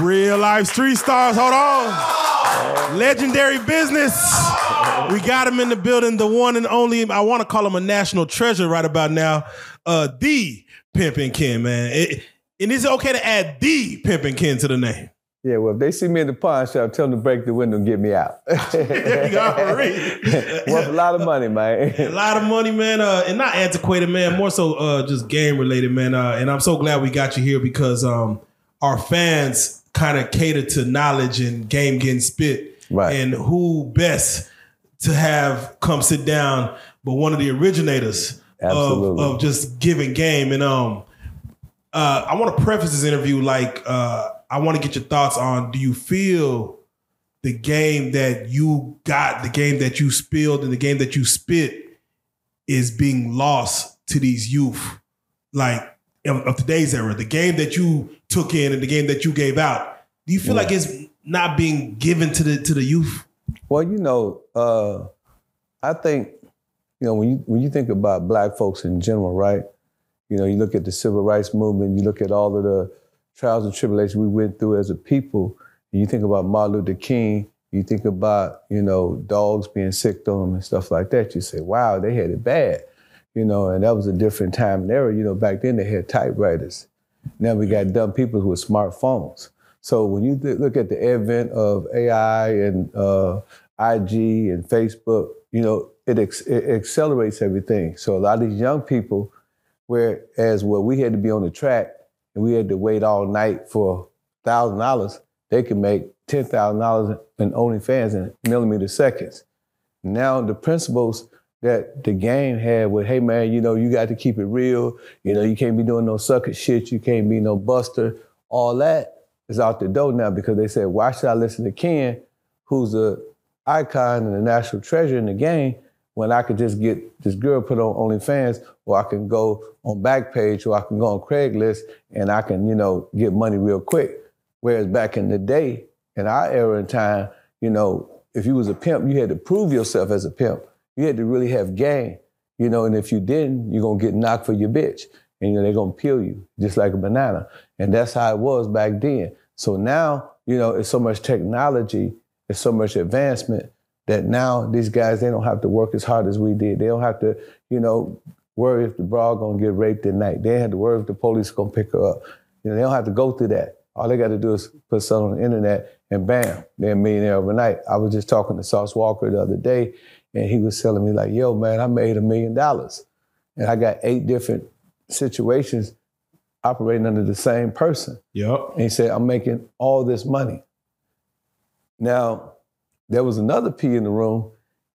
Real life street stars. Hold on. Legendary business. We got him in the building. The one and only. I want to call him a national treasure right about now. Uh, the Pimpin' Ken, man. It, and is it okay to add the Pimpin' Ken to the name? Yeah, well, if they see me in the pawn shop, tell them to break the window and get me out. There you go. Worth a lot of money, man. a lot of money, man, uh, and not antiquated, man. More so, uh, just game related, man. Uh, and I'm so glad we got you here because um, our fans kind of cater to knowledge and game getting spit, Right. And who best to have come sit down, but one of the originators of, of just giving game. And um, uh, I want to preface this interview like uh, I want to get your thoughts on: Do you feel the game that you got, the game that you spilled, and the game that you spit is being lost to these youth, like of, of today's era? The game that you took in and the game that you gave out. Do you feel Yeah. like it's not being given to the to the youth? Well, you know, uh, I think you know when you when you think about black folks in general, right? You know, you look at the civil rights movement, you look at all of the trials and tribulations we went through as a people, and you think about Martin Luther King, you think about you know dogs being sick on them and stuff like that. You say, wow, they had it bad, you know, and that was a different time and era. You know, back then they had typewriters. Now we got dumb people with smartphones. So when you th- look at the advent of AI and uh, IG and Facebook, you know, it, ex- it accelerates everything. So a lot of these young people, whereas well, we had to be on the track and we had to wait all night for thousand dollars, they can make ten thousand dollars in OnlyFans in millimeter seconds. Now the principles that the game had with, hey man, you know, you got to keep it real. You know, you can't be doing no sucker shit. You can't be no buster. All that is out the door now because they said, why should I listen to Ken, who's a icon and a national treasure in the game, when I could just get this girl put on OnlyFans, or I can go on Backpage, or I can go on Craigslist, and I can, you know, get money real quick. Whereas back in the day, in our era and time, you know, if you was a pimp, you had to prove yourself as a pimp. You had to really have game, you know, and if you didn't, you're gonna get knocked for your bitch. And you know, they're gonna peel you just like a banana. And that's how it was back then. So now, you know, it's so much technology, it's so much advancement that now these guys they don't have to work as hard as we did. They don't have to, you know, worry if the broad gonna get raped at night. They have to worry if the police gonna pick her up. You know, they don't have to go through that. All they got to do is put something on the internet, and bam, they're a millionaire overnight. I was just talking to Sauce Walka the other day, and he was telling me like, "Yo, man, I made a million dollars, and I got eight different situations operating under the same person." Yep. And he said, I'm making all this money. Now, there was another P in the room.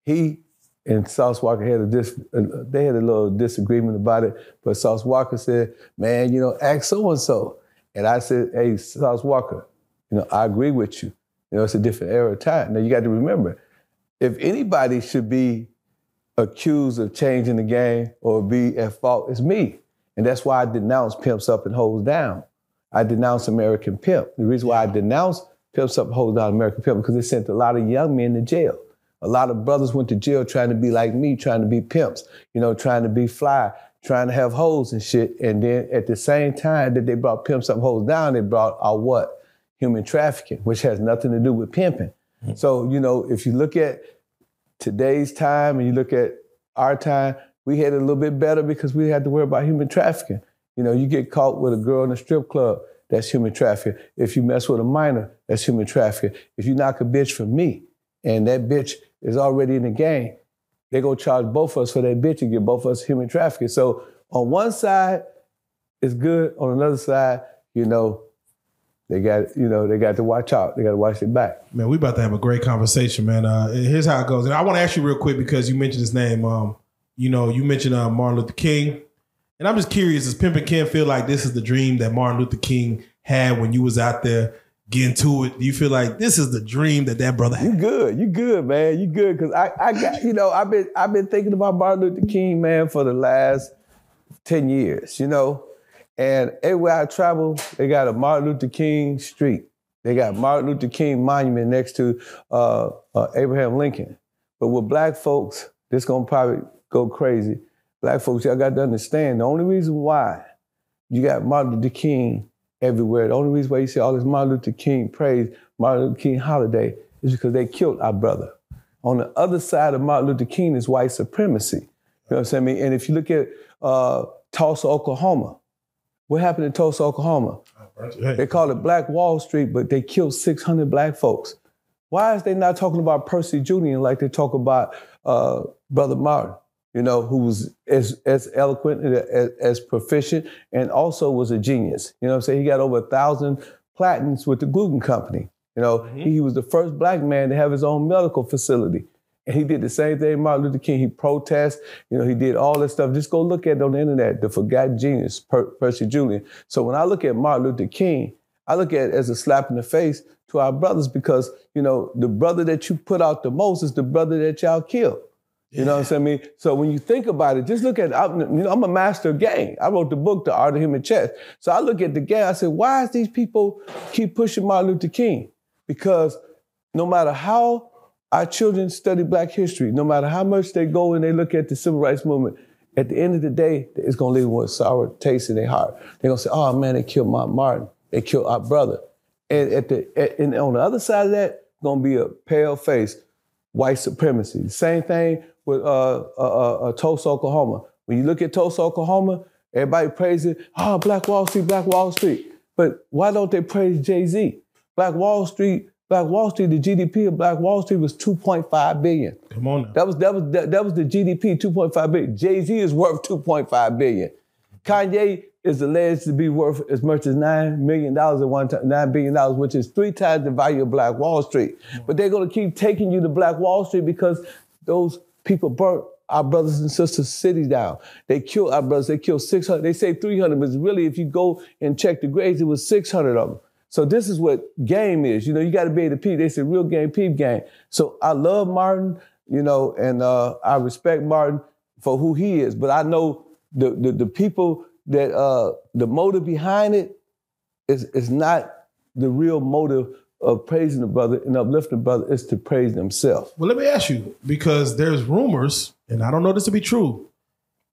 He and Sauce Walka had a dis- they had a little disagreement about it, but Sauce Walka said, man, you know, ask so-and-so. And I said, hey, Sauce Walka, you know, I agree with you. You know, it's a different era of time. Now, you got to remember, if anybody should be accused of changing the game or be at fault, it's me. And that's why I denounce pimps up and hoes down. I denounce American Pimp. The reason why I denounce Pimps Up, and Hoes Down American Pimp because it sent a lot of young men to jail. A lot of brothers went to jail trying to be like me, trying to be pimps, you know, trying to be fly, trying to have hoes and shit. And then at the same time that they brought Pimps Up, Hoes Down, they brought out what? Human trafficking, which has nothing to do with pimping. So, you know, if you look at today's time and you look at our time, we had it a little bit better because we had to worry about human trafficking. You know, you get caught with a girl in a strip club, that's human trafficking. If you mess with a minor, that's human trafficking. If you knock a bitch for me, and that bitch is already in the game, they gonna charge both of us for that bitch and get both of us human trafficking. So on one side, it's good. On another side, you know, they got you know they got to watch out. They got to watch their back. Man, we about to have a great conversation, man. Uh, here's how it goes, and I want to ask you real quick because you mentioned his name. Um, you know, you mentioned uh, Martin Luther King, and I'm just curious: Does Pimpin' Ken feel like this is the dream that Martin Luther King had when you was out there getting to it? Do you feel like this is the dream that that brother You had? good, you good, man. You good because I, I got you know I've been I've been thinking about Martin Luther King, man, for the last ten years. You know, and everywhere I travel, they got a Martin Luther King street. They got Martin Luther King monument next to uh, uh, Abraham Lincoln. But with black folks, this gonna probably go crazy. Black folks, y'all got to understand the only reason why you got Martin Luther King everywhere. The only reason why you see all this Martin Luther King praise, Martin Luther King holiday, is because they killed our brother. On the other side of Martin Luther King is white supremacy. You know what I'm saying? And if you look at uh, Tulsa, Oklahoma, what happened in Tulsa, Oklahoma? They call it Black Wall Street, but they killed 600 black folks. Why is they not talking about Percy Julian like they talk about uh, Brother Martin? You know, who was as as eloquent, as, as, proficient, and also was a genius. You know, I'm saying he got over a thousand platens with the Glidden company. You know, mm-hmm. he was the first black man to have his own medical facility. And he did the same thing Martin Luther King. He protested, you know, he did all this stuff. Just go look at it on the internet, the forgotten genius, per- Percy Julian. So when I look at Martin Luther King, I look at it as a slap in the face to our brothers because, you know, the brother that you put out the most is the brother that y'all killed. You yeah. know what I'm? I mean, so when you think about it, just look at, I'm, you know, I'm a master of game. I wrote the book, The Art of Human Chess. So I look at the game, I said, why is these people keep pushing Martin Luther King? Because no matter how our children study black history, no matter how much they go and they look at the civil rights movement, at the end of the day, it's gonna leave them with a sour taste in their heart. They're gonna say, oh man, they killed my Martin. They killed our brother. And at the at, and on the other side of that, gonna be a pale face, white supremacy. The same thing with uh, uh, uh, uh Tulsa, Oklahoma. When you look at Tulsa, Oklahoma, everybody praises, oh, Black Wall Street, Black Wall Street. But why don't they praise Jay-Z? Black Wall Street, Black Wall Street, the GDP of Black Wall Street was 2.5 billion. Come on now. That was that was that, that was the GDP, 2.5 billion. Jay-Z is worth 2.5 billion. Kanye is alleged to be worth as much as nine million dollars at one time, nine billion dollars, which is three times the value of Black Wall Street. But they're gonna keep taking you to Black Wall Street because those people burnt our brothers and sisters' cities down. They killed our brothers. They killed 600. They say 300, but really, if you go and check the graves, it was 600 of them. So this is what game is. You know, you got to be able to peep. They say real game, peep game. So I love Martin, you know, and uh, I respect Martin for who he is. But I know the the, the people that uh, the motive behind it is is not the real motive of praising the brother and uplifting the brother is to praise themselves. Well, let me ask you because there's rumors, and I don't know this to be true,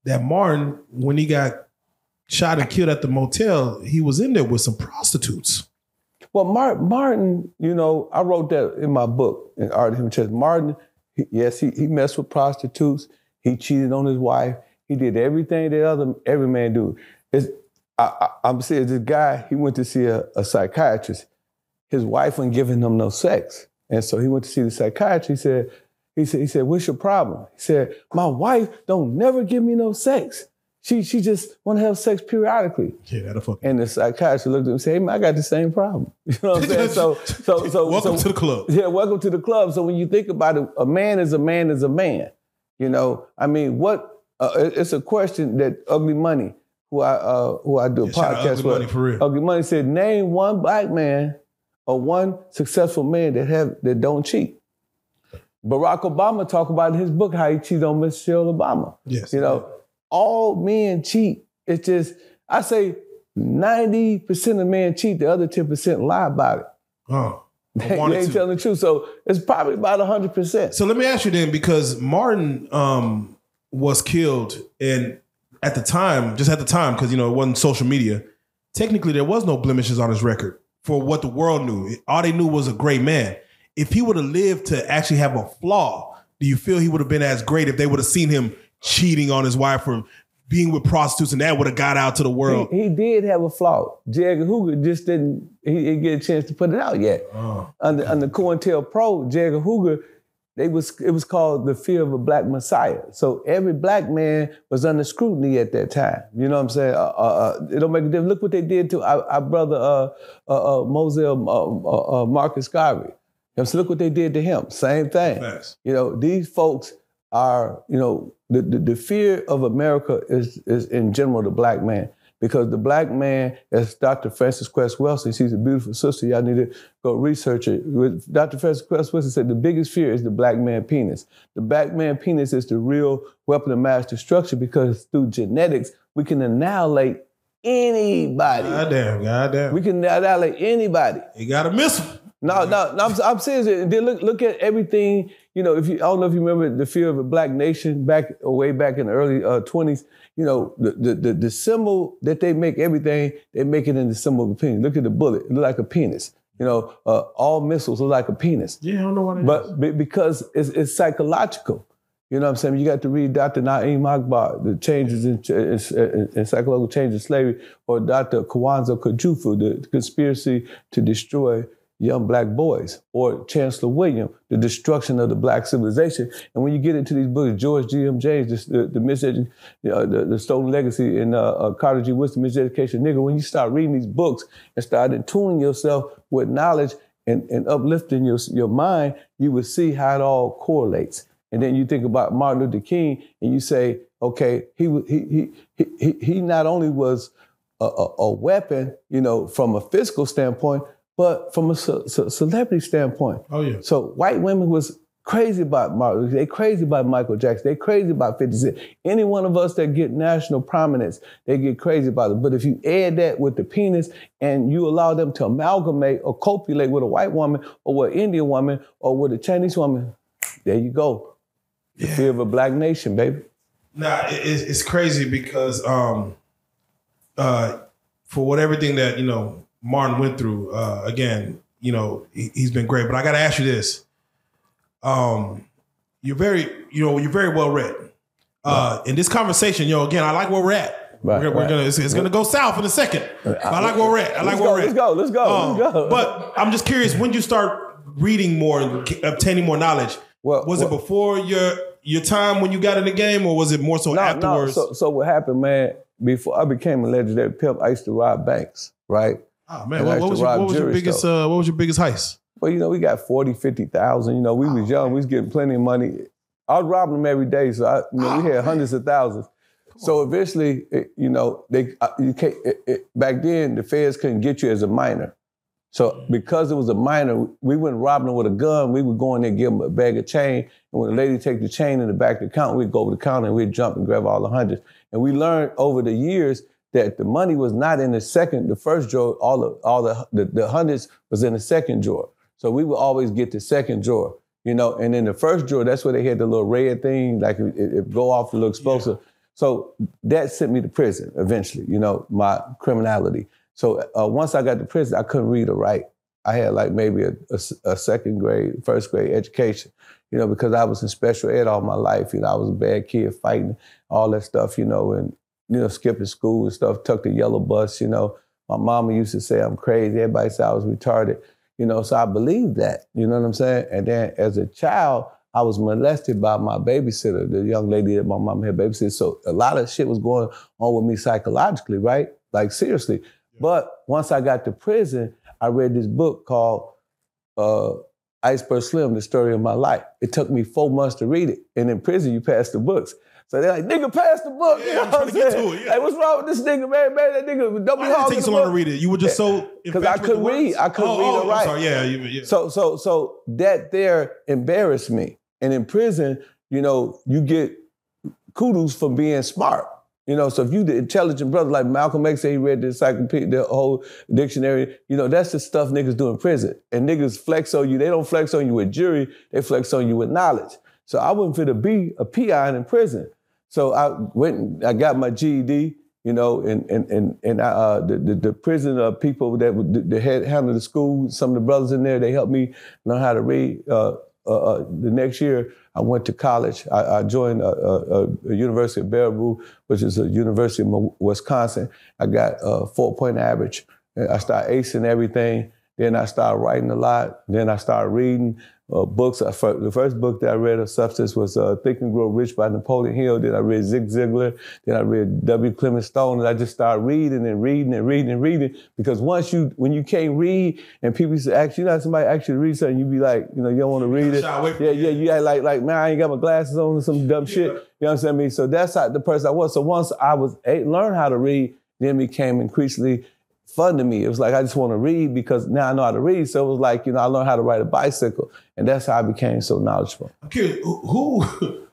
that Martin, when he got shot and killed at the motel, he was in there with some prostitutes. Well, Martin, you know, I wrote that in my book, in Art of Chess. Martin, he, yes, he, he messed with prostitutes. He cheated on his wife. He did everything that other every man do. It's, I, am saying this guy, he went to see a, a, psychiatrist. His wife wasn't giving him no sex. And so he went to see the psychiatrist. He said, he said, he said, what's your problem? He said, my wife don't never give me no sex. She she just want to have sex periodically. Yeah, that'll fuck. And the psychiatrist looked at him and said, "Hey, man, I got the same problem." You know what I'm saying? So so so welcome so, to the club. Yeah, welcome to the club. So when you think about it, a man is a man is a man. You know, I mean, what? Uh, it's a question that Ugly Money, who I uh, who I do a yeah, podcast Ugly with, Money for real. Ugly Money said, "Name one black man or one successful man that have that don't cheat." Barack Obama talk about in his book how he cheated on Michelle Obama. Yes, you know all men cheat. It's just, I say 90% of men cheat, the other 10% lie about it. Oh. They, they ain't to. telling the truth. So it's probably about 100%. So let me ask you then, because Martin um, was killed, and at the time, just at the time, because you know it wasn't social media, technically there was no blemishes on his record for what the world knew. All they knew was a great man. If he would have lived to actually have a flaw, do you feel he would have been as great if they would have seen him cheating on his wife or being with prostitutes, and that would have got out to the world. He, he did have a flaw. J. Edgar Hoover just didn't he didn't get a chance to put it out yet. Oh. Under under COINTELPRO, J. Edgar Hoover, they was it was called the fear of a black messiah. So every black man was under scrutiny at that time. You know what I'm saying? Uh, uh, uh it don't make a difference. Look what they did to our, our brother uh, uh, uh Moselle Marcus Garvey. You know, so look what they did to him. Same thing. You know, these folks are, you know, the, the, the, fear of America is, is in general the black man. Because the black man, as Dr. Frances Cress Welsing, she's a beautiful sister, y'all need to go research it. Dr. Frances Cress Welsing said the biggest fear is the black man penis. The black man penis is the real weapon of mass destruction because through genetics, we can annihilate anybody. Goddamn, goddamn. We can annihilate anybody. You got a miss them. No, no, no I'm, I'm serious. Then look, look at everything. You know, if you, I don't know if you remember the fear of a black nation back way back in the early uh, 20s. You know, the, the, the the symbol that they make everything, they make it in the symbol of a penis. Look at the bullet; it look like a penis. You know, uh, all missiles look like a penis. Yeah, I don't know what it but because it's, it's psychological. You know what I'm saying? You got to read Dr. Na'im Akbar, the changes in, in, in psychological changes in slavery, or Dr. Jawanza Kunjufu, the conspiracy to destroy young black boys, or Chancellor William, the destruction of the black civilization. And when you get into these books, George G.M. James, the, the, misedu- you know, the, the Stolen Legacy, and uh, uh, Carter G. Woodson, Miseducation Nigga, when you start reading these books and start attuning yourself with knowledge and, and uplifting your, your mind, you will see how it all correlates. And then you think about Martin Luther King, and you say, okay, he he he he he not only was a, a, a weapon, you know, from a physical standpoint, but from a ce- ce- celebrity standpoint. Oh yeah. So white women was crazy about Martin. They crazy about Michael Jackson. They crazy about 50 Cent. Any one of us that get national prominence, they get crazy about it. But if you add that with the penis and you allow them to amalgamate or copulate with a white woman or with an Indian woman or with a Chinese woman, there you go. The fear of a black nation, baby. Nah, it's, it's crazy because um, uh, for what everything that you know Martin went through, uh, again, you know he, he's been great. But I got to ask you this: um, you're very, you know, you're very well read. Uh, in this conversation, know, again, I like where we're at. Right, we're, we're gonna, it's, it's gonna go south in a second. But I like where we're at. I like where we're at. Let's go. Let's go. Um, let's go. But I'm just curious when you start reading more and obtaining more knowledge. Well, was it before your your time when you got in the game, or was it more so No, afterwards? no. So, so what happened, man? Before I became a legendary pimp, I used to rob banks, right? Oh man, what, what was your, what was your biggest uh, what was your biggest heist? Well, you know, we got 40, 50,000. You know, we Oh, was young. We was getting plenty of money. I was robbing them every day. So, I, you know, we Oh, had hundreds of thousands. So eventually, it, you know, they uh, you can't, it, it, back then, the feds couldn't get you as a minor. So because it was a minor, we wouldn't rob them with a gun. We would go in there, give them a bag of chain. And when the lady take the chain in the back of the counter, we'd go over the counter and we'd jump and grab all the hundreds. And we learned over the years that the money was not in the second, the first drawer. All the all the, the the hundreds was in the second drawer. So we would always get the second drawer, you know. And in the first drawer, that's where they had the little red thing, like it, it go off the little explosive. So that sent me to prison eventually, you know, my criminality. So uh, once I got to prison, I couldn't read or write. I had like maybe a second grade, first grade education, you know, because I was in special ed all my life. You know, I was a bad kid fighting all that stuff, you know, and, you know, skipping school and stuff, took the yellow bus, you know. My mama used to say I'm crazy. Everybody said I was retarded, you know, so I believed that, you know what I'm saying? And then as a child, I was molested by my babysitter, the young lady that my mom had babysitted. So a lot of shit was going on with me psychologically, right? Like seriously. But once I got to prison, I read this book called uh, Iceberg Slim, The Story of My Life. It took me four months to read it. And in prison, you pass the books. So they're like, nigga, pass the book. Yeah, you know I'm trying to get to it, yeah. Like, what's wrong with this nigga, man? Man, that nigga, don't be did it hard take so long to read it? You were just so Because I couldn't read. I couldn't oh, read oh, or I'm write. sorry. Yeah, yeah. So, so, so that there embarrassed me. And in prison, you know, you get kudos for being smart. You know, so if you the intelligent brother like Malcolm X said he read the encyclopedia, the whole dictionary, you know, that's the stuff niggas do in prison. And niggas flex on you. They don't flex on you with jury, they flex on you with knowledge. So I wasn't fit to be a peon in prison. So I went and I got my GED, you know, and and and and I, uh, the, the the prison uh, people that that had handled the school, some of the brothers in there, they helped me learn how to read. Uh, uh, uh, the next year, I went to college. I, I joined a, a, a University of Baraboo, which is a university in Wisconsin. I got a four-point average. I started acing everything. Then I started writing a lot. Then I started reading uh, books. I, fir- the first book that I read of substance was uh, Think and Grow Rich by Napoleon Hill. Then I read Zig Ziglar. Then I read W. Clement Stone. And I just started reading and reading and reading and reading. Because once you, when you can't read and people used to ask you, know, somebody actually you read something, you be like, you know, you don't want to read it. Yeah, yeah, you act like, like, man, I ain't got my glasses on or some dumb shit. You know what I'm saying? So that's how the person I was. So once I was a, learned how to read, then became increasingly fun to me. It was like I just want to read because now I know how to read. So it was like, you know, I learned how to ride a bicycle. And that's how I became so knowledgeable. I'm curious, who who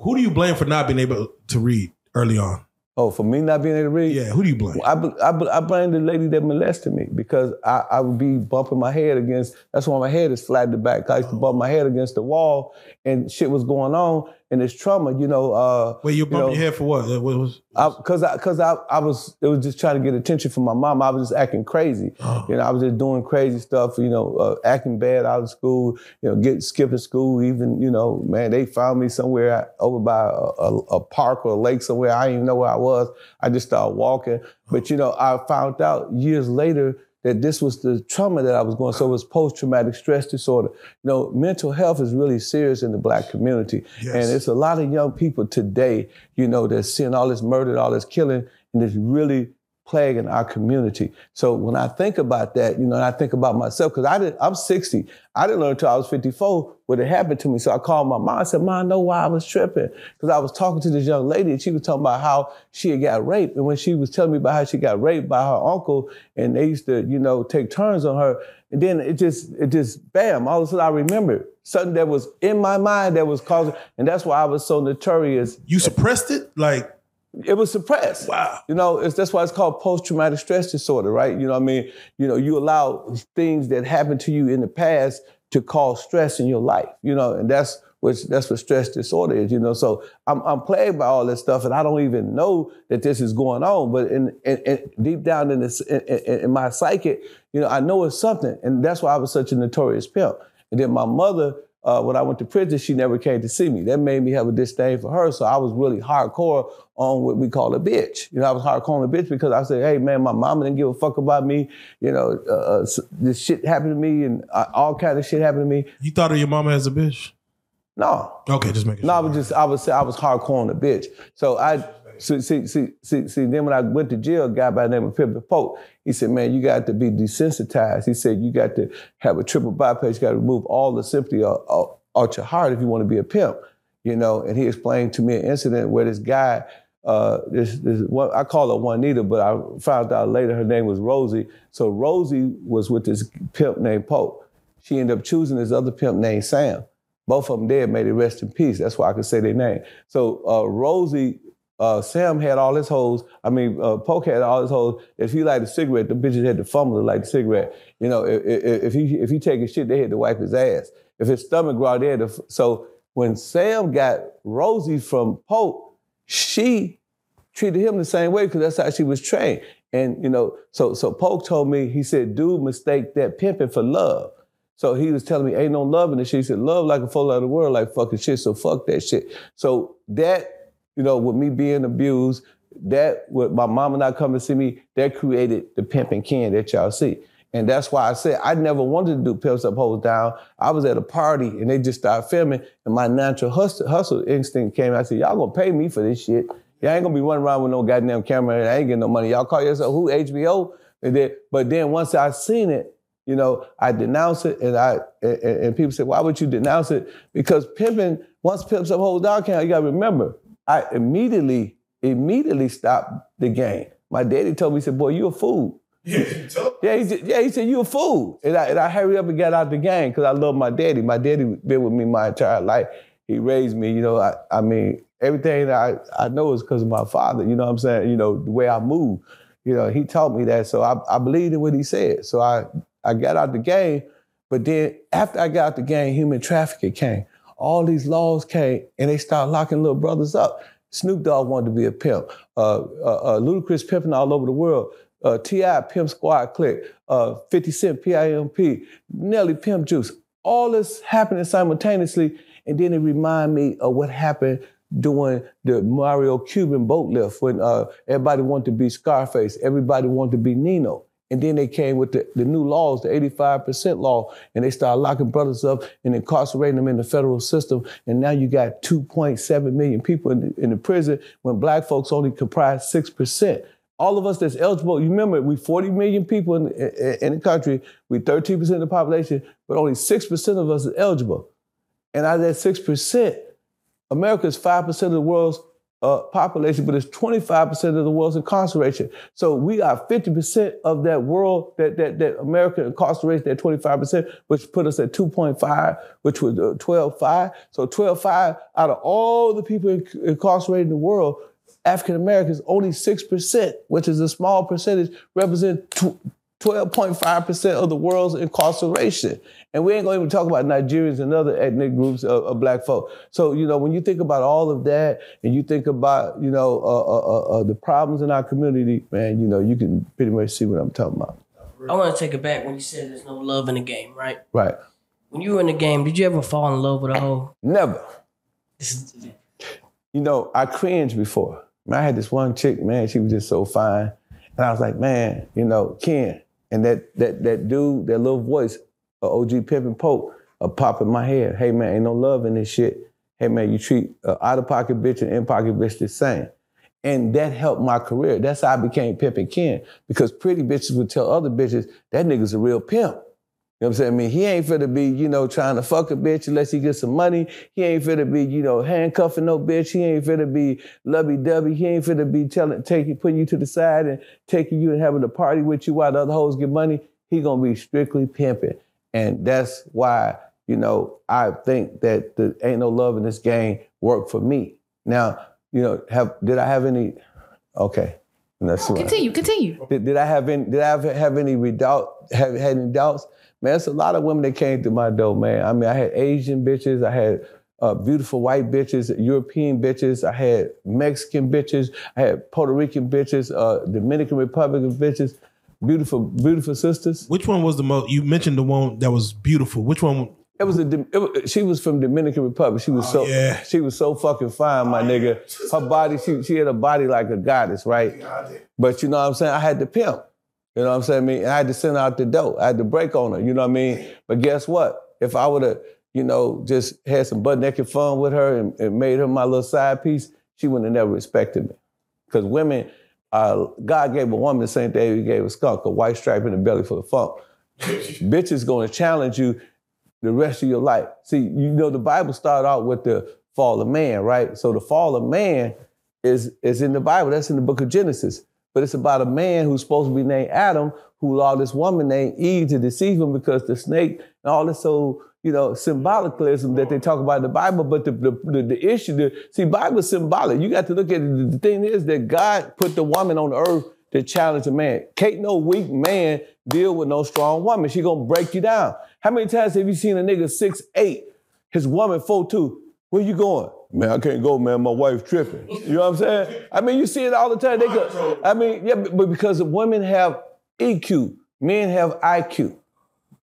who do you blame for not being able to read early on? Oh, for me not being able to read? Yeah, who do you blame? I, I, I blame the lady that molested me because I, I would be bumping my head against, that's why my head is flat in the back. I used to bump my head against the wall and shit was going on and it's trauma, you know. Uh, Wait, you bumped you know, your head for what? What was? Because I, because I, I, was, it was just trying to get attention from my mom. I was just acting crazy. Oh. You know, I was just doing crazy stuff. You know, uh, acting bad out of school. You know, get skipping school. Even you know, man, they found me somewhere over by a, a, a park or a lake somewhere. I didn't even know where I was. I just started walking. But you know, I found out years later that this was the trauma that I was going. So it was post-traumatic stress disorder. You know, mental health is really serious in the black community. Yes. And it's a lot of young people today, you know, that's seeing all this murder, all this killing, and it's really plaguing our community. So when I think about that, you know, and I think about myself, because I did, I'm 60. I didn't learn until I was 54 what had happened to me. So I called my mom. I said, Mom, I know why I was tripping. Because I was talking to this young lady and she was talking about how she had got raped. And when she was telling me about how she got raped by her uncle and they used to, you know, take turns on her. And then it just, it just, bam, all of a sudden I remembered something that was in my mind that was causing, and that's why I was so notorious. You suppressed it? Like, It was suppressed. wow. You know, it's, that's why it's called post-traumatic stress disorder, right? You know what I mean? You know, you allow things that happened to you in the past to cause stress in your life, you know, and that's what that's what stress disorder is, you know. So I'm I'm plagued by all this stuff, and I don't even know that this is going on. But in, in, in deep down in this in, in, in my psyche, you know, I know it's something, and that's why I was such a notorious pimp. And then my mother, uh, when I went to prison, she never came to see me. That made me have a disdain for her. So I was really hardcore on what we call a bitch. You know, I was hardcore on a bitch because I said, hey, man, my mama didn't give a fuck about me. You know, uh, uh, this shit happened to me and uh, all kind of shit happened to me. You thought of your mama as a bitch? No, Okay, just making no, I was just, I was say I was hardcore on a bitch. So I, see, see, see, see, see, then when I went to jail, a guy by the name of Pimpin' Pope, he said, man, you got to be desensitized. He said, you got to have a triple bypass. You got to remove all the sympathy out, out your heart if you want to be a pimp, you know? And he explained to me an incident where this guy, uh, this, this one, I call her Juanita, but I found out later her name was Rosie. So Rosie was with this pimp named Pope. She ended up choosing this other pimp named Sam. Both of them dead, may they rest in peace. That's why I could say their name. So uh, Rosie, uh, Sam had all his hoes. I mean, uh, had all his hoes. If he light a cigarette, the bitches had to fumble to light the cigarette. You know, if, if, if he if he take a shit, they had to wipe his ass. If his stomach grow, they had to. f- So when Sam got Rosie from Pope, she treated him the same way because that's how she was trained. And you know, so so Pope told me, he said, dude mistake that pimping for love. So he was telling me, ain't no love in this shit. He said, love like a full of the world, like fucking shit. So fuck that shit. So that, you know, with me being abused, that with my mama not coming to see me, that created the Pimpin' Ken that y'all see. And that's why I said I never wanted to do pimps up, hoes down. I was at a party and they just started filming, and my natural hustle, hustle instinct came. I said, y'all gonna pay me for this shit. Y'all ain't gonna be running around with no goddamn camera. and I ain't getting no money. Y'all call yourself who? HBO? And then, but then once I seen it, you know, I denounced it, and I and, and people said, why would you denounce it? Because pimping, once pimps up, hoes down, count. You gotta remember, I immediately, immediately stopped the game. My daddy told me, he said, boy, you a fool. Yeah, Yeah, he said, yeah, he said, you a fool. And I, and I hurried up and got out the game because I love my daddy. My daddy been with me my entire life. He raised me, you know, I, I mean, everything that I, I know is because of my father, you know what I'm saying? You know, the way I move. You know, he taught me that. So I, I believed in what he said. So I, I got out the game. But then after I got out the game, human trafficking came. All these laws came and they started locking little brothers up. Snoop Dogg wanted to be a pimp. Uh, uh, uh, Ludacris pimping all over the world. Uh, T.I. Pimp Squad Clique. Uh, 50 Cent PIMP. Nelly Pimp Juice. All this happening simultaneously. And then it remind me of what happened during the Mariel Cuban boat lift when uh, everybody wanted to be Scarface. Everybody wanted to be Nino. And then they came with the, the new laws, the 85% law, and they started locking brothers up and incarcerating them in the federal system. And now you got 2.7 million people in the, in the prison when black folks only comprise 6%. All of us that's eligible, you remember, we 40 million people in, in, in the country, we 13% of the population, but only 6% of us is eligible. And out of that 6%, America is 5% of the world's uh, population, but it's 25% of the world's incarceration. So we got 50% of that world, that, that, that America incarcerates that 25%, which put us at 2.5, which was uh, 12.5. So 12.5 out of all the people inc- incarcerated in the world, African Americans, only 6%, which is a small percentage, represent 12.5% of the world's incarceration. And we ain't gonna even talk about Nigerians and other ethnic groups of, of black folk. So, you know, when you think about all of that and you think about, you know, uh, uh, uh, uh the problems in our community, man, you know, you can pretty much see what I'm talking about. I want to take it back when you said there's no love in the game, right? Right. When you were in the game, did you ever fall in love with a hoe? Never. You know, I cringed before. I had this one chick, man, she was just so fine. And I was like, man, you know, Ken, and that that that dude, that little voice, uh, OG Pimpin' Pope, a pop in my head. Hey man, ain't no love in this shit. Hey man, you treat uh, out of pocket bitch and in pocket bitch the same. And that helped my career. That's how I became Pimpin' Ken. Because pretty bitches would tell other bitches, that nigga's a real pimp. You know what I'm saying? I mean, he ain't finna be, you know, trying to fuck a bitch unless he gets some money. He ain't finna be, you know, handcuffing no bitch. He ain't finna be lovey-dovey. He ain't finna be telling, taking, putting you to the side and taking you and having a party with you while the other hoes get money. He gonna be strictly pimping. And that's why, you know, I think that the ain't no love in this game worked for me. Now, you know, have did I have any? Okay, let's continue. Continue. Did, did I have any? Did I have, have any redoubt? Have had any doubts? Man, it's a lot of women that came through my door, man. I mean, I had Asian bitches, I had uh, beautiful white bitches, European bitches, I had Mexican bitches, I had Puerto Rican bitches, uh, Dominican Republican bitches, beautiful, beautiful sisters. Which one was the most? You mentioned the one that was beautiful. Which one? It was a. It was, she was from Dominican Republic. She was oh, so. Yeah. She was so fucking fine, my oh, nigga. Her body. She she had a body like a goddess, right? But you know what I'm saying. I had to pimp. You know what I'm saying? I mean, I had to send out the door. I had to break on her. You know what I mean? But guess what? If I would have, you know, just had some butt naked fun with her and, and, made her my little side piece, she wouldn't have never respected me. Because women, uh, God gave a woman the same thing He gave a skunk, a white stripe in the belly for the funk. Bitch is going to challenge you the rest of your life. See, you know, the Bible started out with the fall of man, right? So the fall of man is, is in the Bible. That's in the book of Genesis but it's about a man who's supposed to be named Adam who allowed this woman named Eve to deceive him because the snake and all this so you know symbolicalism that they talk about in the Bible. But the the, the, issue, the, see, Bible symbolic. You got to look at it. The thing is that God put the woman on earth to challenge a man. Can't no weak man deal with no strong woman. She gonna break you down. How many times have you seen a nigga six eight, his woman four two? Where you going? Man, I can't go, man. My wife tripping. You know what I'm saying? I mean, you see it all the time. They go, I mean, yeah, but because women have EQ, men have IQ.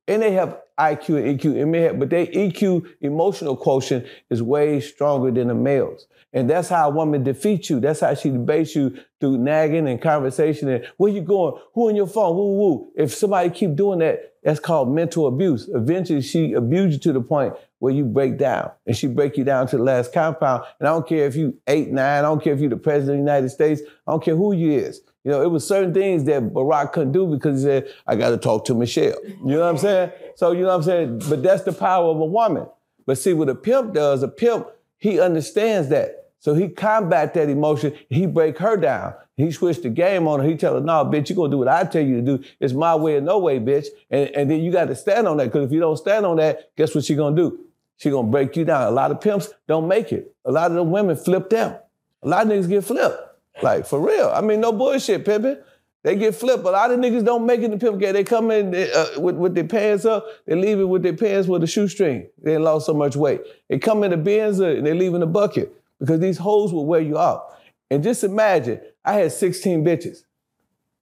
And they have IQ and EQ, and may have, but their EQ emotional quotient is way stronger than the males. And that's how a woman defeats you. That's how she debates you through nagging and conversation and where you going? Who in your phone? Woo woo. If somebody keep doing that, that's called mental abuse. Eventually she abused you to the point where you break down. And she break you down to the last compound. And I don't care if you eight, nine, I don't care if you're the president of the United States, I don't care who you is. You know, it was certain things that Barack couldn't do because he said, I gotta talk to Michelle. You know what I'm saying? So you know what I'm saying? But that's the power of a woman. But see what a pimp does, a pimp, he understands that. So he combat that emotion. He break her down. He switch the game on her. He tell her, no, bitch, you gonna do what I tell you to do. It's my way or no way, bitch. And, and then you got to stand on that. Because if you don't stand on that, guess what she gonna do? She gonna break you down. A lot of pimps don't make it. A lot of the women flip them. A lot of niggas get flipped. Like for real. I mean, no bullshit, pimping. They get flipped. A lot of niggas don't make it the pimp game. They come in they, uh, with, with their pants up. They leave it with their pants with a shoestring. They lost so much weight. They come in the Benz and they leave in the bucket because these hoes will wear you out. And just imagine, I had 16 bitches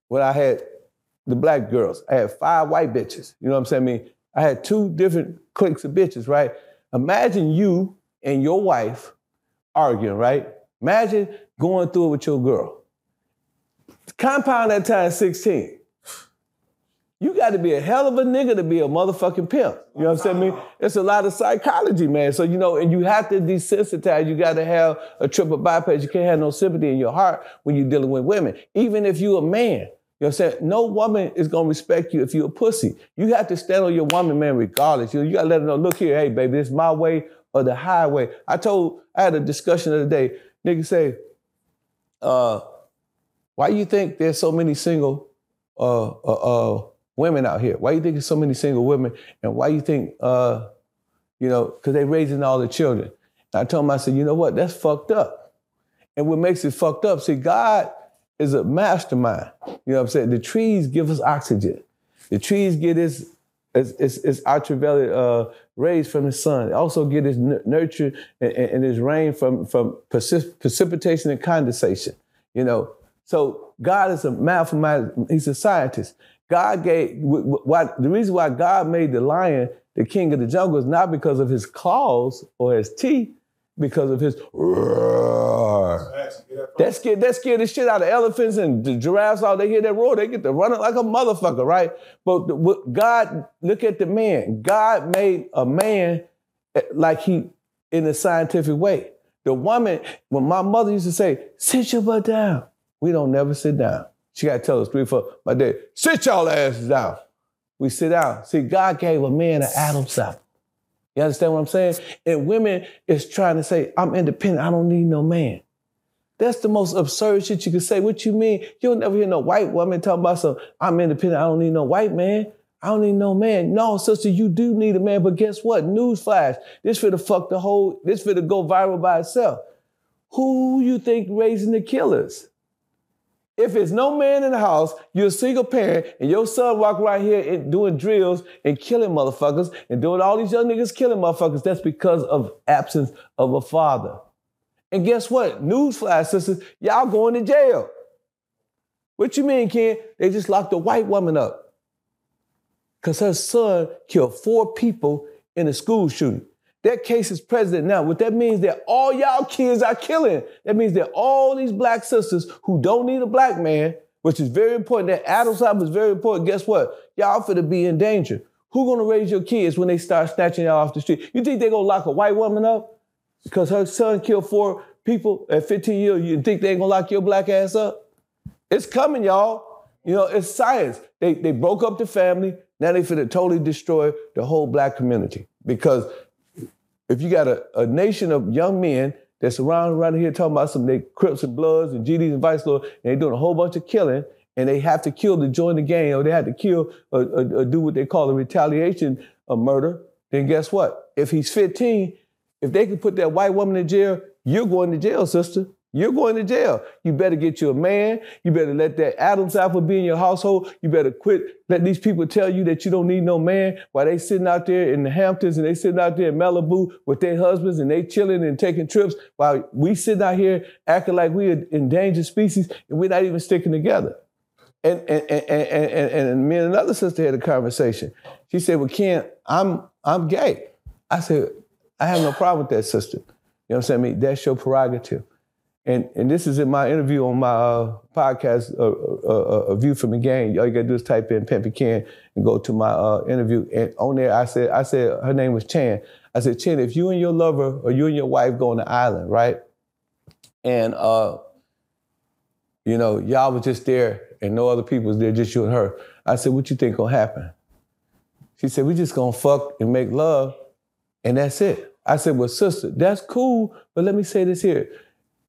when I had the black girls. I had five white bitches. You know what I'm saying? I mean, I had two different cliques of bitches, right? Imagine you and your wife arguing, right? Imagine going through it with your girl. Compound that time 16 you got to be a hell of a nigga to be a motherfucking pimp. You know what I'm saying? I mean, it's a lot of psychology, man. So, you know, and you have to desensitize. You got to have a triple bypass. You can't have no sympathy in your heart when you're dealing with women. Even if you're a man, you know what I'm saying? No woman is going to respect you if you're a pussy. You have to stand on your woman, man, regardless. You, you got to let her know, look here, hey, baby, this is my way or the highway. I told, I had a discussion the other day. Nigga say, uh, why you think there's so many single uh, uh, uh, women out here? Why you think there's so many single women? And why you think, uh, you know, because they're raising all the children. And I told him, I said, you know what? That's fucked up. And what makes it fucked up, see, God is a mastermind. You know what I'm saying? The trees give us oxygen. The trees get its its, its, its ultraviolet uh, rays from the sun. It also get its nurture and, and its rain from from precip- precipitation and condensation. You know, so God is a mathematician. He's a scientist. God gave why the reason why God made the lion the king of the jungle is not because of his claws or his teeth, because of his roar. That scared, that scared the shit out of elephants and the giraffes. All they hear that roar, they get to running like a motherfucker, right? But the, God, look at the man. God made a man eh, like he in a scientific way. The woman, when my mother used to say, "Sit your butt down," we don't never sit down. She got to tell us three, four. My dad, sit y'all asses down. We sit down. See, God gave a man an Adam's apple. You understand what I'm saying? And women is trying to say, I'm independent. I don't need no man. That's the most absurd shit you can say. What you mean? You'll never hear no white woman talking about some, I'm independent. I don't need no white man. I don't need no man. No, sister, you do need a man. But guess what? Newsflash. This for the fuck the whole, this for to go viral by itself. Who you think raising the killers? If it's no man in the house, you're a single parent, and your son walk right here and doing drills and killing motherfuckers and doing all these young niggas killing motherfuckers, that's because of absence of a father. And guess what? Newsflash, sisters, y'all going to jail. What you mean, Ken? They just locked a white woman up. Because her son killed four people in a school shooting. That case is president now. What that means that all y'all kids are killing. That means that all these black sisters who don't need a black man, which is very important, that Adam's apple is very important. Guess what? Y'all finna be in danger. Who gonna raise your kids when they start snatching y'all off the street? You think they gonna lock a white woman up because her son killed four people at 15 years? You think they ain't gonna lock your black ass up? It's coming, y'all. You know, it's science. They they broke up the family. Now they finna totally destroy the whole black community because if you got a, a nation of young men that's around around here talking about some they Crips and Bloods and GDs and Vice Lords, and they doing a whole bunch of killing, and they have to kill to join the gang, or they have to kill or, or, or do what they call a retaliation a murder, then guess what? If he's 15, if they can put that white woman in jail, you're going to jail, sister. You're going to jail. You better get you a man. You better let that Adam's apple be in your household. You better quit. Let these people tell you that you don't need no man while they sitting out there in the Hamptons and they sitting out there in Malibu with their husbands and they chilling and taking trips while we sitting out here acting like we are endangered species and we're not even sticking together. And and and and, and, and me and another sister had a conversation. She said, "Well, Ken, I'm I'm gay." I said, "I have no problem with that, sister. You know what I'm saying? I mean, that's your prerogative." And, and this is in my interview on my uh, podcast, uh, uh, uh A View from the Game. All you gotta do is type in Pimpin' Ken and go to my uh, interview. And on there, I said, I said, her name was Chan. I said, Chan, if you and your lover or you and your wife go on the island, right? And, uh, you know, y'all was just there and no other people was there, just you and her. I said, what you think gonna happen? She said, we just gonna fuck and make love and that's it. I said, well, sister, that's cool, but let me say this here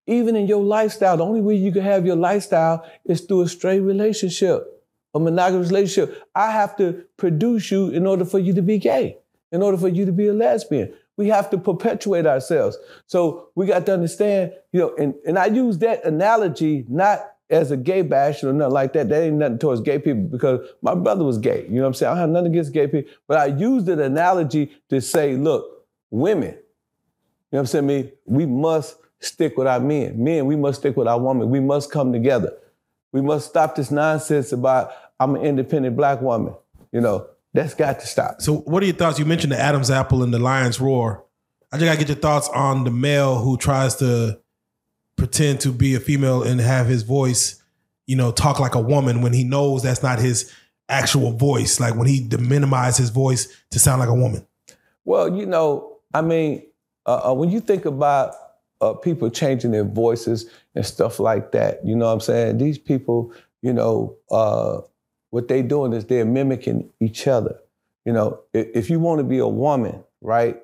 even in your lifestyle, the only way you can have your lifestyle is through a straight relationship, a monogamous relationship. I have to produce you in order for you to be gay, in order for you to be a lesbian. We have to perpetuate ourselves. So we got to understand, you know, and, and I use that analogy not as a gay bash or nothing like that. That ain't nothing towards gay people because my brother was gay. You know what I'm saying? I have nothing against gay people, but I used an analogy to say, look, women, you know what I'm saying? Me, we must stick with our men. Men, we must stick with our women. We must come together. We must stop this nonsense about I'm an independent black woman. You know, that's got to stop. So, what are your thoughts? You mentioned the Adam's apple and the lion's roar. I just gotta get your thoughts on the male who tries to pretend to be a female and have his voice, you know, talk like a woman when he knows that's not his actual voice. Like when he minimizes his voice to sound like a woman. Well, you know, I mean, uh, uh, when you think about uh, people changing their voices and stuff like that. You know what I'm saying? These people, you know, uh, what they doing is they're mimicking each other. You know, if, if you want to be a woman, right,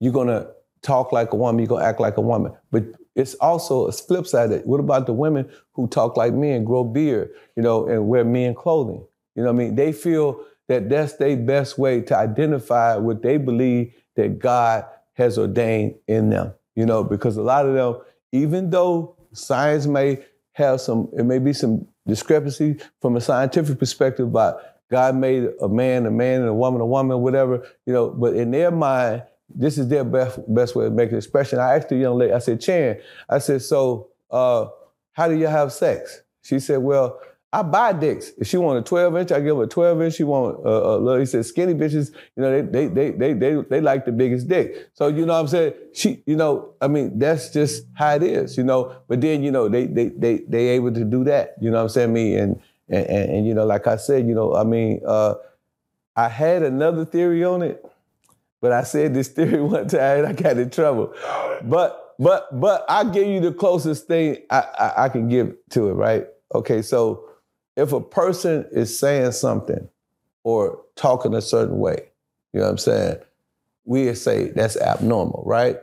you're gonna talk like a woman, you're gonna act like a woman. But it's also a flip side. Of it. What about the women who talk like men, grow beard, you know, and wear men clothing? You know what I mean? They feel that that's their best way to identify what they believe that God has ordained in them you know, because a lot of them, even though science may have some, it may be some discrepancy from a scientific perspective about God made a man, a man, and a woman, a woman, whatever, you know, but in their mind, this is their best best way of making expression. I asked the young lady, I said, Chan, I said, so uh, how do you have sex? She said, well, I buy dicks. If she want a 12 inch, I give her a 12 inch. She want a, a little, he said, skinny bitches, you know, they, they, they, they, they, they like the biggest dick. So, you know what I'm saying? She, you know, I mean, that's just how it is, you know. But then, you know, they, they, they, they able to do that, you know what I'm saying? Me and, and, and, and you know, like I said, you know, I mean, uh, I had another theory on it, but I said this theory one time I got in trouble. But, but, but I give you the closest thing I, I, I can give to it, right? Okay, so if a person is saying something or talking a certain way, you know what I'm saying? We say that's abnormal, right?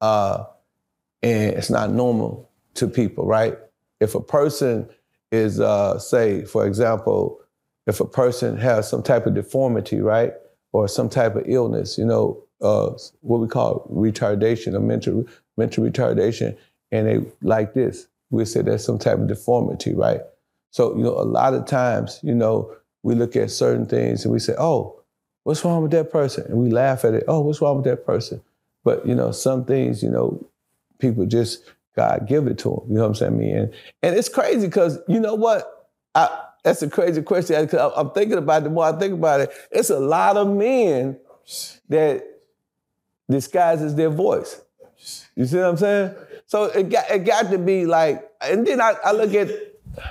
Uh, and it's not normal to people, right? If a person is, uh, say, for example, if a person has some type of deformity, right, or some type of illness, you know, uh, what we call retardation or mental mental retardation, and they like this, we say there's some type of deformity, right? So, you know, a lot of times, you know, we look at certain things and we say, oh, what's wrong with that person? And we laugh at it, oh, what's wrong with that person? But, you know, some things, you know, people just, God give it to them. You know what I'm saying? I and, and it's crazy because, you know what? I, that's a crazy question. I'm thinking about it. The more I think about it, it's a lot of men that disguises their voice. You see what I'm saying? So it got, it got to be like, and then I, I look at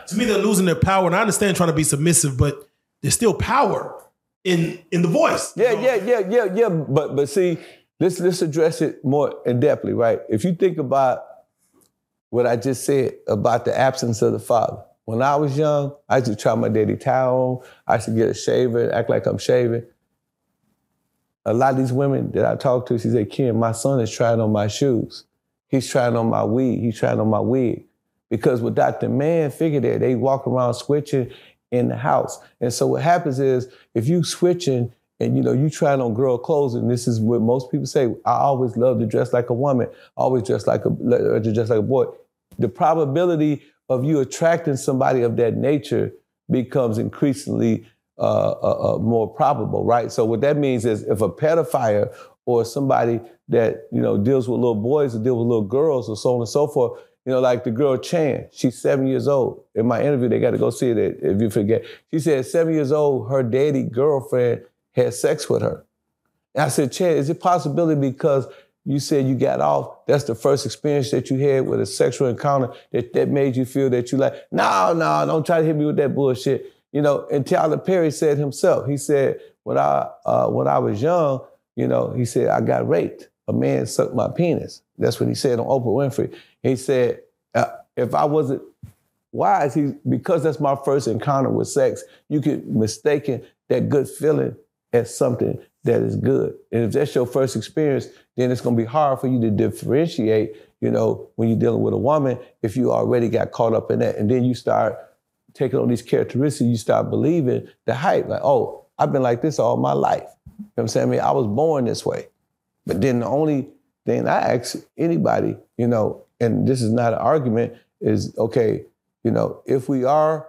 to me, they're losing their power. And I understand trying to be submissive, but there's still power in in the voice. Yeah, yeah, yeah, yeah, yeah. But but see, let's let's address it more in depthly, right? If you think about what I just said about the absence of the father. When I was young, I used to try my daddy towel. I used to get a shaver, act like I'm shaving. A lot of these women that I talk to, she said, Ken, my son is trying on my shoes. He's trying on my weed. He's trying on my wig because without the man figure that they walk around switching in the house. And so what happens is if you switching and you know you trying on girl clothes, and this is what most people say, I always love to dress like a woman, always dress like a dress like a boy. The probability of you attracting somebody of that nature becomes increasingly uh, uh, uh, more probable, right? So what that means is if a pedophile or somebody that you know deals with little boys or deal with little girls or so on and so forth, you know, like the girl Chan, she's seven years old. In my interview, they got to go see it if you forget. She said, seven years old, her daddy girlfriend had sex with her. And I said, Chan, is it possibility because you said you got off, that's the first experience that you had with a sexual encounter that, that made you feel that you like, no, no, don't try to hit me with that bullshit. You know, and Tyler Perry said himself, he said, when I, uh, when I was young, you know, he said, I got raped. A man sucked my penis. That's what he said on Oprah Winfrey. He said, uh, if I wasn't wise, he because that's my first encounter with sex, you could mistaken that good feeling as something that is good. And if that's your first experience, then it's gonna be hard for you to differentiate, you know, when you're dealing with a woman, if you already got caught up in that. And then you start taking on these characteristics, you start believing the hype, like, oh, I've been like this all my life. You know what I'm saying? I mean, I was born this way. But then the only thing I ask anybody, you know, and this is not an argument, is okay, you know, if we are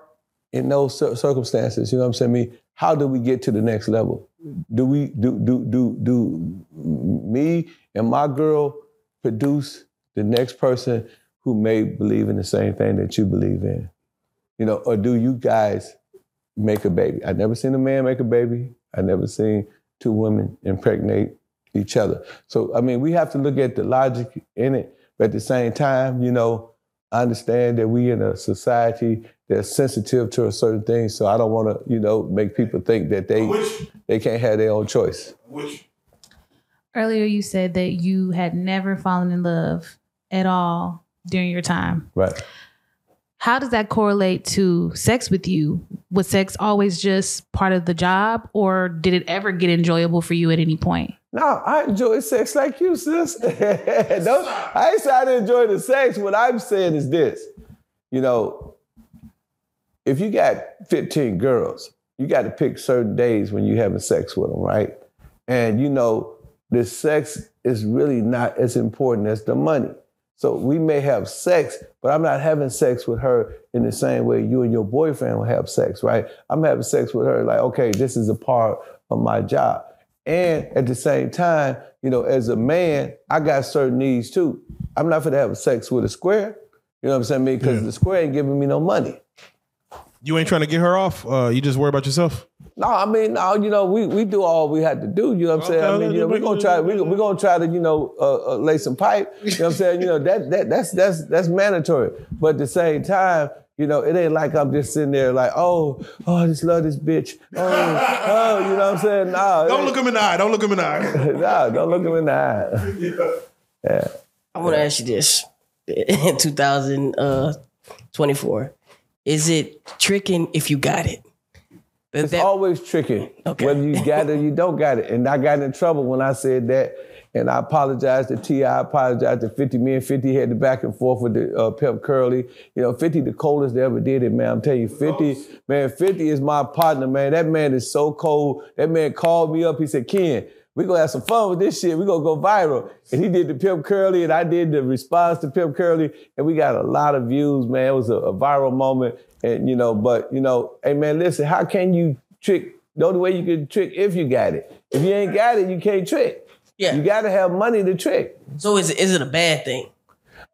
in those circumstances, you know what I'm saying? Me, how do we get to the next level? Do we do do do do me and my girl produce the next person who may believe in the same thing that you believe in? You know, or do you guys make a baby? I never seen a man make a baby. I never seen two women impregnate each other. So I mean, we have to look at the logic in it but at the same time, you know, I understand that we in a society that's sensitive to a certain thing. So I don't want to, you know, make people think that they Which? they can't have their own choice. Which? Earlier, you said that you had never fallen in love at all during your time. Right. How does that correlate to sex with you? Was sex always just part of the job, or did it ever get enjoyable for you at any point? No, I enjoy sex like you, sis. no, I saying I enjoy the sex. What I'm saying is this. You know, if you got 15 girls, you got to pick certain days when you're having sex with them, right? And you know, the sex is really not as important as the money. So we may have sex, but I'm not having sex with her in the same way you and your boyfriend will have sex, right? I'm having sex with her like, okay, this is a part of my job. And at the same time, you know, as a man, I got certain needs too. I'm not gonna have sex with a square. You know what I'm saying? Because Yeah. the square ain't giving me no money. You ain't trying to get her off. Uh, you just worry about yourself. No, I mean, no, you know, we we do all we had to do. You know what I'm saying? I mean, you know, we're gonna try. We're we gonna try to, you know, uh, uh, lay some pipe. You know what I'm saying? You know, that that that's that's that's mandatory. But at the same time, you know, it ain't like I'm just sitting there like, oh, oh, I just love this bitch. Oh, oh, you know what I'm saying? Nah, Don't look him in the eye. Don't look him in the eye. nah, don't look him in the eye. Yeah. I want to ask you this: in 2024, is it tricking if you got it? That- It's that- always tricking, Okay. Whether you got it or you don't got it. And I got in trouble when I said that. And I apologize to T. I apologize to 50. Me and 50 had the back and forth with the uh, Pimp Curly. You know, 50 the coldest that ever did it, man. I'm telling you, 50, man, 50 is my partner, man. That man is so cold. That man called me up. He said, Ken, we gonna have some fun with this shit. We gonna go viral. And he did the Pimp Curly, and I did the response to Pimp Curly, and we got a lot of views, man. It was a, a viral moment, and you know, but you know, hey man, listen, how can you trick? The only way you can trick if you got it. If you ain't got it, you can't trick. yeah. You gotta have money to trick. so is it, is it a bad thing?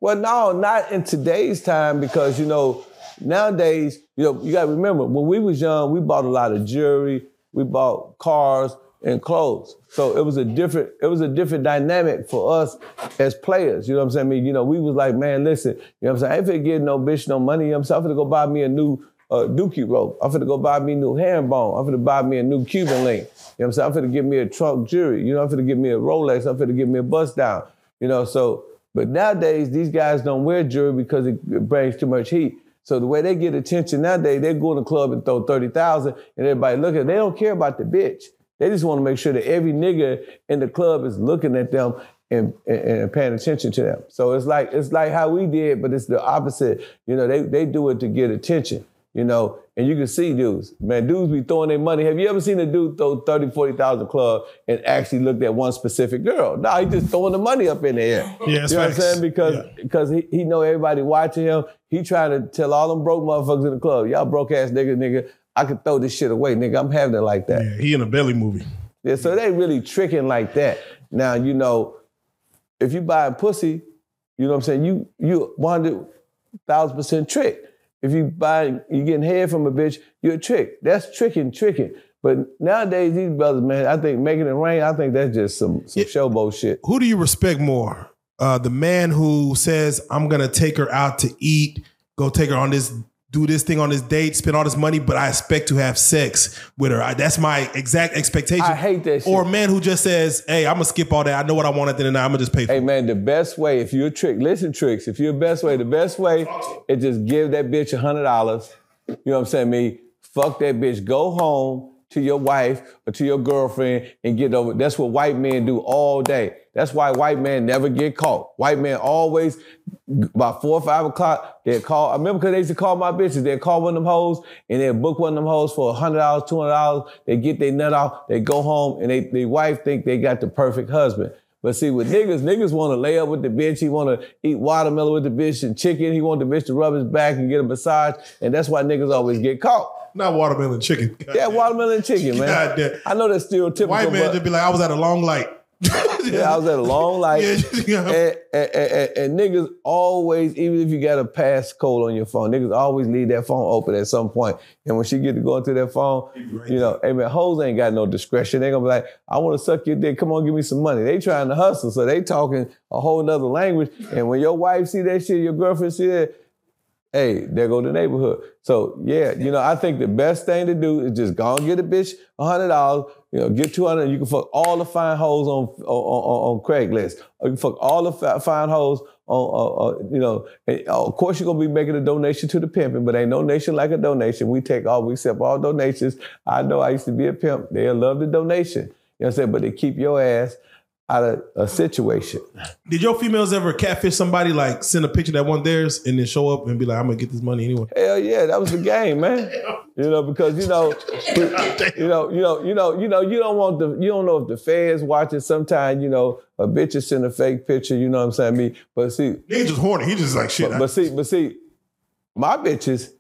Well, no, not in today's time because you know nowadays, you know, you got to remember when we was young, we bought a lot of jewelry, we bought cars and clothes. So it was a different, it was a different dynamic for us as players. You know what I'm saying? I mean, you know, we was like, man, listen, you know what I'm saying? I ain't finna get no bitch no money. You know what I'm saying? I'm finna go buy me a new uh, dookie rope. I'm finna go buy me a new herringbone. I'm finna buy me a new Cuban link. You know what I'm saying? I'm finna get me a trunk jewelry. You know, I'm finna get me a Rolex. I'm finna get me a bust down. You know, so but nowadays, these guys don't wear jewelry because it it brings too much heat. So the way they get attention nowadays, they go in the club and throw 30,000 and everybody look at They don't care about the bitch. They just want to make sure that every nigga in the club is looking at them and, and, and paying attention to them. So it's like it's like how we did, but it's the opposite. You know, they, they do it to get attention, you know, and you can see dudes. Man, dudes be throwing their money. Have you ever seen a dude throw 30, 40,000 club and actually looked at one specific girl? No, he just throwing the money up in the air. Yeah, you know what I'm saying? Because Yeah. because he, he know everybody watching him. He trying to tell all them broke motherfuckers in the club, y'all broke ass nigga, nigga, I could throw this shit away, nigga. I'm having it like that. Yeah, he in a belly movie. Yeah, so they really tricking like that. Now, you know, if you buying pussy, you know what I'm saying, you you 100,000 percent trick. If you buy, you getting head from a bitch, you're a trick. That's tricking, tricking. But nowadays, these brothers, man, I think making it rain, I think that's just some, some showboat shit. Who do you respect more? Uh, the man who says, I'm gonna take her out to eat, go take her on this, do this thing on this date, spend all this money, but I expect to have sex with her. I, that's my exact expectation. I hate that shit. Or a man who just says, Hey, I'm gonna skip all that. I know what I want at the end of the night. I'm gonna just pay for Hey it. man, the best way, if you're a trick, listen tricks. If you're a best way, the best way is just give that bitch a hundred dollars. You know what I'm saying? Me, fuck that bitch. Go home to your wife or to your girlfriend and get over. That's what white men do all day. That's why white men never get caught. White men always by four or five o'clock, they'll call. I remember because they used to call my bitches. They'd call one of them hoes and they'd book one of them hoes for hundred dollars, two hundred dollars. They get their nut off, they go home, and they their wife think they got the perfect husband. But see, with niggas, niggas want to lay up with the bitch. He want to eat watermelon with the bitch and chicken. He want the bitch to rub his back and get a massage. And that's why niggas always get caught. Not watermelon chicken. Yeah, watermelon and chicken, man. God damn. I know that's stereotypical. White man but- just be like, I was at a long light. yeah, I was at a long light. Yeah, and, and, and, and niggas always, even if you got a passcode on your phone, niggas always leave that phone open at some point. And when she get to go into that phone, you know, hey man, hoes ain't got no discretion. They gonna be like, I want to suck your dick. Come on, give me some money. They trying to hustle, so they talking a whole nother language. And when your wife see that shit, your girlfriend see that, hey, there go the neighborhood. So yeah, you know, I think the best thing to do is just go and get a bitch hundred dollars. You know, get two hundred. You can fuck all the fine hoes on on, on, on Craigslist. Or you can fuck all the fi- fine hoes on, uh, uh, you know. and, uh, of course, you're gonna be making a donation to the pimping, but ain't no nation like a donation. We take all, we accept all donations. I know I used to be a pimp. They love the donation. You know what I'm saying? But they keep your ass out of a situation. Did your females ever catfish somebody like send a picture that wasn't theirs and then show up and be like, I'm gonna get this money anyway? Hell yeah, that was the game, man. You know, because you know, you know, you know, you know, you know, you don't want the, you don't know if the feds watching. Sometimes, you know, a bitch is send a fake picture. You know what I'm saying? Me, but see, Nigga just horny. He just like shit. but, but see, but see, my bitches,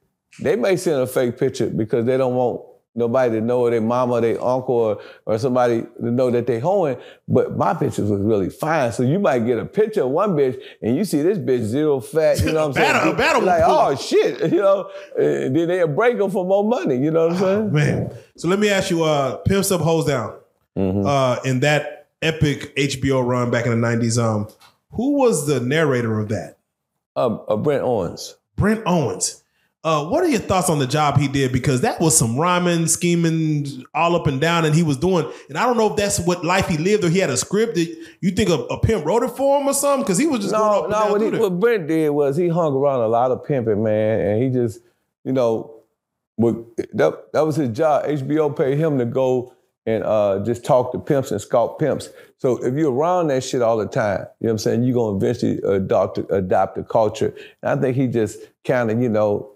they may send a fake picture because they don't want nobody to know their mama, their uncle, or, or somebody to know that they hoeing. But my bitches was really fine. So you might get a picture of one bitch and you see this bitch zero fat, you know what I'm saying? Battle- battle like, oh shit, you know, and then they'll break them for more money, you know what I'm saying? Man. So let me ask you, uh, Pimps Up, Hoes Down. Mm-hmm. Uh, in that epic HBO run back in the 90s, um, who was the narrator of that? Um, uh, Brent Owens. Brent Owens. Uh, what are your thoughts on the job he did? Because that was some rhyming, scheming, all up and down, and he was doing. And I don't know if that's what life he lived, or he had a script that you think a, a pimp wrote it for him or something. Because he was just going No, no. What, he, through there. what Brent did was he hung around a lot of pimping, man, and he just, you know, would, that, that was his job. HBO paid him to go and uh, just talk to pimps and scout pimps. So if you're around that shit all the time, you know what I'm saying, you're gonna eventually adopt adopt the culture. And I think he just kind of, you know,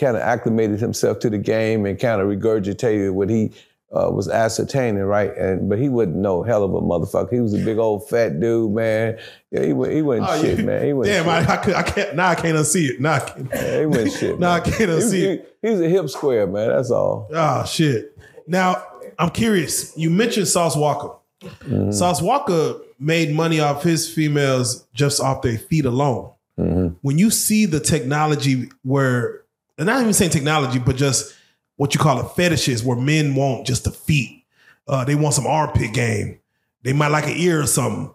kind of acclimated himself to the game and kind of regurgitated what he uh, was ascertaining, right? And but he wasn't no hell of a motherfucker. He was a big old fat dude, man. Yeah, he, he wasn't Oh, shit, yeah. man. He wasn't Damn, shit. I, I, could, I can't. Now I can't unsee it. Now I can't. Yeah, he wasn't shit. Now I can't He unsee it. he- he was a hip square, man. That's all. Oh shit. Now I'm curious. You mentioned Sauce Walka. Mm-hmm. Sauce Walka made money off his females just off their feet alone. Mm-hmm. When you see the technology where, and not even saying technology, but just what you call it fetishes, where men want just the feet. Uh, they want some armpit game. They might like an ear or something.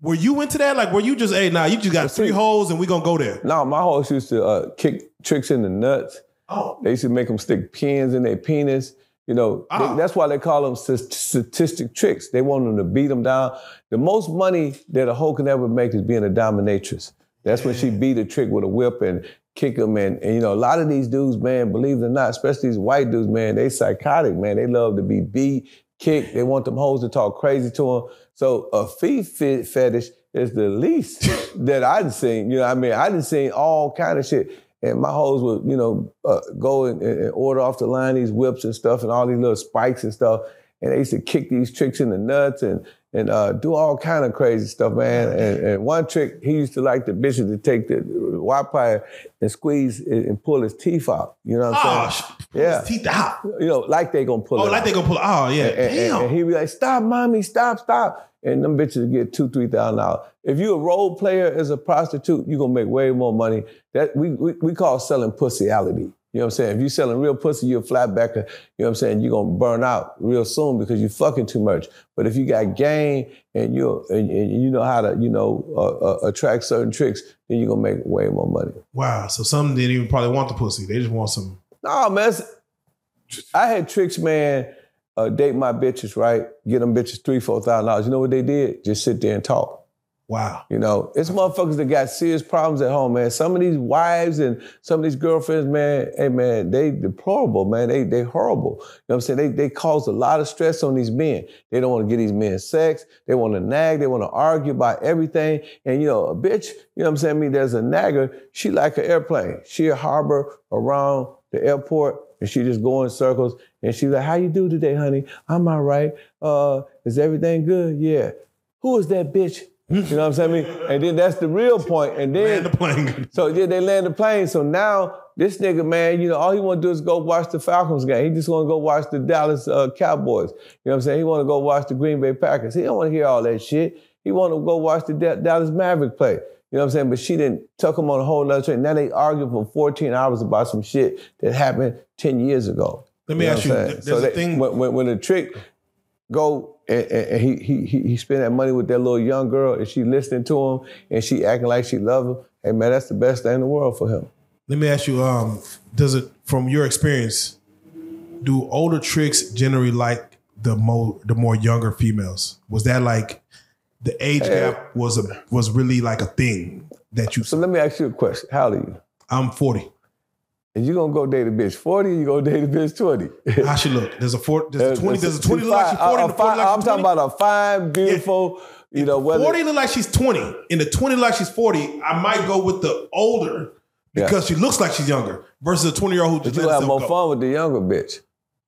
Were you into that? Like, were you just, hey, nah, you just got three holes and we gonna go there? No, my host used to uh, kick tricks in the nuts. Oh, They used to make them stick pins in their penis. You know, they- Ah. that's why they call them statistic tricks. They want them to beat them down. The most money that a hoe can ever make is being a dominatrix. That's when she beat a trick with a whip and kick them. And, and, you know, a lot of these dudes, man, believe it or not, especially these white dudes, man, they psychotic, man. They love to be beat, kicked. They want them hoes to talk crazy to them. So a feet fe- fetish is the least that I'd seen. You know, I mean, I done seen all kind of shit. And my hoes would, you know, uh, go and, and order off the line these whips and stuff and all these little spikes and stuff. And they used to kick these tricks in the nuts and and uh, do all kind of crazy stuff, man. And, and one trick, he used to like the bitches to take the Wi-Fi and squeeze and and pull his teeth out. You know what oh, I'm sh- saying? Yeah. His teeth out. You know, like they gonna pull Oh, like out. they gonna pull. Oh, yeah. And, Damn. and he be like, stop, mommy, stop, stop. And them bitches get two, three thousand dollars. If you a role player as a prostitute, you are gonna make way more money. That we we, we call selling pussyality. You know what I'm saying? If you selling real pussy, you're a flatbacker. You know what I'm saying? You're gonna burn out real soon because you're fucking too much. But if you got game and you and, and you know how to, you know, uh, uh, attract certain tricks, then you're gonna make way more money. Wow. So some didn't even probably want the pussy. They just want some. No, man. I had tricks, man, uh, date my bitches, right? Get them bitches three, four thousand dollars. You know what they did? Just sit there and talk. Wow. You know, it's motherfuckers that got serious problems at home, man. Some of these wives and some of these girlfriends, man, hey man, they deplorable, man. They they horrible. You know what I'm saying? They they cause a lot of stress on these men. They don't want to get these men sex. They want to nag. They want to argue about everything. And you know, a bitch, you know what I'm saying? I mean, there's a nagger. She like an airplane. She a harbor around the airport, and she just go in circles. And she like, "How you do today, honey? I'm all right. Uh, is everything good? Yeah. Who is that bitch? You know what I'm saying? And then that's the real point. And then Man, the plane. so yeah, they land the plane. So now this nigga, man, you know, all he want to do is go watch the Falcons game. He just want to go watch the Dallas uh, Cowboys. You know what I'm saying? He want to go watch the Green Bay Packers. He don't want to hear all that shit. He want to go watch the Da- Dallas Maverick play. You know what I'm saying? But she didn't tuck him on a whole other train. Now they argue for 14 hours about some shit that happened 10 years ago. Let me know ask you. There's so a that- thing. when, when, when a trick go and, and he, he he he spend that money with that little young girl and she listening to him and she acting like she love him. Hey man, that's the best thing in the world for him. Let me ask you. Um, does it from your experience? Do older tricks generally like the more the more younger females? Was that like the age gap was a was really like a thing that you? So let me ask you a question. How old are you? I'm 40. And you gonna go date a bitch 40 or you gonna date a bitch 20? How she look? There's a four. There's a 20. There's a 20 look like she fine- 40. a- and a a 40 fine- like I'm talking about a fine, beautiful, you know whether 40 look like she's 20. In the 20 look like she's 40, I might go with the older because she looks like she's younger versus a 20 year old who but just you let have more go. fun with the younger bitch,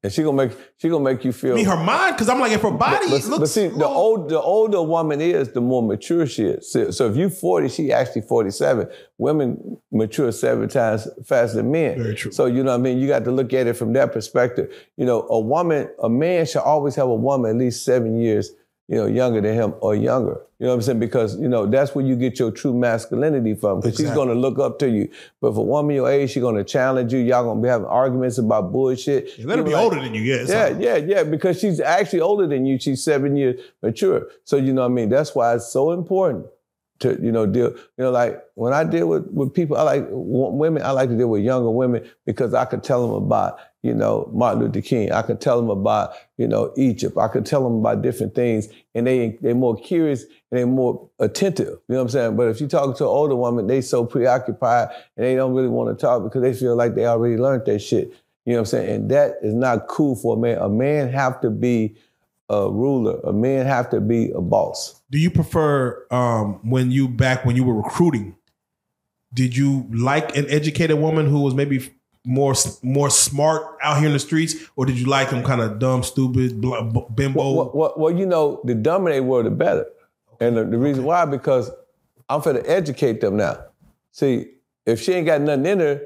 and she gonna make she gonna make you feel. I mean, her mind, because I'm like, if her body but, looks. but see, the old the older a woman is, the more mature she is. So, so if you 40, she actually 47. Women mature seven times faster than men. Very true. So you know what I mean? You got to look at it from that perspective. You know, a woman, a man should always have a woman at least seven years, you know, younger than him or younger. You know what I'm saying? Because, you know, that's where you get your true masculinity from. Because she's gonna look up to you. But if a woman your age, she's gonna challenge you. Y'all gonna be having arguments about bullshit. let her be like- older than you. Yeah, yeah, yeah, yeah, because she's actually older than you. She's seven years mature. So you know what I mean? That's why it's so important to, you know, deal, you know, like when I deal with, with people, I like women, I like to deal with younger women because I could tell them about, you know, Martin Luther King. I could tell them about, you know, Egypt. I could tell them about different things and they they're more curious and they're more attentive. You know what I'm saying? But if you talk to an older woman, they so preoccupied and they don't really want to talk because they feel like they already learned that shit. You know what I'm saying? And that is not cool for a man. A man have to be a ruler. A man have to be a boss. Do you prefer um, when you back when you were recruiting? Did you like an educated woman who was maybe more more smart out here in the streets, or did you like them kind of dumb, stupid, bl- bimbo? Well, well, well, you know, the dumber they were, the better. And the, the reason why, because I'm for to educate them now. See, if she ain't got nothing in her.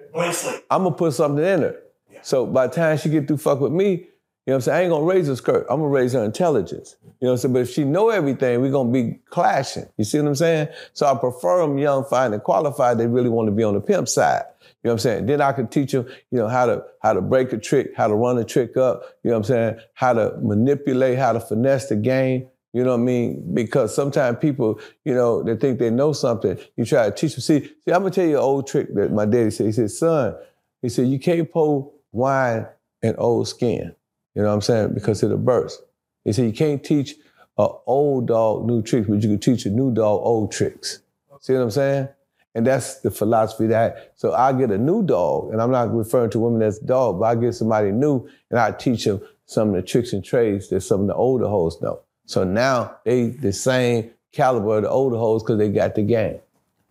I'm gonna put something in her. So by the time she get through fuck with me, you know what I'm saying? I ain't gonna raise her skirt. I'm gonna raise her intelligence. You know what I'm saying? But if she know everything, we gonna be clashing. You see what I'm saying? So I prefer them young, fine, and qualified. They really want to be on the pimp side. You know what I'm saying? Then I could teach them, you know, how to how to break a trick, how to run a trick up. You know what I'm saying? How to manipulate, how to finesse the game. You know what I mean? Because sometimes people, you know, they think they know something. You try to teach them. See, see, I'm gonna tell you an old trick that my daddy said. He said, son, he said, you can't pour wine in old skin. You know what I'm saying? Because it'll burst. He said, you can't teach an old dog new tricks, but you can teach a new dog old tricks. See what I'm saying? And that's the philosophy that. So I get a new dog, and I'm not referring to women as dog, but I get somebody new, and I teach them some of the tricks and trades that some of the older hoes know. So now they the same caliber of the older hoes because they got the game.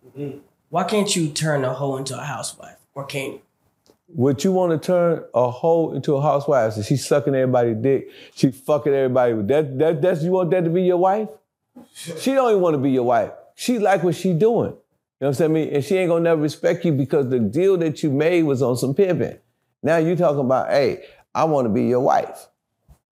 Mm-hmm. Why can't you turn a hoe into a housewife? Or can you? Would you want to turn a hoe into a housewife? So she's sucking everybody's dick. She fucking everybody. That that that's you want that to be your wife? She don't even want to be your wife. She like what she doing. You know what I'm saying? And she ain't gonna never respect you because the deal that you made was on some pimping. Now you talking about, hey, I want to be your wife.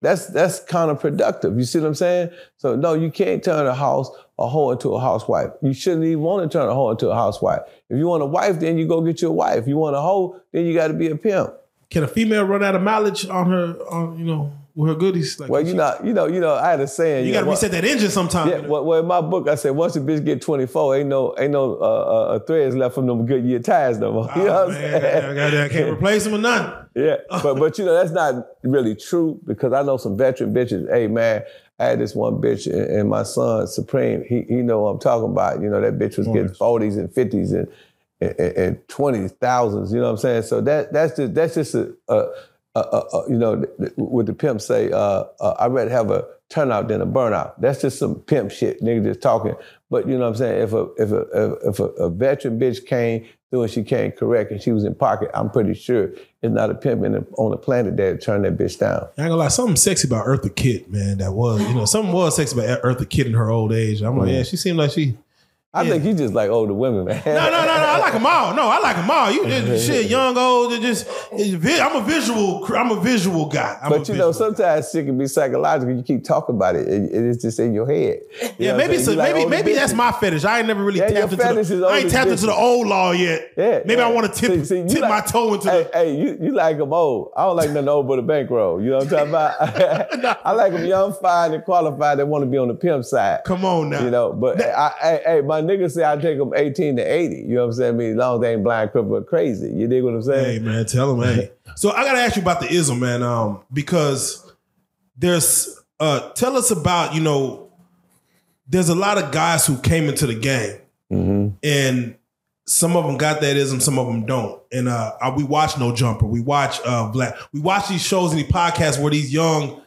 That's that's counterproductive. You see what I'm saying? So no, you can't turn a house a hoe into a housewife. You shouldn't even want to turn a hoe into a housewife. If you want a wife, then you go get your wife. If you want a hoe, then you got to be a pimp. Can a female run out of mileage on her, on you know, with her goodies? Like, Well, you know, you know, you know. I had a saying. you got to reset that engine sometime. Yeah, well, well, in my book, I said once a bitch get 24, ain't no ain't no uh, uh, threads left from them Goodyear tires no more. You know Oh, what I'm man, saying? I, got- I can't replace them or nothing. Yeah, but but you know that's not really true because I know some veteran bitches. Hey man, I had this one bitch and, my son Supreme. He he know what I'm talking about. You know that bitch was getting forties and fifties and and, and twenties thousands. You know what I'm saying? So that that's just that's just a, a, a, a, you know what the pimp say. Uh, uh, I'd rather have a turnout than a burnout. That's just some pimp shit. Nigga just talking. But you know what I'm saying? If a if a if a, a veteran bitch came and she came correct and she was in pocket, I'm pretty sure it's not a pimp in the, on the planet that turned that bitch down. I ain't gonna lie, something sexy about Eartha Kitt, man. That was, you know, something was sexy about Eartha Kitt in her old age. I'm like, yeah, she seemed like she. I Yeah. think you just like older women, man. No, no, no, no. I like them all. No, I like them all. You just shit, young, old. Just I'm a visual. I'm a visual guy. I'm But you know, sometimes shit can be psychological. You keep talking about it, and it's just in your head. You Yeah, maybe so? Like maybe maybe that's my fetish. I ain't never really Yeah, tapped into the, I ain't tapped into the old law yet. Yeah, maybe I want to tip See- see, tip like- my toe into Hey, the. hey, you, you like them old. I don't like nothing old but a bankroll. You know what I'm talking about? I like them young, fine, and qualified that want to be on the pimp side. Come on now. You know, but I, I, hey, my niggas say I take them 18 to 80. You know what I'm saying? I mean, as long as they ain't blind, crippled, crazy. You dig what I'm saying? Hey man, tell them, Hey, so I gotta ask you about the ism, man. Um, because there's uh, tell us about you know, there's a lot of guys who came into the game, Mm-hmm. and some of them got that ism, some of them don't. And uh, we watch No Jumper, we watch uh, Black, we watch these shows and these podcasts where these young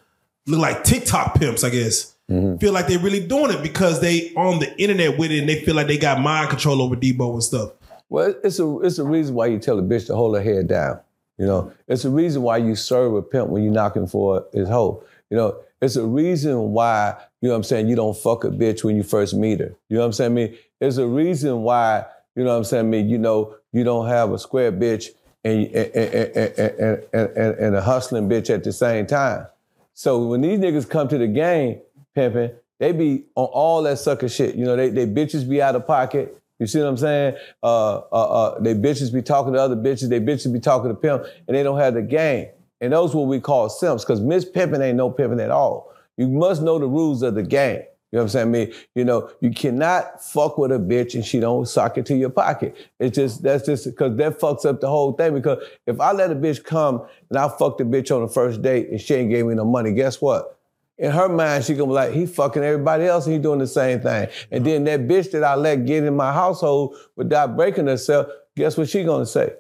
look like TikTok pimps, I guess. Mm-hmm. feel like they're really doing it because they on the internet with it and they feel like they got mind control over Debo and stuff. Well, it's a it's a reason why you tell a bitch to hold her head down. You know, it's a reason why you serve a pimp when you're knocking for his hoe. You know, it's a reason why you know what I'm saying you don't fuck a bitch when you first meet her. You know what I'm saying? I mean, it's a reason why you know what I'm saying. I mean, you know, you don't have a square bitch and and, and, and, and, and a hustling bitch at the same time. So when these niggas come to the game pimping, they be on all that sucker shit. You know, they they bitches be out of pocket. You see what I'm saying? Uh, uh, uh, they bitches be talking to other bitches. They bitches be talking to pimp, and they don't have the game. And those what we call simps, because Miss Pimping ain't no pimping at all. You must know the rules of the game. You know what I'm saying? I mean, you know, you cannot fuck with a bitch and she don't sock it to your pocket. It's just that's just because that fucks up the whole thing. Because if I let a bitch come and I fuck the bitch on the first date and she ain't gave me no money, guess what? In her mind, she gonna be like, he fucking everybody else and he doing the same thing. And then that bitch that I let get in my household without breaking herself, guess what she gonna say?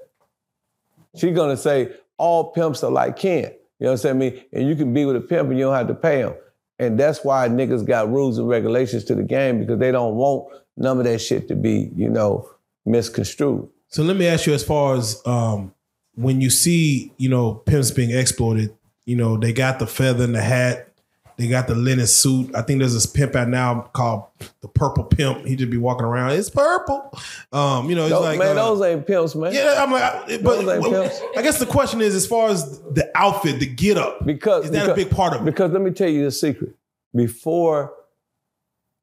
She gonna say, all pimps are like Ken. You know what I'm saying? And you can be with a pimp and you don't have to pay him. And that's why niggas got rules and regulations to the game because they don't want none of that shit to be, you know, misconstrued. So let me ask you, as far as um, when you see, you know, pimps being exploited, you know, they got the feather in the hat, they got the linen suit. I think there's this pimp out now called the Purple Pimp. He just be walking around. It's purple. Um, you know, it's Those- like man, uh, those ain't pimps, man. Yeah, I'm like, but Those ain't pimps. I guess the question is, as far as the outfit, the get up, Because is that because, a big part of it? Because let me tell you the secret. Before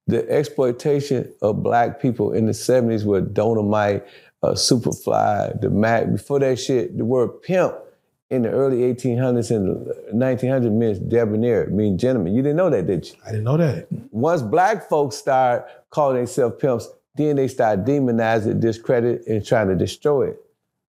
the exploitation of black people in the 70s with Dolemite, uh, Superfly, the Mack, before that shit, the word pimp in the early 1800s and 1900s meant debonair, mean gentleman. You didn't know that, did you? I didn't know that. Once black folks start calling themselves pimps, then they start demonizing, discredit, and trying to destroy it.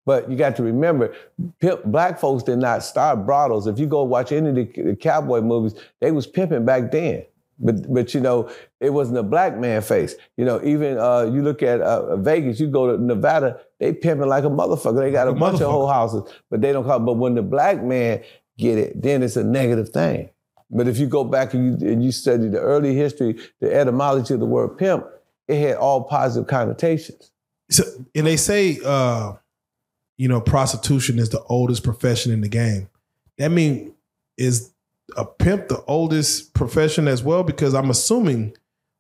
But you got to remember, pimp, black folks did not start brothels. If you go watch any of the, the cowboy movies, they was pimping back then. But but you know, it wasn't a black man face. You know, even uh, you look at uh, Vegas, you go to Nevada, they pimping like a motherfucker. They got a a bunch of whole houses, but they don't call. But when the black man get it, then it's a negative thing. But if you go back and you, and you study the early history, the etymology of the word pimp, it had all positive connotations. So, and they say, uh, you know, prostitution is the oldest profession in the game. That mean is a pimp the oldest profession as well? Because I'm assuming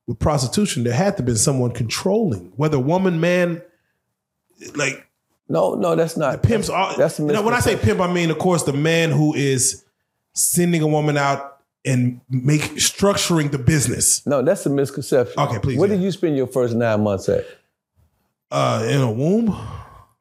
with prostitution there had to be someone controlling, whether woman, man, like No, no, that's not. the pimps are. That's you know, when I say pimp, I mean, of course, the man who is sending a woman out and make structuring the business No, that's a misconception. Okay, please, Where yeah. did you spend your first nine months at? uh, in a womb.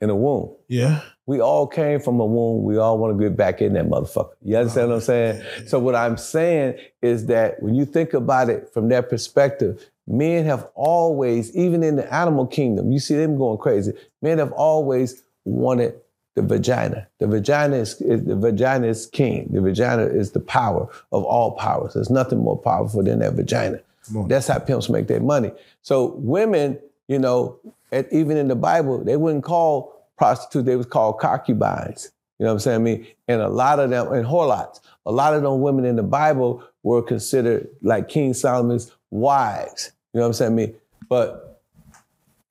In a womb. Yeah. We all came from a womb. We all want to get back in that motherfucker. You understand what I'm saying? So what I'm saying is that when you think about it from that perspective, men have always, even in the animal kingdom, you see them going crazy. Men have always wanted the vagina. The vagina is, is the vagina is king. The vagina is the power of all powers. There's nothing more powerful than that vagina. That's how pimps make their money. So women, you know, at, even in the Bible, they wouldn't call prostitutes, they was called concubines. You know what I'm saying? I mean, and a lot of them, and whorlots, a lot of them women in the Bible were considered like King Solomon's wives. You know what I'm saying? I mean, but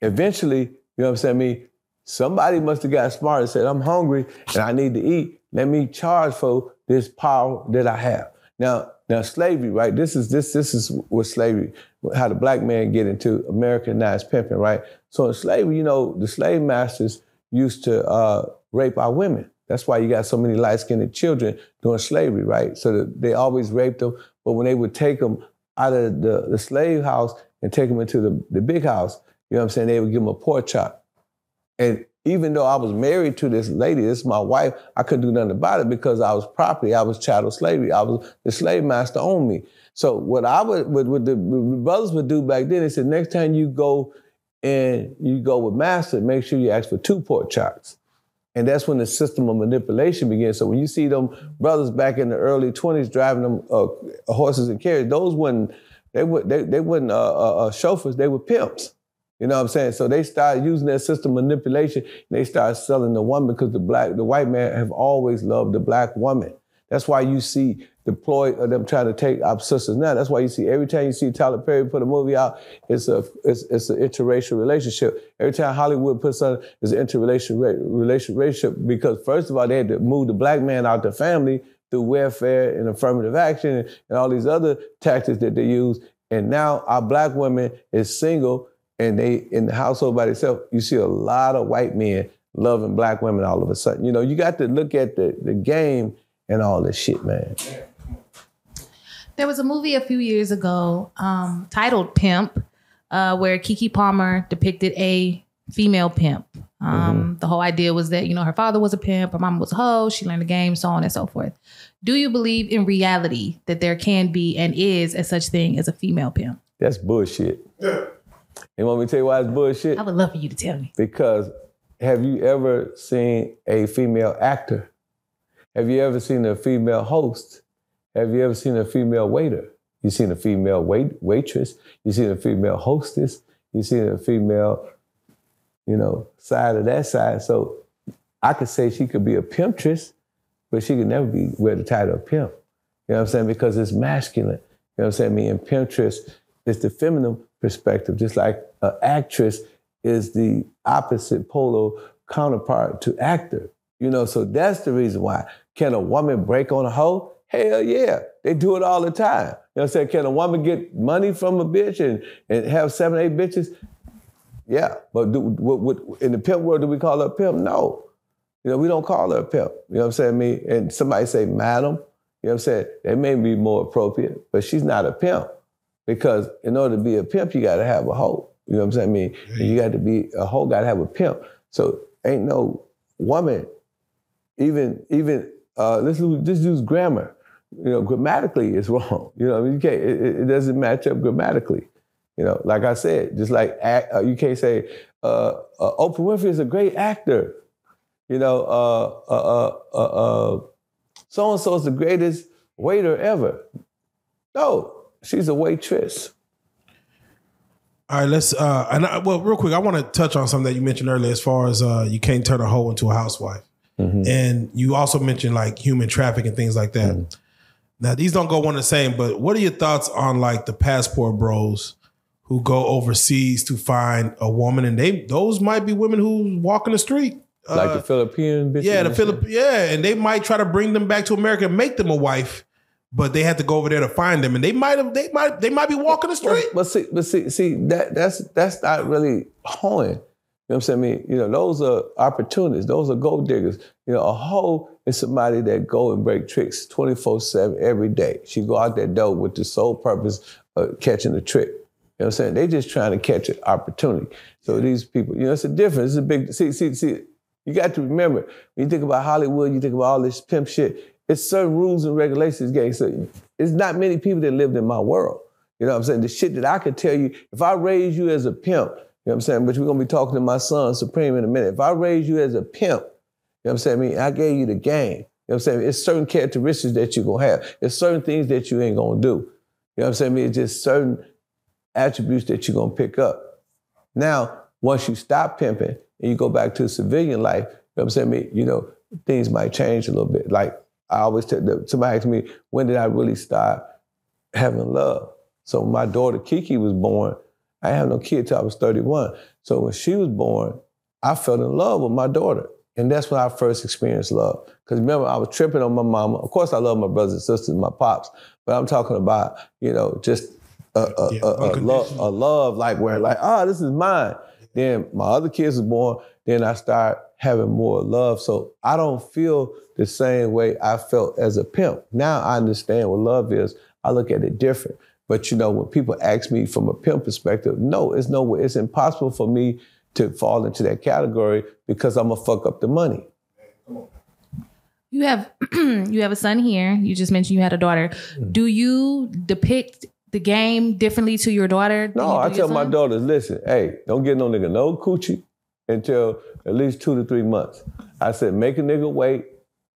eventually, you know what I'm saying? I mean, somebody must have got smart and said, I'm hungry and I need to eat. Let me charge for this power that I have. Now, now slavery, right? This is this this is what slavery, how the black man get into Americanized pimping, right? So in slavery, you know, the slave masters used to uh, rape our women. That's why you got so many light-skinned children during slavery, right? So they always raped them. But when they would take them out of the, the slave house and take them into the, the big house, you know what I'm saying? They would give them a pork chop. And even though I was married to this lady, this is my wife, I couldn't do nothing about it because I was property. I was chattel slavery. I was the slave master owned me. So what I would, what, what the brothers would do back then, they said, next time you go and you go with master, make sure you ask for two pork chops. And that's when the system of manipulation begins. So when you see them brothers back in the early 20s driving them uh, horses and carriages, those weren't, they, they, they weren't uh, uh, uh, chauffeurs, they were pimps. You know what I'm saying? So they started using that system of manipulation they started selling the woman because the black, the white man have always loved the black woman. That's why you see deployed of uh, them trying to take our sisters now. That's why you see every time you see Tyler Perry put a movie out, it's a it's, it's an interracial relationship. Every time Hollywood puts something, it's an interracial relation, relationship because first of all they had to move the black man out the family through welfare and affirmative action and, and all these other tactics that they use. And now our black women is single and they in the household by themselves. You see a lot of white men loving black women all of a sudden. You know, you got to look at the, the game and all this shit, man. There was a movie a few years ago um, titled Pimp, uh, where Keke Palmer depicted a female pimp. Um, mm-hmm. The whole idea was that, you know, her father was a pimp, her mom was a hoe, she learned the game, so on and so forth. Do you believe in reality that there can be and is a such thing as a female pimp? That's bullshit. Yeah. You want me to tell you why it's bullshit? I would love for you to tell me. Because have you ever seen a female actor? Have you ever seen a female host? Have you ever seen a female waiter? You seen a female wait waitress? You seen a female hostess? You seen a female, you know, side of that side. So I could say she could be a pimptress, but she could never be wear the title of pimp. You know what I'm saying? Because it's masculine. You know what I'm saying? I mean, pimptress is the feminine perspective, just like an actress is the opposite polo counterpart to actor. You know, so that's the reason why. Can a woman break on a hoe? Hell yeah. They do it all the time. You know what I'm saying? Can a woman get money from a bitch and, and have seven, eight bitches? Yeah. But do, what, what, in the pimp world, do we call her a pimp? No. You know, we don't call her a pimp. You know what I'm saying? Me and somebody say madam, you know what I'm saying? That may be more appropriate, but she's not a pimp. Because in order to be a pimp, you gotta have a hoe. You know what I'm saying? I mean, you got to be a hoe, got to have a pimp. So ain't no woman, even even uh, let's just use grammar. You know, grammatically it's wrong. You know, you can't. It, it, doesn't match up grammatically. You know, like I said, just like act, uh, you can't say uh, uh, Oprah Winfrey is a great actor. You know, so and so is the greatest waiter ever. No, she's a waitress. All right, let's. Uh, and I, well, real quick, I want to touch on something that you mentioned earlier, as far as uh, you can't turn a hoe into a housewife, mm-hmm. and you also mentioned like human traffic and things like that. Mm-hmm. Now, these don't go one the same, but what are your thoughts on like the passport bros who go overseas to find a woman, and they those might be women who walk in the street, like uh, the Philippine bitches. Yeah, the Philip. Yeah, and they might try to bring them back to America and make them a wife but they had to go over there to find them, and they might have, they might, they might be walking the street. But, but see, but see, see that that's that's not really hoeing. You know what I'm saying? I mean, you know, those are opportunists. Those are gold diggers. You know, a hoe is somebody that go and break tricks 24/7 every day. She go out that door with the sole purpose of catching a trick. You know what I'm saying? They just trying to catch an opportunity. So these people, you know, it's a difference. It's a big. See, see, see. You got to remember when you think about Hollywood, you think about all this pimp shit. It's certain rules and regulations, gang. So it's not many people that lived in my world. You know what I'm saying? The shit that I could tell you, if I raise you as a pimp, you know what I'm saying? But we're gonna be talking to my son Supreme in a minute. If I raise you as a pimp, you know what I'm saying? I mean, I gave you the game. You know what I'm saying? It's certain characteristics that you're gonna have. It's certain things that you ain't gonna do. You know what I'm saying? It's just certain attributes that you're gonna pick up. Now, once you stop pimping and you go back to civilian life, you know what I'm saying? You know, things might change a little bit. Like I always tell somebody asked me, when did I really start having love? So my daughter Kiki was born. I had no kid till I was 31. So when she was born, I fell in love with my daughter. And that's when I first experienced love. Because remember, I was tripping on my mama. Of course, I love my brothers and sisters, my pops, but I'm talking about, you know, just a, a, yeah, a, a love, a love like where like, ah, oh, this is mine. Then my other kids were born. Then I start having more love. So I don't feel the same way I felt as a pimp. Now I understand what love is. I look at it different. But you know, when people ask me from a pimp perspective, no, it's no way. It's impossible for me to fall into that category because I'm gonna fuck up the money. You have you have a son here. You just mentioned you had a daughter. Mm-hmm. Do you depict the game differently to your daughter? No, I tell my daughters, listen, hey, don't get no nigga no coochie until at least two to three months. I said, make a nigga wait.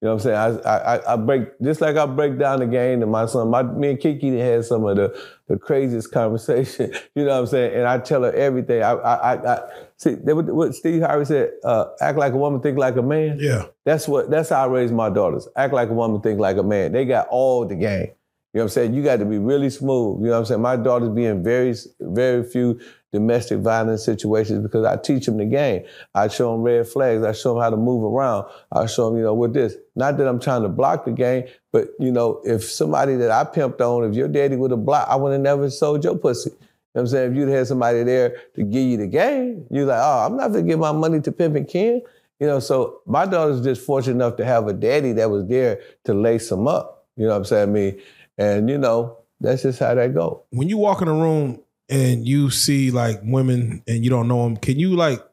You know what I'm saying? I, I, I break just like I break down the game to my son. My me and Keke had some of the, the craziest conversation. You know what I'm saying? And I tell her everything. I I I See, they, would- what Steve Harvey said, uh, act like a woman, think like a man. Yeah. That's what that's how I raise my daughters. Act like a woman, think like a man. They got all the game. You know what I'm saying? You got to be really smooth. You know what I'm saying? My daughters being very, very few domestic violence situations because I teach them the game. I show them red flags. I show them how to move around. I show them, you know, with this. Not that I'm trying to block the game, but you know, if somebody that I pimped on, if your daddy would have blocked, I would have never sold your pussy. You know I'm saying? If you'd had somebody there to give you the game, you're like, oh, I'm not gonna give my money to Pimpin' Ken. You know, so my daughter's just fortunate enough to have a daddy that was there to lace them up. You know what I'm saying? I mean, and you know, that's just how that go. When you walk in a room and you see like women and you don't know them, can you like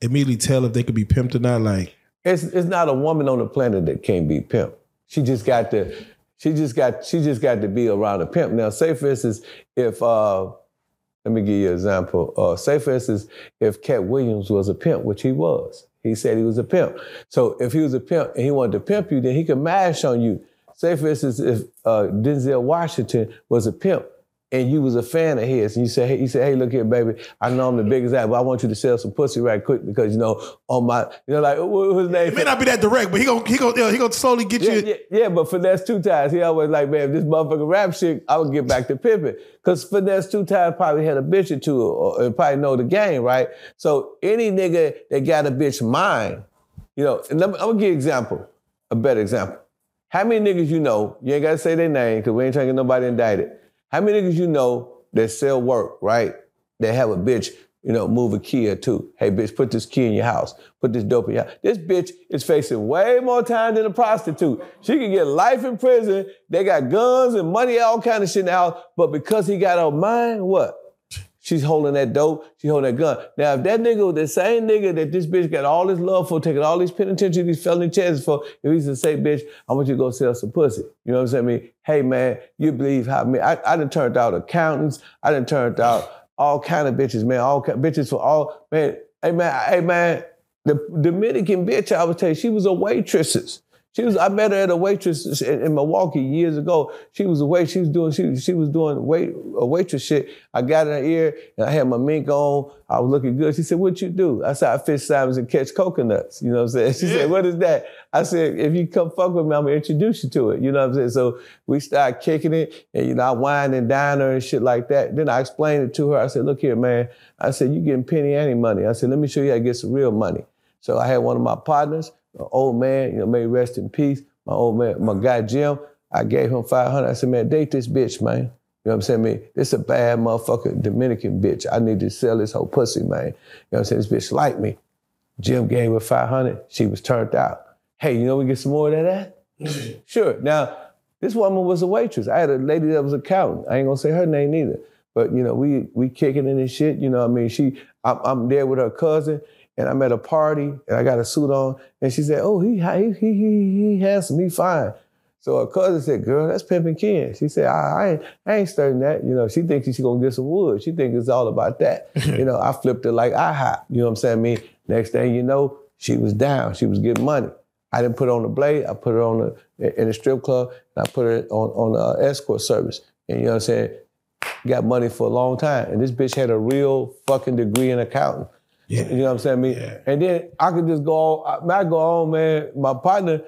immediately tell if they could be pimped or not? Like, It's it's not a woman on the planet that can't be pimp. She just got to, she just got, she just got to be around a pimp. Now, say for instance, if uh, let me give you an example. Uh, say for instance, if Katt Williams was a pimp, which he was, he said he was a pimp. So if he was a pimp and he wanted to pimp you, then he could mash on you. Say for instance, if uh, Denzel Washington was a pimp and you was a fan of his, and you say, hey, he said, hey, look here, baby, I know I'm the biggest act, but I want you to sell some pussy right quick because you know on my, you know, like what, his name? it may not be that direct, but he gonna he gonna he gonna slowly get Yeah, you. yeah, yeah, but Finesse2Tymes. He always like, man, if this motherfucker rap shit, I would get back to pimping. Cause Finesse2Tymes probably had a bitch or two, or, or probably know the game, right? So any nigga that got a bitch mind, you know, and let me, I'm gonna give you an example, a better example. How many niggas you know? You ain't gotta say their name, cause we ain't trying to get nobody indicted. How many niggas you know that sell work, right? That have a bitch, you know, move a key or two. Hey, bitch, put this key in your house. Put this dope in your house. This bitch is facing way more time than a prostitute. She can get life in prison. They got guns and money, all kind of shit in the house. But because he got her mind, what? She's holding that dope. She's holding that gun. Now, if that nigga was the same nigga that this bitch got all this love for, taking all these penitentiary, these felony chances for, if he's to say, bitch, I want you to go sell some pussy. You know what I'm saying? I mean, hey man, you believe how me? I, I done turned out accountants. I done turned out all kind of bitches, man. All bitches for all man. Hey man, hey man. The Dominican bitch I was telling you, she was a waitress. She was. I met her at a waitress in, Milwaukee years ago. She was a wait. She was doing. She she was doing wait a waitress shit. I got in her ear and I had my mink on. I was looking good. She said, "What you do?" I said, "I fish salmons and catch coconuts." You know what I'm saying? She said, "What is that?" I said, "If you come fuck with me, I'm gonna introduce you to it." You know what I'm saying? So we started kicking it, and you know, I wine and dine her and shit like that. Then I explained it to her. I said, "Look here, man." I said, "You getting penny ante money?" I said, "Let me show you how to get some real money." So I had one of my partners, an old man, you know, may rest in peace. My old man, my guy Jim, I gave him 500. I said, man, date this bitch, man. You know what I'm saying? Man, this a bad motherfucker Dominican bitch. I need to sell this whole pussy, man. You know what I'm saying? This bitch like me. Jim gave her 500. She was turned out. Hey, you know we get some more of that? at? sure. Now, this woman was a waitress. I had a lady that was a accountant. I ain't gonna say her name either. But you know, we we kicking in this shit. You know, what I mean, she, I'm, I'm there with her cousin, and I'm at a party, and I got a suit on, and she said, "Oh, he he he he, he handsome, he fine." So her cousin said, "Girl, that's Pimpin' Ken." She said, "I, I ain't I ain't studying that." You know, she thinks she's gonna get some wood. She thinks it's all about that. you know, I flipped it like I hot. You know what I'm saying? I mean, next thing you know, she was down. She was getting money. I didn't put her on the blade. I put her on the in the strip club, and I put her on on the uh, escort service. And you know what I'm saying? Got money for a long time. And this bitch had a real fucking degree in accounting. Yeah. You know what I'm saying? I mean, Yeah. and then I could just go on. I, I go on, man. My partner,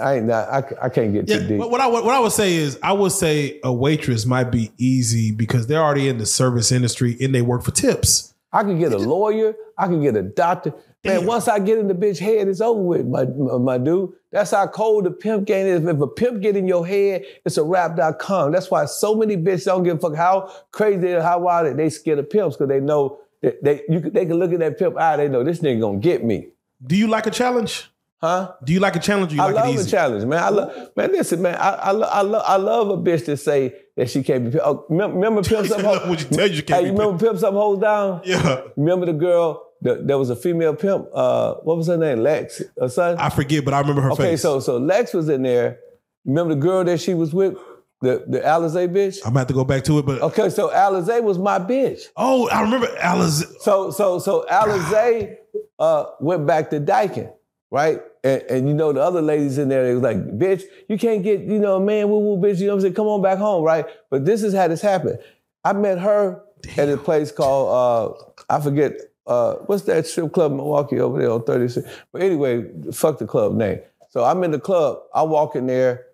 I ain't not. I, I can't get too deep. but what I would- what I would say is I would say a waitress might be easy because they're already in the service industry and they work for tips. I could get a lawyer. I could get a doctor. Man, Damn. once I get in the bitch head, it's over with, my, my, dude. That's how cold the pimp game is. If a pimp get in your head, it's a rap.com. That's why so many bitches don't give a fuck how crazy are, how wild they, they scared of pimps because they know they, you, could- they can look at that pimp eye, they know this nigga gonna get me. Do you like a challenge? Huh? Do you like a challenge? Or you I like love a challenge, man. I love, man. Listen, man. I, I, lo- I, lo- I love a bitch to say that she can't be. Oh, remember, remember pimp something. Love what you tell you can't hey, you remember pimp something holds down? Yeah, Remember the girl? The, there was a female pimp. Uh, what was her name? Lex. Her son. I forget, but I remember her okay, face. so so Lex was in there. Remember the girl that she was with, the the Alizé bitch. I'm about to go back to it, but Okay, so Alizé was my bitch. oh, I remember Alice. So so so Alizé uh, went back to Dyken, right? And, and you know the other ladies in there, they was like, bitch, you can't get, you know, man, woo woo, bitch, you know what I'm saying? Come on back home, right? But this is how this happened. I met her at a place called uh, I forget, uh, what's that strip club in Milwaukee over there on 36? But anyway, fuck the club name. So I'm in the club. I walk in there.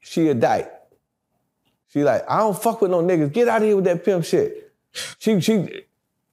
She a dyke. She like, I don't fuck with no niggas. Get out of here with that pimp shit. She she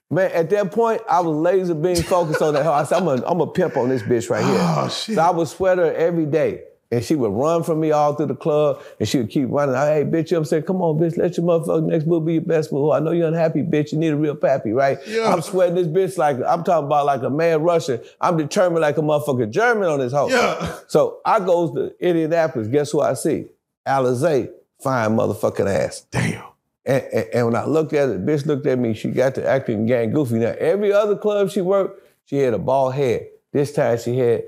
man, at that point, I was laser being focused on that. I said, I'm a, I'm a pimp on this bitch right here. Oh, shit. So I would sweat her every day. And she would run from me all through the club, and she would keep running. Hey, bitch, you know what I'm saying? Come on, bitch, let your motherfucker next move be your best move. I know you're unhappy, bitch. You need a real pappy, right? Yeah. I'm sweating this bitch like, I'm talking about like a man Russian. I'm determined like a motherfucker German on this hoe. Yeah. So I goes to Indianapolis. Guess who I see? Alizé, fine motherfucking ass. Damn. And, and, and when I looked at it, bitch looked at me. She got to acting gang goofy. Now every other club she worked, she had a bald head. This time she had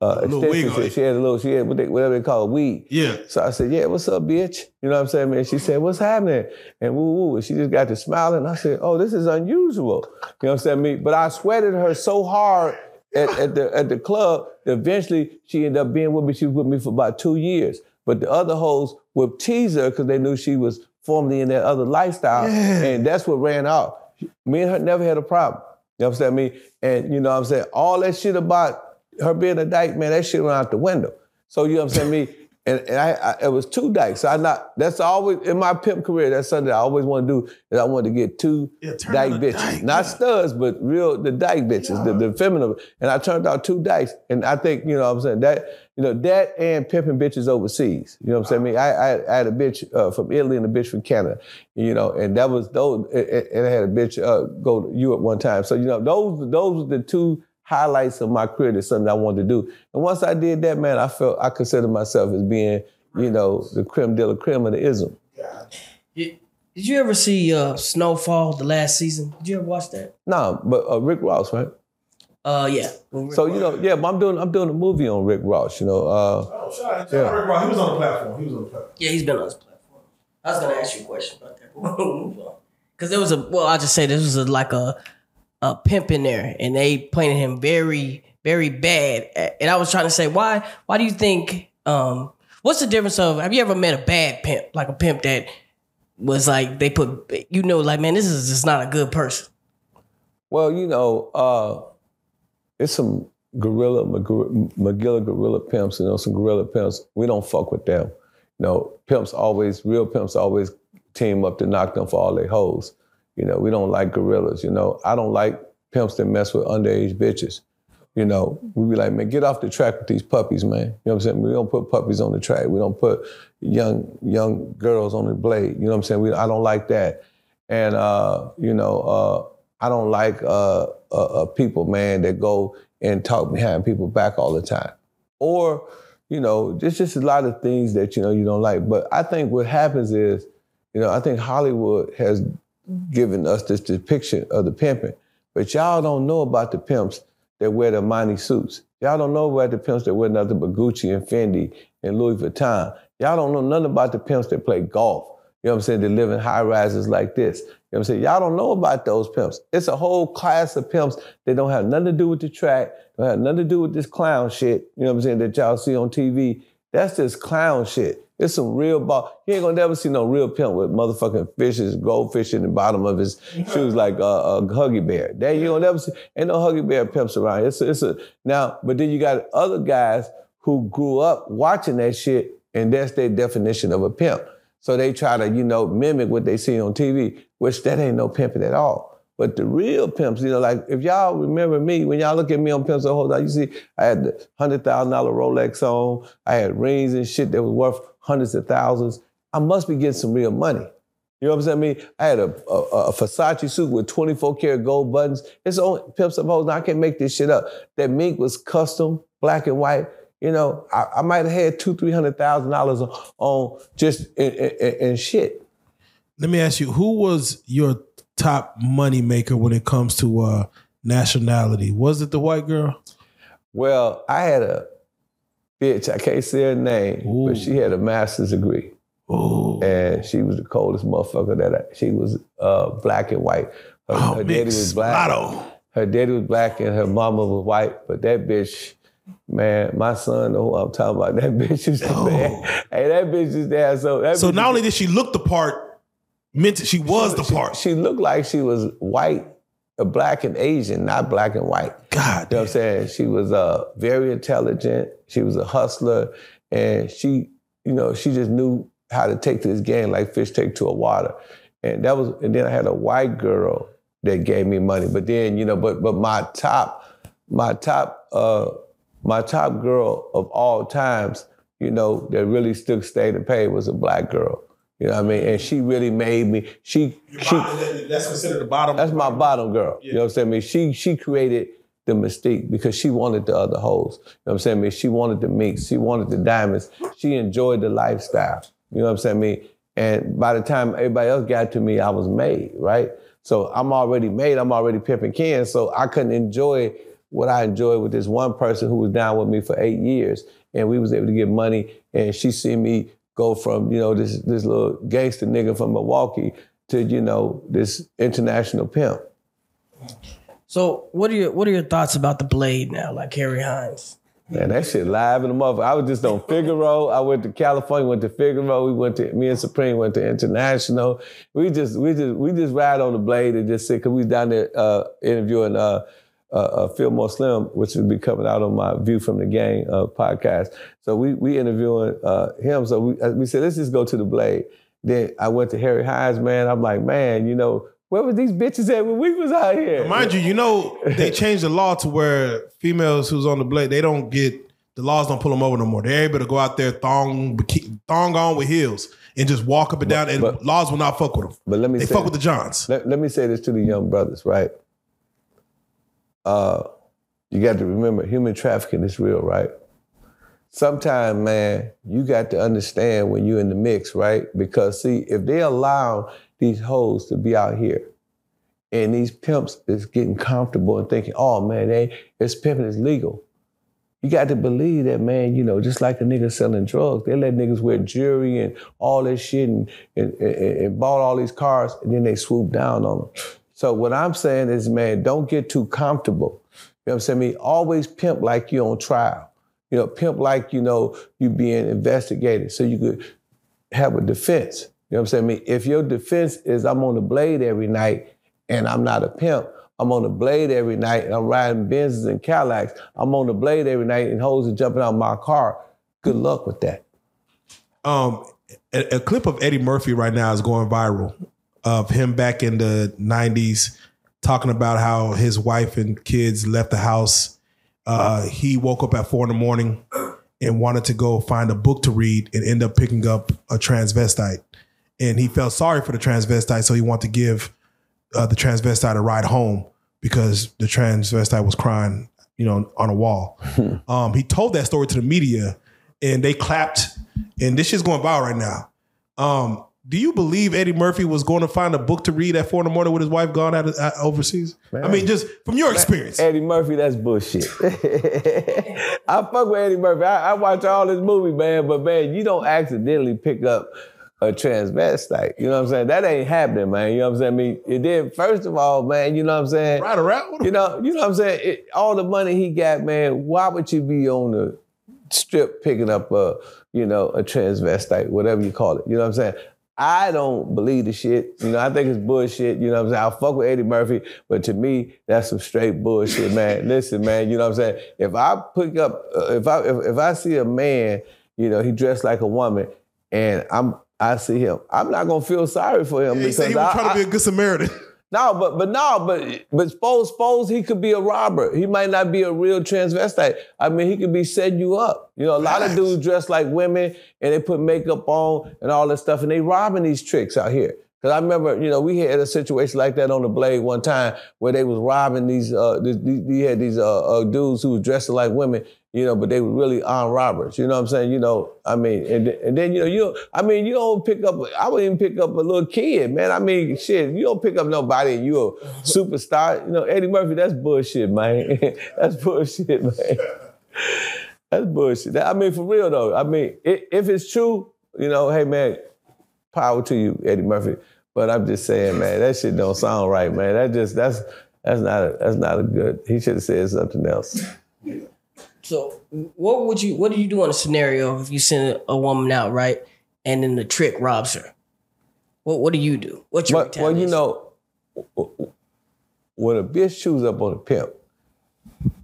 uh, A little wig extensions. on it. She had a little. She had what they, whatever they call weed. Yeah. So I said, "Yeah, what's up, bitch?" You know what I'm saying, man? She said, "What's happening?" And woo woo. And she just got to smiling. I said, "Oh, this is unusual." You know what I'm saying? Me, but I sweated her so hard at, at the at the club that eventually she ended up being with me. She was with me for about two years. But the other hoes would tease her because they knew she was formerly in that other lifestyle, Yeah. and that's what ran out. Me and her never had a problem. You know what I'm saying? Me and you know what I'm saying all that shit about her being a dyke, man, that shit went out the window. So you know what I'm saying? Me and, and I, I it was two dykes. So I not that's always in my pimp career. That's something I always want to do. Is I wanted to get two Yeah, dyke bitches, dyke, not yeah. studs, but real the dyke bitches, the, the feminine. And I turned out two dykes, and I think you know what I'm saying that you know that and pimping bitches overseas. You know what I'm saying? I mean, I, I, I had a bitch uh, from Italy and a bitch from Canada. You know, and that was those. And and I had a bitch uh, go to Europe one time. So you know, those those were the two highlights of my career. That's something I wanted to do. And once I did that, man, I felt I considered myself as being you know the creme de la creme of the ism. Did did you ever see uh, Snowfall the last season? Did you ever watch that? No, but uh, Rick Ross, right? Uh, yeah. So you know, yeah, but I'm doing I'm doing a movie on Rick Ross. You know, uh, Oh, shout Yeah. to Rick Ross. He was on the platform. He was on the platform. Yeah, he's been on this platform. I was gonna ask you a question about that. but we'll move on. Cause there was a well, I'll just say this was a, like a a pimp in there, and they painted him very, very bad. And I was trying to say, why why do you think um what's the difference of have you ever met a bad pimp? Like a pimp that was like they put you know, like, man, this is just not a good person. well, you know, uh, it's some gorilla Mag- Magilla gorilla pimps. You know, some gorilla pimps. We don't fuck with them. You know, pimps always real pimps always team up to knock them for all they hoes. You know, we don't like gorillas. You know, I don't like pimps that mess with underage bitches. You know, we be like, man, get off the track with these puppies, man. You know what I'm saying? We don't put puppies on the track. We don't put young young girls on the blade. You know what I'm saying? We, I don't like that. And uh, you know, uh, I don't like uh, uh, uh, people, man, that go and talk behind people back all the time. Or, you know, there's just a lot of things that you know you don't like. But I think what happens is, you know, I think Hollywood has given us this depiction of the pimping, but y'all don't know about the pimps that wear the Armani suits. Y'all don't know about the pimps that wear nothing but Gucci and Fendi and Louis Vuitton. Y'all don't know nothing about the pimps that play golf. You know what I'm saying? They live in high rises like this. You know what I'm saying? Y'all don't know about those pimps. It's a whole class of pimps that don't have nothing to do with the track, don't have nothing to do with this clown shit, you know what I'm saying, that y'all see on TV. That's just clown shit. It's some real ball. You ain't gonna never see no real pimp with motherfucking fishes, goldfish in the bottom of his shoes like a, a Huggy Bear. That you gonna never see. Ain't no Huggy Bear pimps around. It's a, it's a now, but then you got other guys who grew up watching that shit, and that's their definition of a pimp. So they try to, you know, mimic what they see on TV, which that ain't no pimping at all. But the real pimps, you know, like if y'all remember me, when y'all look at me on Pimps whole time, you see I had the hundred thousand dollar Rolex on, I had rings and shit that was worth hundreds of thousands. I must be getting some real money. You know what I'm saying? I mean, I had a, a, a Versace suit with 24 karat gold buttons. It's on Pimps Up Hoes. Now I can't make this shit up. That mink was custom, black and white. You know, I, I might have had two, three hundred thousand dollars on just in shit. Let me ask you, who was your top money maker when it comes to uh, nationality? Was it the white girl? Well, I had a bitch, I can't say her name, Ooh. but she had a master's degree. Oh, And she was the coldest motherfucker that I, she was uh, black and white. Her, oh her daddy was black. Lotto. Her daddy was black and her mama was white. But that bitch, man, my son know who I'm talking about. That bitch is Oh. bad. Hey, that bitch is there. So that So not only did she look the part, meant she was the she, part. She looked like she was white black and Asian, not black and white. God, You know what I'm saying? She was uh, very intelligent. She was a hustler, and she, you know, she just knew how to take to this game like fish take to a water. And that was, and then I had a white girl that gave me money. But then, you know, but but my top, my top, uh, my top girl of all times, you know, that really still stayed and paid was a black girl. You know what I mean? And she really made me. She she that's considered the bottom. that's my bottom girl. You know what I'm saying? I mean, she she created the mystique because she wanted the other hoes. You know what I'm saying? I mean, she wanted the meats, she wanted the diamonds, she enjoyed the lifestyle. You know what I'm saying? I mean, and by the time everybody else got to me, I was made, right? So I'm already made, I'm already Pimpin' Ken, so I couldn't enjoy what I enjoyed with this one person who was down with me for eight years. And we was able to get money and she see me go from, you know, this this little gangster nigga from Milwaukee to, you know, this international pimp. So what are your what are your thoughts about the blade now, like Harry Hines? Man, that shit live in the mother. I was just on Figueroa. I went to California, went to Figueroa. We went to me and Supreme went to International. We just we just we just ride on the blade and just sit because we was down there uh, interviewing uh, uh, uh, Fillmore Slim, which will be coming out on my View from the Game uh, podcast. So we we interviewing uh, him. So we uh, we said let's just go to the blade. Then I went to Harry Hines. Man, I'm like, man, you know. Where was these bitches at when we was out here? Mind you, you know they changed the law to where females who's on the blade they don't get the laws don't pull them over no more. They're able to go out there thong thong on with heels and just walk up and down, and but- laws will not fuck with them. But let me They say fuck with the Johns. let, let me say this to the young brothers, right? Uh, you got to remember, human trafficking is real, right? Sometimes, man, you got to understand when you're in the mix, right? Because see, if they allow these hoes to be out here, and these pimps is getting comfortable and thinking, oh man, they it's pimping is legal. You got to believe that, man, you know, just like the niggas selling drugs, they let niggas wear jewelry and all this shit and, and, and, and bought all these cars and then they swoop down on them. So what I'm saying is, man, don't get too comfortable. You know what I'm saying? I mean, always pimp like you're on trial. You know, pimp like, you know, you being investigated so you could have a defense. You know what I'm saying? I mean, if your defense is I'm on the blade every night and I'm not a pimp, I'm on the blade every night and I'm riding Benzes and Cadillacs. I'm on the blade every night and hoes are jumping out of my car. Good luck with that. Um, a, a clip of Eddie Murphy right now is going viral of him back in the '90s talking about how his wife and kids left the house. Uh, he woke up at four in the morning and wanted to go find a book to read and end up picking up a transvestite. And he felt sorry for the transvestite, so he wanted to give uh, the transvestite a ride home because the transvestite was crying, you know, on a wall. um, he told that story to the media, and they clapped. And this shit's going viral right now. Um, do you believe Eddie Murphy was going to find a book to read at four in the morning with his wife gone out, out overseas? I mean, just from your experience. Eddie Murphy, that's bullshit. I fuck with Eddie Murphy. I, I watch all his movies, man, but man, you don't accidentally pick up a transvestite. You know what I'm saying? That ain't happening, man. You know what I'm saying? I mean, it did, first of all, man, you know what I'm saying? Ride around. You know, you know what I'm saying? It, all the money he got, man, why would you be on the strip picking up a, you know, a transvestite, whatever you call it? You know what I'm saying? I don't believe the shit. You know, I think it's bullshit. You know what I'm saying? I'll fuck with Eddie Murphy, but to me, that's some straight bullshit, man. Listen, man, you know what I'm saying? If I pick up, uh, if I if, if I see a man, you know, he dressed like a woman, and I'm I see him, I'm not gonna feel sorry for him He said he was I- trying to be a good Samaritan. No, but but no, but but suppose suppose he could be a robber. He might not be a real transvestite. I mean, he could be setting you up. You know, a lot of dudes dress like women and they put makeup on and all that stuff, and they robbing these tricks out here. Cause I remember, you know, we had a situation like that on the blade one time where they was robbing these. Uh, these, these had these uh, uh, dudes who was dressing like women, you know, but they were really armed robbers. You know what I'm saying? You know, I mean, and, and then you know, you, I mean, you don't pick up. I wouldn't even pick up a little kid, man. I mean, shit, you don't pick up nobody, and you a superstar. You know, Eddie Murphy, that's bullshit, man. that's bullshit, man. That's bullshit. I mean, for real though. I mean, if it's true, you know, hey man, power to you, Eddie Murphy. But I'm just saying, man, that shit don't sound right, man. That just that's that's not a that's not a good. He should have said something else. So what would you what do you do in a scenario if you send a woman out, right? And then the trick robs her? What what do you do? What's your But well, you know, when a bitch chews up on a pimp,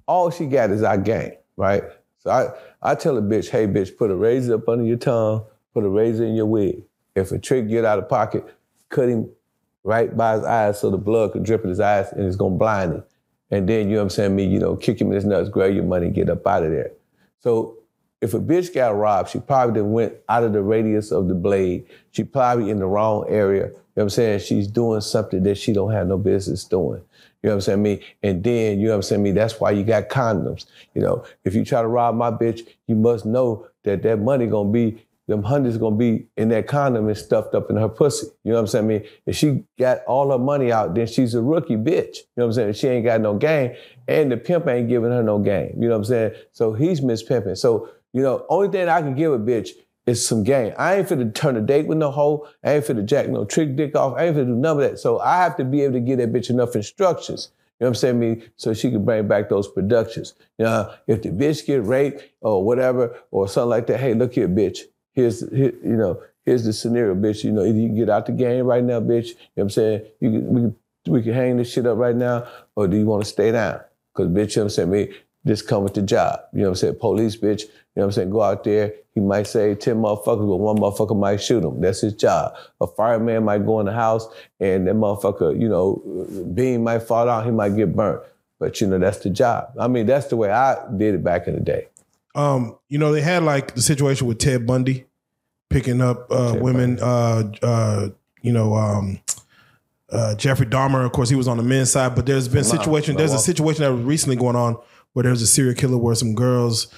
all she got is our game, right? So I, I tell a bitch, hey bitch, put a razor up under your tongue, put a razor in your wig. If a trick get out of pocket, cut him right by his eyes so the blood could drip in his eyes and it's gonna blind him. And then, you know what I'm saying, me, you know, kick him in his nuts, grab your money, get up out of there. So if a bitch got robbed, she probably went out of the radius of the blade. She probably in the wrong area. You know what I'm saying? She's doing something that she don't have no business doing. You know what I'm saying? Me, and then you know what I'm saying? Me, that's why you got condoms. You know, if you try to rob my bitch, you must know that that money gonna be them hundreds gonna be in that condom and stuffed up in her pussy. You know what I'm saying? I mean, if she got all her money out, then she's a rookie bitch. You know what I'm saying? She ain't got no game, and the pimp ain't giving her no game. You know what I'm saying? So he's mispimping. So, you know, only thing I can give a bitch is some game. I ain't finna turn a date with no hoe. I ain't finna jack no trick dick off. I ain't finna do none of that. So I have to be able to give that bitch enough instructions. You know what I'm saying? Me, so she can bring back those productions. You know, if the bitch get raped or whatever or something like that, hey, look here, bitch here's here, you know here's the scenario, bitch. You know, either you can get out the game right now, bitch. You know what I'm saying? You can, we can we can hang this shit up right now, or do you want to stay down? Cause bitch, you know what I'm saying? Me, this come with the job. You know what I'm saying? Police, bitch. You know what I'm saying? Go out there. He might say 10 motherfuckers, but one motherfucker might shoot him. That's his job. A fireman might go in the house and that motherfucker, you know, beam might fall out. He might get burnt. But, you know, that's the job. I mean, that's the way I did it back in the day. Um, you know, they had like the situation with Ted Bundy picking up uh, women. Uh, uh, you know, um, uh, Jeffrey Dahmer. Of course, he was on the men's side, but there's been situation. There's a situation that was recently going on where there's a serial killer where some girls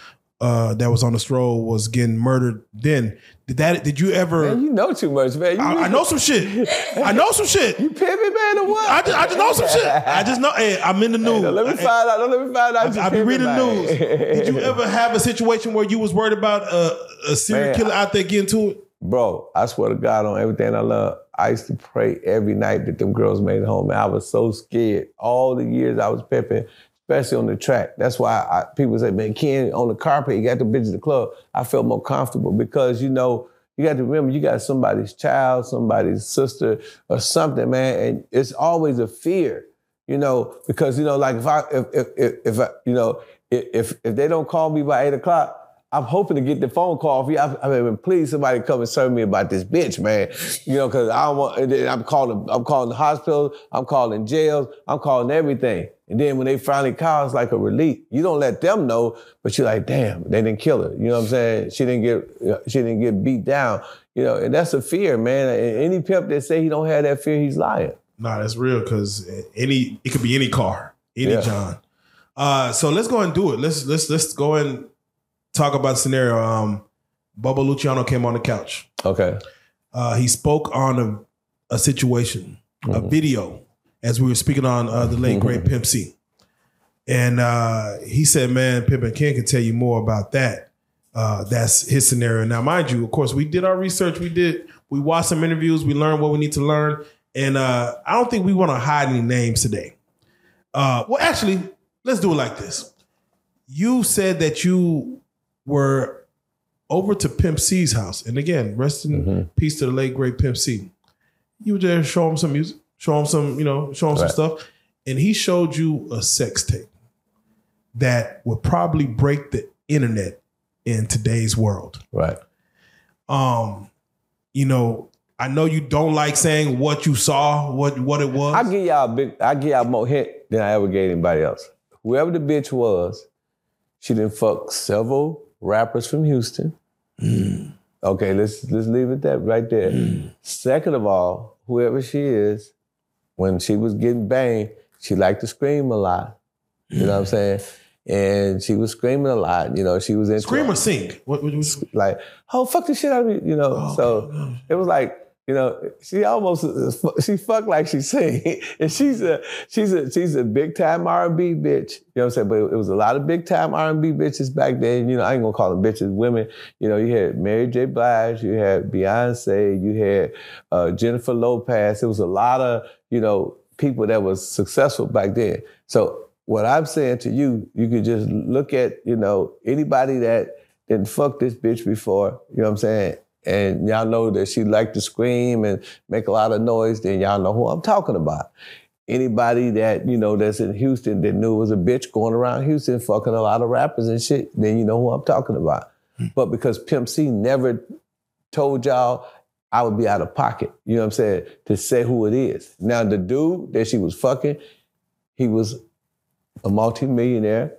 uh, that was on the stroll was getting murdered. Then did that? Did you ever? Man, you know too much, man. I, I know some shit. I know some shit. You pimping, man, or what? I just, I just know some shit. I just know. Hey, I'm in the news. Hey, let me find out. Don't let me find out. I, I be reading the news. Did you ever have a situation where you was worried about a, a serial Man, killer out there getting to it? Bro, I swear to God on everything I love, I used to pray every night that them girls made it home. Man, I was so scared. All the years I was pimping, especially on the track. That's why I, people say, man, Ken, on the carpet, you got the bitch at the club. I felt more comfortable because, you know, you got to remember you got somebody's child, somebody's sister, or something, man, and it's always a fear, you know, because you know, like if I if if if, if I, you know if if they don't call me by eight o'clock, I'm hoping to get the phone call for you. I, I mean, please somebody come and serve me about this bitch, man. You know, because I don't want. I'm calling. I'm calling the hospital. I'm calling jails. I'm calling everything. And then when they finally call, it's like a relief. You don't let them know, but you're like, damn, they didn't kill her. You know what I'm saying? She didn't get. She didn't get beat down. You know, and that's a fear, man. And any pimp that say he don't have that fear, he's lying. Nah, that's real because any it could be any car, any Yeah. John. Uh, so let's go and do it. Let's let's let's go and talk about scenario. Um, Bubba Luciano came on the couch. Okay. Uh, he spoke on a, a situation, a video, as we were speaking on uh, the late great Pimp C, and uh, he said, "Man, Pimpin' Ken can tell you more about that." Uh, that's his scenario. Now, mind you, of course, we did our research. We did. We watched some interviews. We learned what we need to learn, and uh, I don't think we want to hide any names today. Uh, well, actually, let's do it like this. You said that you were over to Pimp C's house, and again, rest in peace to the late great Pimp C. You were there, show him some music, show him some, you know, show him Right. some stuff, and he showed you a sex tape that would probably break the internet in today's world. Right. Um, you know, I know you don't like saying what you saw, what what it was. I give y'all a big. I give y'all more hint than I ever gave anybody else. Whoever the bitch was, she didn't fuck several rappers from Houston. Mm. Okay, let's let's leave it that right there. Mm. Second of all, whoever she is, when she was getting banged, she liked to scream a lot. You know what I'm mm. saying? And she was screaming a lot. You know, she was in Scream or sing? What, what, what- like, oh fuck the shit out of me, you know. Oh, so it was like, you know, she almost she fucked like she sing, and she's a she's a she's a big time R and B bitch. You know what I'm saying? But it was a lot of big time R and B bitches back then. You know, I ain't gonna call them bitches, women. You know, you had Mary J. Blige, you had Beyonce, you had uh, Jennifer Lopez. It was a lot of you know people that was successful back then. So what I'm saying to you, you could just look at you know anybody that didn't fuck this bitch before. You know what I'm saying? And y'all know that she liked to scream and make a lot of noise. Then y'all know who I'm talking about. anybody that you know that's in Houston that knew it was a bitch going around Houston fucking a lot of rappers and shit, then you know who I'm talking about. But because Pimp C never told y'all I would be out of pocket, you know what I'm saying, to say who it is. Now the dude that she was fucking, he was a multimillionaire.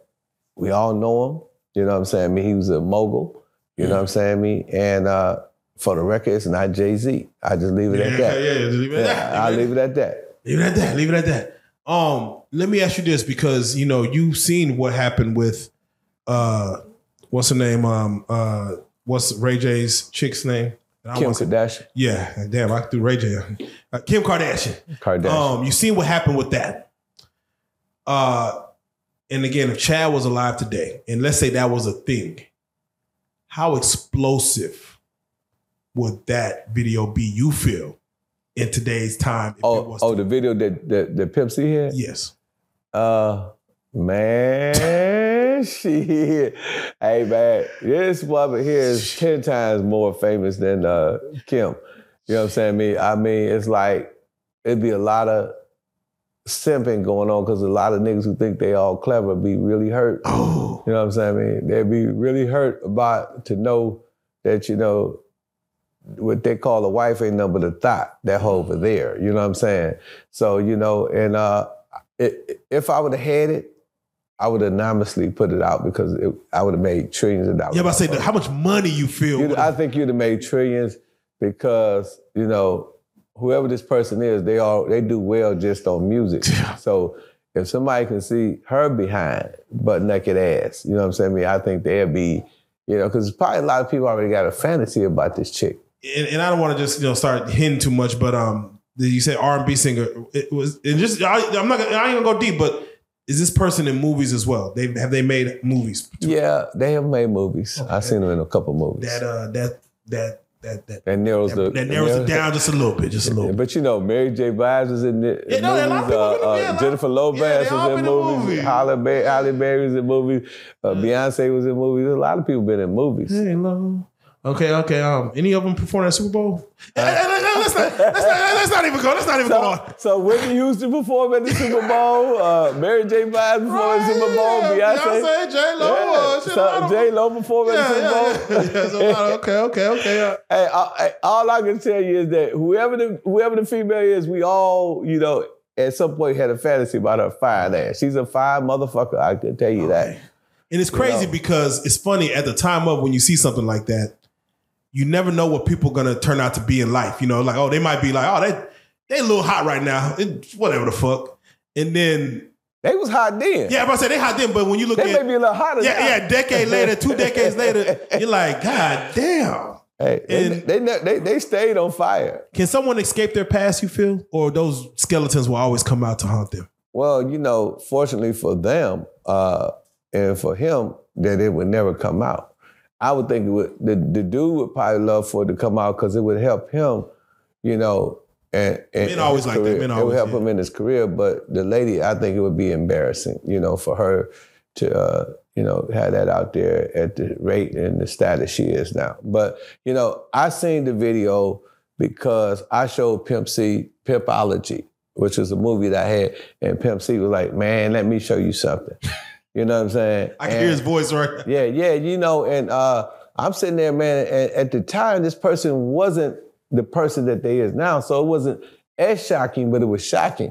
We all know him. You know what I'm saying? I mean, he was a mogul. You know what I'm saying? Me and uh, for the record, it's not Jay Z. I just leave it Yeah, at that. yeah, just leave it at that. I'll leave it at that. Leave it at that. Leave it at that. Um, let me ask you this because you know you've seen what happened with uh, what's her name? Um, uh, what's Ray J's chick's name? Kim Kardashian, Yeah, damn, I threw Ray J. Uh, Kim Kardashian. Kardashian. Um, you seen what happened with that. Uh, and again, if Chad was alive today, and let's say that was a thing, how explosive would that video be? You feel in today's time? If it oh, was oh, the video that that, that Pimp C had. yes. Uh, man, shit. Hey, man, this woman here is ten times more famous than uh, Kim. You know what I'm saying? Me, I mean, it's like it'd be a lot of simping going on because a lot of niggas who think they all clever be really hurt. Oh, You know what I'm saying? I mean, they'd be really hurt about to know that, you know, what they call a wife ain't nothing but a thought, that over there. You know what I'm saying? So, you know, and uh, it, if I would have had it, I would have anonymously put it out because it, I would have made trillions of dollars. yeah, but I say that, how much money you feel? You'd- I think you'd have made trillions because you know whoever this person is, they all they do well just on music. So if somebody can see her behind butt naked ass, you know what I'm saying? I, mean, I think they'd be, you know, because probably a lot of people already got a fantasy about this chick. And, and I don't want to just you know start hinting too much, but um, you said R and B singer. It was and just I, I'm not. Gonna, I ain't gonna go deep, but is this person in movies as well? They have they made movies Yeah, they have made movies. I've seen them in a couple movies. that uh that that that that that narrows the that narrows it down just a little bit, just a little. bit. But you know, Mary J. Blige was in the Yeah, in no, movies. Uh, yeah, uh, Jennifer Lopez yeah, was in movies. movies. Halle, Berry, Halle Berry was in movies. Uh, Beyonce was in movies. A lot of people been in movies. Hey, low. Okay, okay. Um, any of them perform at Super Bowl? Eh, let's, not, let's, not, let's not even go. Let's not even go So, on. so Whitney Houston performed at the Super Bowl. Uh, Mary J. Blige performed at the Super Bowl. Yeah, Beyonce. Beyonce, J Lo. Yeah. uh, shit, So J Lo performed at the Super yeah, Bowl. yeah. yeah so a lot of- okay, okay, okay. uh, Hey, I, all I can tell you is that whoever the whoever the female is, we all, you know, at some point had a fantasy about her fine ass. She's a fine motherfucker. I can tell you that. And it's crazy know. because it's funny at the time of when you see something like that, you never know what people are gonna turn out to be in life. You know, like oh, they might be like, oh, they they a little hot right now, It- whatever the fuck. And then They was hot then. yeah, but I say they hot then, but when you look at it. They at may be a little hotter. yeah, now. yeah, a decade later, two decades later, you're like, God damn. Hey, And- they, ne- they they stayed on fire. Can someone escape their past? You feel, or those skeletons will always come out to haunt them? Well, you know, fortunately for them uh, and for him, that it would never come out. I would think it would, the, the dude would probably love for it to come out because it would help him, you know. And, and Men always like that. career. Men it would help yeah. him in his career, but the lady, I think it would be embarrassing, you know, for her to, uh, you know, have that out there at the rate and the status she is now. But you know, I seen the video because I showed Pimp C Pimpology, which was a movie that I had, and Pimp C was like, "Man, let me show you something." You know what I'm saying? I can And- hear his voice right yeah, yeah, you know, and uh, I'm sitting there, man, and at the time, this person wasn't the person that they is now, so it wasn't as shocking, but it was shocking.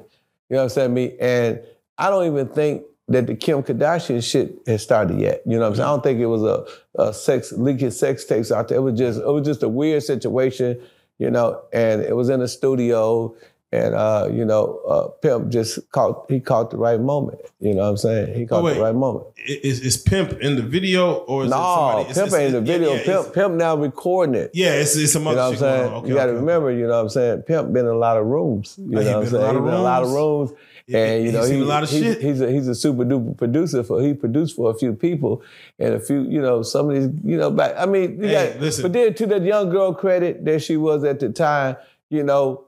You know what I'm saying? Me and I don't even think that the Kim Kardashian shit has started yet. You know what I'm saying? I don't think it was a, a sex leaking sex tapes out there. It was just it was just a weird situation, you know, and it was in a studio. And uh, you know, uh, Pimp just caught he caught the right moment. You know what I'm saying? He caught wait. the right moment. Is, is Pimp in the video or is it No, somebody? it's- Pimp it's- ain't in the video. yeah, Pimp, Pimp now recording it. Yeah, it's, it's some You know what I'm saying? Okay, you got to okay, remember, you know what I'm saying? Pimp been in a lot of rooms. You Oh, know what I'm been in a saying? He been in a lot of rooms. Yeah, And you know, he, a lot of he's, he's a he's a super duper producer for he produced for a few people and a few, you know, some of these, you know, back. I mean, you Hey, got, listen. but then to that young girl credit that she was at the time, you know,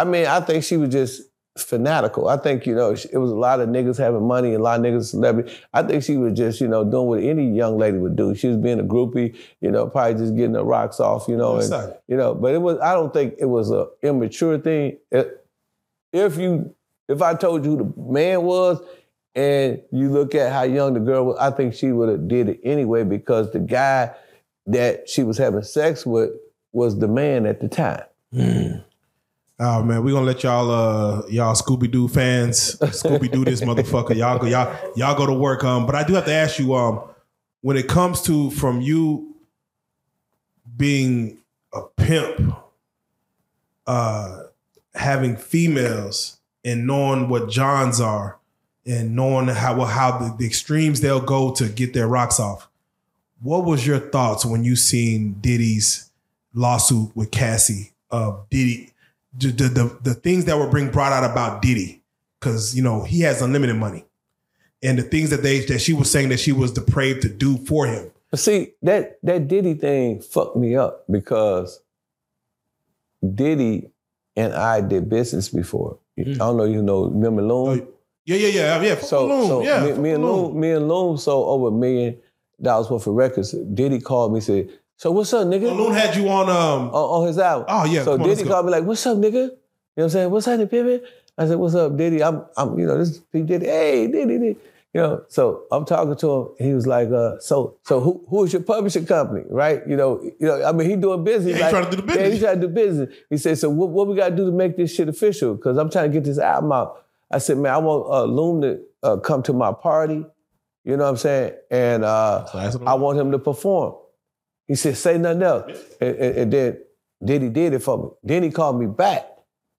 I mean, I think she was just fanatical. I think, you know, it was a lot of niggas having money and a lot of niggas celebrity. I think she was just, you know, doing what any young lady would do. She was being a groupie, you know, probably just getting the rocks off, you know, and, you know, but it was, I don't think it was a immature thing. It- if you if I told you who the man was, and you look at how young the girl was, I think she would have did it anyway because the guy that she was having sex with was the man at the time. Hmm. Oh man, we gonna let y'all uh y'all Scooby Doo fans Scooby Doo this motherfucker. Y'all go y'all y'all go to work. Um, but I do have to ask you um when it comes to from you being a pimp, uh, having females and knowing what Johns are and knowing how how the, the extremes they'll go to get their rocks off. What was your thoughts when you seen Diddy's lawsuit with Cassie? Uh, Diddy, the, the the the things that were being brought out about Diddy, because you know he has unlimited money, and the things that they that she was saying that she was depraved to do for him. But see, that that Diddy thing fucked me up because Diddy and I did business before. I mm. don't know, you know, remember Loon? Oh, yeah, yeah, yeah, yeah. So, Loon, so yeah, me, me and Loon. Loon, me and Loon sold over a million dollars worth of records. Diddy called me and said, "So what's up, nigga?" Loon had you on um on, on his album. Oh, yeah, So on, Diddy called me like, "What's up, nigga?" You know what I'm saying? What's happening, Pippin? I said, "What's up, Diddy? I'm, I'm, you know, this is P Diddy. Hey, Diddy, Diddy." You know, so I'm talking to him. He was like, uh, "So, so who, who is your publishing company, right? You know, you know. I mean, he doing business. Yeah, he like, trying to do the Yeah, business. he trying to do business. He said, "So what, what we got to do to make this shit official? Because I'm trying to get this album out." I said, "Man, I want uh, Loon to uh, come to my party. You know what I'm saying? And uh, I want him to perform." He said, "Say nothing else." And, and, and then Diddy did it for me. Then he called me back.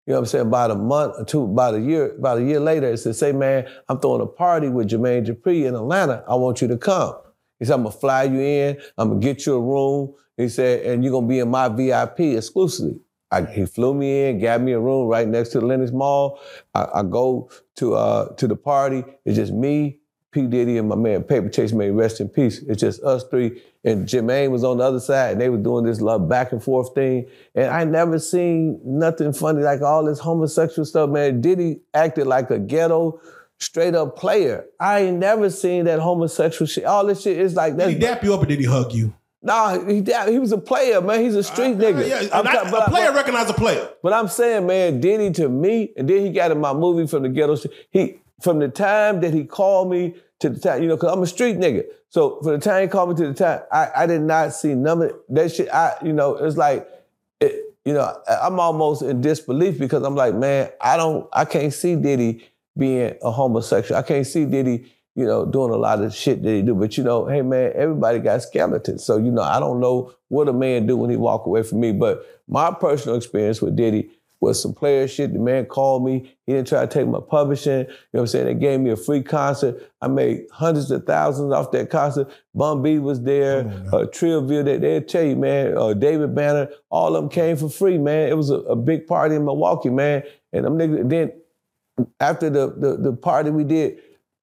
You know what I'm saying? About a month or two, about a year, about a year later, he said, say, man, I'm throwing a party with Jermaine Dupri in Atlanta. I want you to come. He said, I'm gonna fly you in, I'm gonna get you a room. He said, and you're gonna be in my VIP exclusively. I, he flew me in, got me a room right next to the Lenox Mall. I, I go to uh, to the party. It's just me, P. Diddy, and my man Paper Chase May rest in peace. It's just us three. And Jermaine was on the other side, and they were doing this love back and forth thing. And I never seen nothing funny like all this homosexual stuff, man. Diddy acted like a ghetto, straight up player. I ain't never seen that homosexual shit. All this shit is like that. Did he dap you up or did he hug you? Nah, he, he was a player, man. He's a street uh, nigga. Yeah, I'm not- ta- but- a player recognize a player. but I'm saying, man, Diddy to me, and then he got in my movie from the ghetto. He from the time that he called me to the time, you know, because I'm a street nigga. So for the time he called me to the time, I, I did not see none of that shit. I, you know, it's like, it, you know, I'm almost in disbelief because I'm like, man, I don't, I can't see Diddy being a homosexual. I can't see Diddy, you know, doing a lot of shit that he do. But you know, hey man, everybody got skeletons. So you know, I don't know what a man do when he walk away from me. But my personal experience with Diddy was some player shit. The man called me. He didn't try to take my publishing. You know what I'm saying? They gave me a free concert. I made hundreds of thousands off that concert. Bun B was there. Uh, Trillville, they, they'll tell you, man. Uh, David Banner, all of them came for free, man. It was a, a big party in Milwaukee, man. And them niggas, then after the, the, the party we did,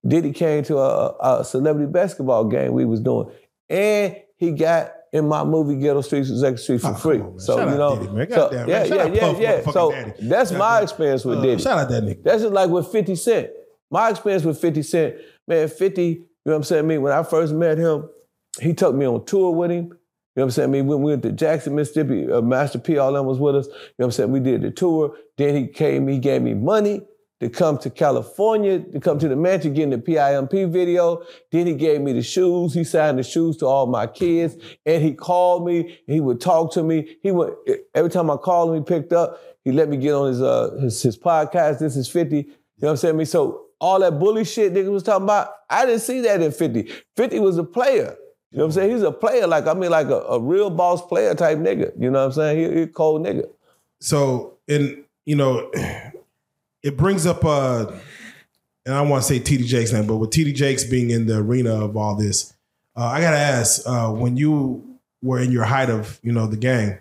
Diddy came to a, a celebrity basketball game we was doing. And he got in my movie Ghetto Streets with Second Street for Oh, free. on, so Shout you know, Diddy, man. so, Goddamn, yeah. Yeah, yeah, Puff, yeah. So daddy. that's my experience with Uh, Diddy. shout out that nigga. That's just like with 50 Cent. My experience with 50 Cent, man, 50, you know what I'm saying? Me, when I first met him, he took me on tour with him. You know what I'm saying? Me, when we went to Jackson, Mississippi, uh, Master P, all them was with us. You know what I'm saying? We did the tour. Then he came, he gave me money to come to California, to come to the mansion, get in the PIMP video. Then he gave me the shoes. He signed the shoes to all my kids. And he called me. He would talk to me. He would every time I called him, he picked up. He let me get on his uh his, his podcast. This is 50. You know what I'm saying? Me, so all that bully shit nigga was talking about, I didn't see that in 50. 50 was a player. You know what I'm saying? He's a player, like I mean, like a, a real boss player type nigga. You know what I'm saying? He, he cold nigga. So, and you know, it brings up uh and I don't want to say TD Jakes name, but with TD Jakes being in the arena of all this, uh, I gotta ask, uh, when you were in your height of, you know, the gang,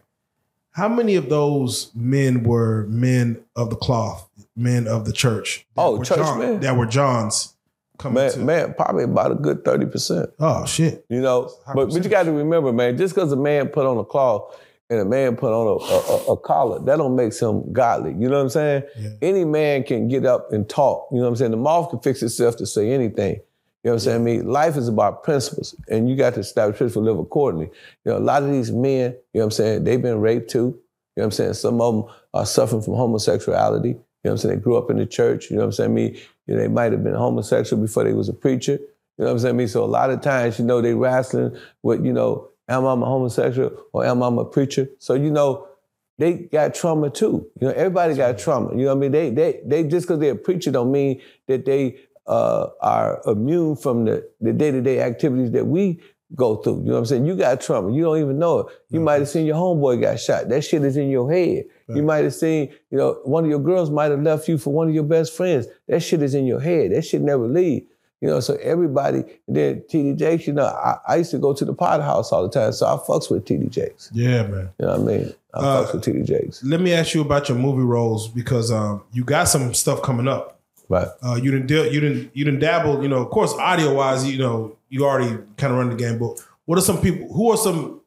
how many of those men were men of the cloth, men of the church? Oh, church John- men? That were Johns coming Man, to. man, probably about a good 30%. Oh shit. You know, but, but you got to remember, man, just because a man put on a cloth and a man put on a, a, a, a collar, that don't make him godly. You know what I'm saying? Any man can get up and talk. You know what I'm saying? The mouth can fix itself to say anything. You know what I'm saying? I mean, life is about principles, and you got to establish principles, to live accordingly. You know, a lot of these men, you know what I'm saying, they've been raped too. You know what I'm saying? Some of them are suffering from homosexuality. You know what I'm saying? They grew up in the church, you know what I'm saying? Me, you know, they might have been homosexual before they was a preacher. You know what I'm saying? Me, so a lot of times, you know, they wrestling with, you know, am I a homosexual or am I a preacher? So, you know, they got trauma too. You know, everybody got trauma. You know what I mean? They they they just because they're a preacher don't mean that they uh, are immune from the the day to day activities that we go through. You know what I'm saying? You got trauma. You don't even know it. You might have seen your homeboy got shot. That shit is in your head. You might have seen, you know, one of your girls might have left you for one of your best friends. That shit is in your head. That shit never leave. You know, so everybody, and then TD Jakes, you know, I, I used to go to the pot house all the time, so I fucks with TD Jakes. Yeah, man. You know what I mean? I Uh, fucks with TD Jakes. Let me ask you about your movie roles because um, you got some stuff coming up. Right. Uh, you didn't deal, you didn't you didn't dabble. You know, of course, audio wise, you know, you already kind of run the game. But what are some people? Who are some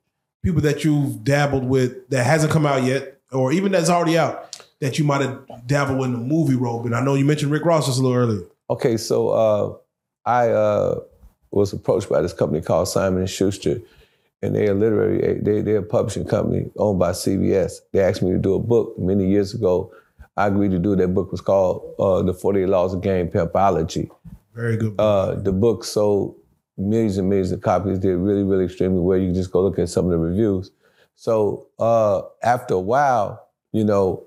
people that you've dabbled with that hasn't come out yet, or even that's already out that you might have dabbled in the movie role? And I know you mentioned Rick Ross just a little earlier. Okay, so uh, I uh, was approached by this company called Simon and Schuster, and they're a literary, they they're a publishing company owned by CBS. They asked me to do a book many years ago. I agreed to do that book was called uh, The 48 Laws of Game Pimpology. Very good. Uh, the book sold millions and millions of copies. Did really, really extremely well. You can just go look at some of the reviews. So uh, after a while, you know,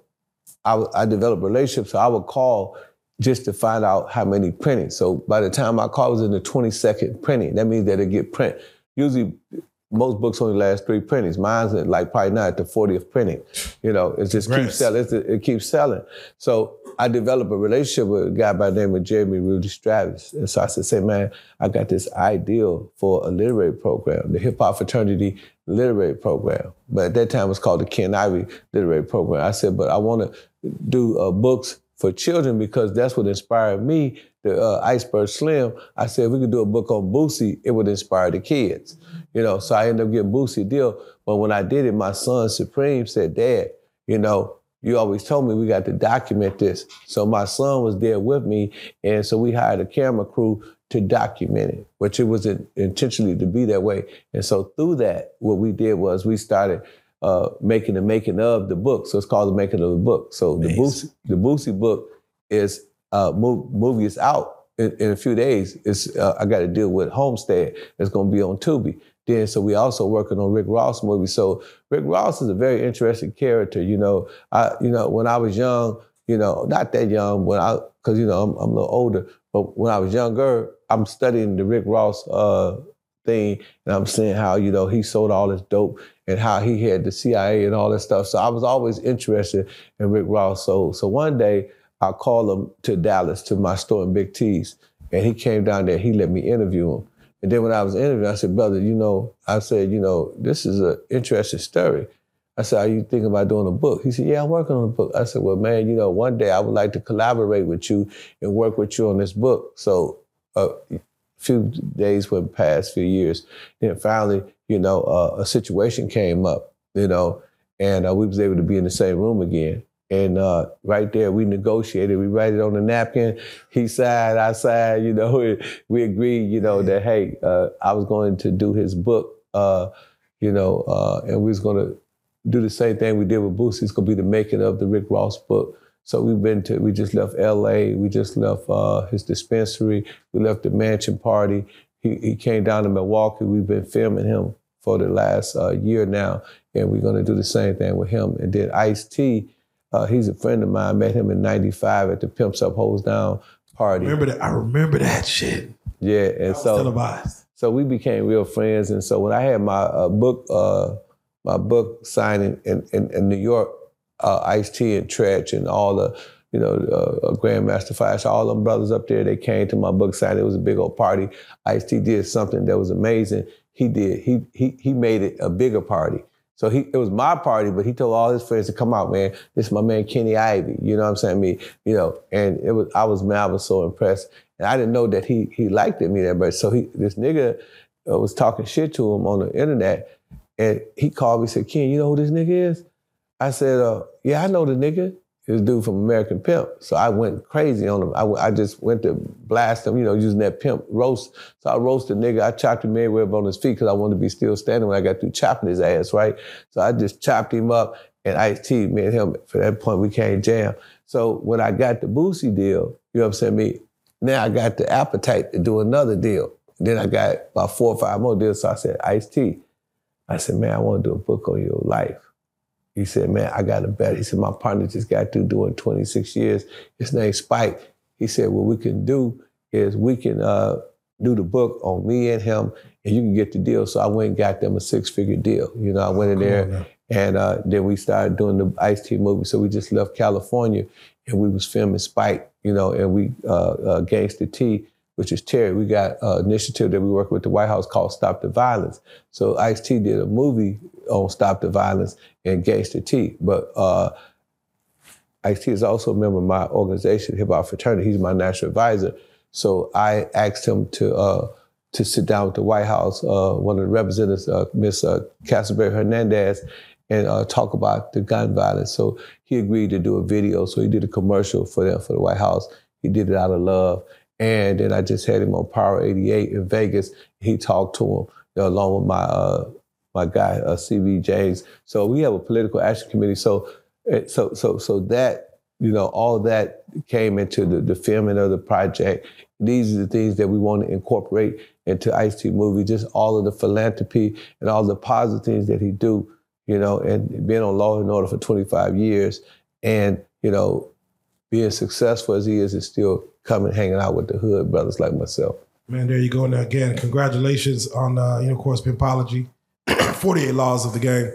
I developed relationships. So I would call just to find out how many printed. So by the time my car was in the 22nd printing. That means that it get print. Usually, most books only last three printings. Mine's like probably not at the 40th printing. You know, it just Congrats. keeps selling. It's- it keeps selling. So I developed a relationship with a guy by the name of Jeremy Rudy Stravis. And so I said, say, man, I got this ideal for a literary program, the Hip Hop Fraternity Literary Program. But at that time it was called the Ken Ivy Literary Program. I said, but I want to do uh, books for children because that's what inspired me, the uh, Iceberg Slim. I said, if we could do a book on Boosie, it would inspire the kids. You know, so I ended up getting Boosie deal. But when I did it, my son Supreme said, Dad, you know, you always told me we got to document this. So my son was there with me, and so we hired a camera crew to document it, which it was in, intentionally to be that way. And so through that, what we did was we started uh, making the making of the book. So it's called the making of the book. So the Boosie, the Boosie book is uh, mov- movie is out in, in a few days. It's uh, I got to deal with Homestead. It's going to be on Tubi. Then so we also working on Rick Ross movie. So Rick Ross is a very interesting character. You know, I you know when I was young, you know, not that young when I because you know I'm, I'm a little older, but when I was younger, I'm studying the Rick Ross uh, thing, and I'm seeing how you know he sold all this dope and how he had the CIA and all that stuff. So I was always interested in Rick Ross. So so one day I called him to Dallas to my store in Big T's, and he came down there. He let me interview him. And then when I was interviewing, I said, brother, you know, I said, you know, this is an interesting story. I said, are you thinking about doing a book? He said, yeah, I'm working on a book. I said, well, man, you know, one day I would like to collaborate with you and work with you on this book. So a few days went past, few years. Then finally, you know, uh, a situation came up, you know, and uh, we was able to be in the same room again. And uh, right there, we negotiated. We write it on the napkin. He signed, I signed. You know, we, we agreed. You know that hey, uh, I was going to do his book. Uh, you know, uh, and we was going to do the same thing we did with Boosie. It's going to be the making of the Rick Ross book. So we've been to. We just left L.A. We just left uh, his dispensary. We left the mansion party. He, he came down to Milwaukee. We've been filming him for the last uh, year now, and we're going to do the same thing with him. And then Ice T. Uh, he's a friend of mine. Met him in '95 at the Pimps Up Hoes Down party. remember that? I remember that shit. Yeah, and so televised. so we became real friends. And so when I had my uh, book, uh, my book signing in, in, in New York, uh, Ice T and Treach and all the, you know, uh, Grandmaster Flash, all them brothers up there, they came to my book signing. It was a big old party. Ice T did something that was amazing. He did. He he he made it a bigger party. So he it was my party, but he told all his friends to come out, man. This is my man Kenny Ivy. You know what I'm saying? Me, you know, and it was I was man, I was so impressed. And I didn't know that he he liked it me that much. So he this nigga uh, was talking shit to him on the internet, and he called me said, Ken, you know who this nigga is? I said, uh, yeah, I know the nigga. This dude from American Pimp. So I went crazy on him. I, I just went to blast him, you know, using that pimp roast. So I roasted the nigga. I chopped him Mayweather on his feet because I wanted to be still standing when I got through chopping his ass, right? So I just chopped him up and Ice T, me and him, for that point, we can't jam. So when I got the Boosie deal, you know what I'm saying? Me, now I got the appetite to do another deal. Then I got about four or five more deals. So I said, Ice T. I said, man, I want to do a book on your life. He said, man, I got a better. He said, my partner just got through doing 26 years. His name's Spike. He said, what we can do is we can uh, do the book on me and him, and you can get the deal. So I went and got them a six-figure deal. You know, I went in there, and uh, then we started doing the Ice T movie. So we just left California, and we was filming Spike, you know, and we uh, uh, Gangsta T, which is Terry. We got an initiative that we work with the White House called Stop the Violence. So Ice T did a movie on Stop the Violence and Gangsta T, but. Uh, Ice is also a member of my organization, Hip Hop Fraternity. He's my national advisor. So I asked him to uh, to sit down with the White House, uh, one of the representatives, uh, Miss uh, Hernandez, and uh, talk about the gun violence. So he agreed to do a video. So he did a commercial for them for the White House. He did it out of love. And then I just had him on Power 88 in Vegas. He talked to him you know, along with my uh, my guy uh, CV James. So we have a political action committee. So eh, so so so that you know all that came into the, the filming of the project. These are the things that we want to incorporate into Ice T movie. Just all of the philanthropy and all the positive things that he do. You know, and being on Law and Order for 25 years, and you know, being successful as he is, is still coming hanging out with the hood brothers like myself. Man, there you go. Now again, congratulations on uh, you know, of course, Pimpology. 48 laws of the game.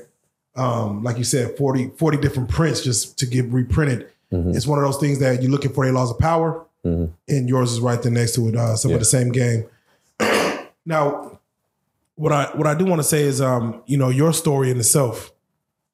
Um, like you said, 40, 40 different prints just to get reprinted. Mm-hmm. It's one of those things that you're looking for 48 laws of power, Mhm. and yours is right there next to it. Uh, some Yeah. of the same game. now, what I what I do want to say is, um, you know, your story in itself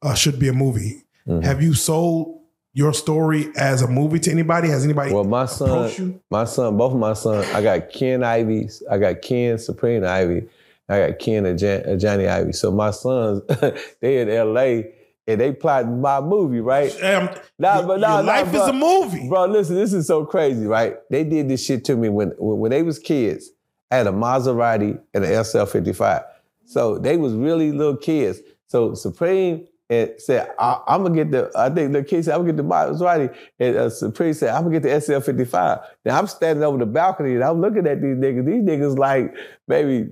uh, should be a movie. Mhm. Have you sold your story as a movie to anybody? Has anybody Well, my son, you? my son, both of my sons, I got Ken Ivy, I got Ken Supreme Ivy, I got Ken and Jan, uh, Johnny Ivy. So my sons, they in LA and they plotting my movie, right? Um, Nah, but nah, your nah, life is bro. a movie. Bro, listen, this is so crazy, right? They did this shit to me when when, when they was kids. I had a Maserati and an SL55. So they was really little kids. So Supreme and said, I, am gonna get the, I think the kid said, I'm gonna get the Maserati. And uh, Supreme said, I'm gonna get the SL55. Now I'm standing over the balcony and I'm looking at these niggas. These niggas like maybe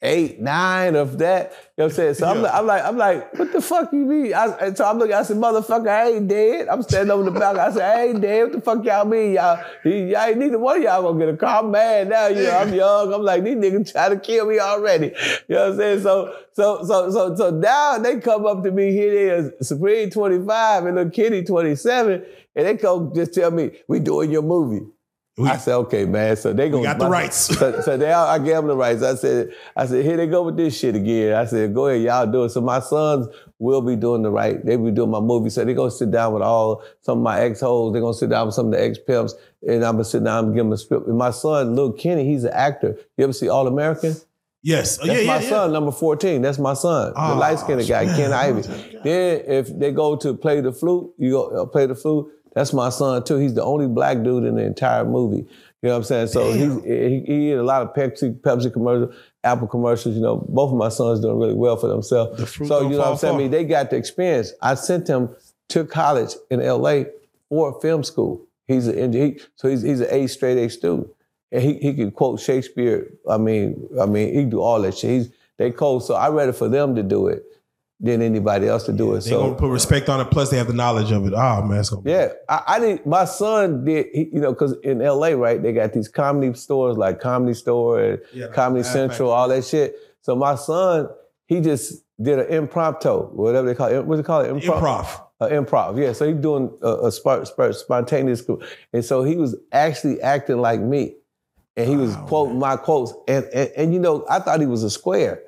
eight, nine of that. You know what I'm saying? So I'm, like, I'm like, I'm like, what the fuck you mean? I, so I'm looking, I said, motherfucker, I ain't dead. I'm standing over the balcony. I said, I ain't dead. What the fuck y'all mean? Y'all, y'all ain't neither one of y'all gonna get a car. I'm mad now. You know, I'm young. I'm like, these niggas try to kill me already. You know what I'm saying? So, so, so, so, so now they come up to me, here they is, Supreme 25 and little Kitty 27, and they come just tell me, we doing your movie. We- I said, okay, man. So they gonna got the rights. So, so they, I gave them the rights. I said, I said, here they go with this shit again. I said, go ahead, y'all do it. So my sons will be doing the right. They be doing my movie. So they gonna sit down with all some of my ex hoes. They gonna sit down with some of the ex pimps, and I'm gonna sit down and give them a script. And my son, Lil Kenny, he's an actor. You ever see All American? Yes. Oh, That's yeah, my yeah, yeah. son, number 14. That's my son, Oh, the light skinned guy. Ken Ivy. Then if they go to play the flute, you go uh, play the flute. That's my son too. He's the only black dude in the entire movie. You know what I'm saying? So he's, he, he did a lot of Pepsi, Pepsi commercials, Apple commercials. You know, both of my sons doing really well for themselves. The so you know what I'm saying? I mean, they got the experience. I sent him to college in LA for film school. He's an he, so he's he's an A straight A student, and he he can quote Shakespeare. I mean, I mean, he can do all that shit. He's they cold, so I rather for them to do it than anybody else to do it. They So gonna put respect on it. Plus, they have the knowledge of it. Oh man, it's yeah, I, I didn't. My son did. He, you know, because in L.A., right, they got these comedy stores like Comedy Store and Yeah, Comedy Central, all that shit. So my son, he just did an impromptu, whatever they call it. What do they call it? improv. Uh, improv, yeah. So he's doing a, a sp- sp- spontaneous, and so he was actually acting like me, and he was Wow, quoting my quotes, and, and and you know I thought he was a square,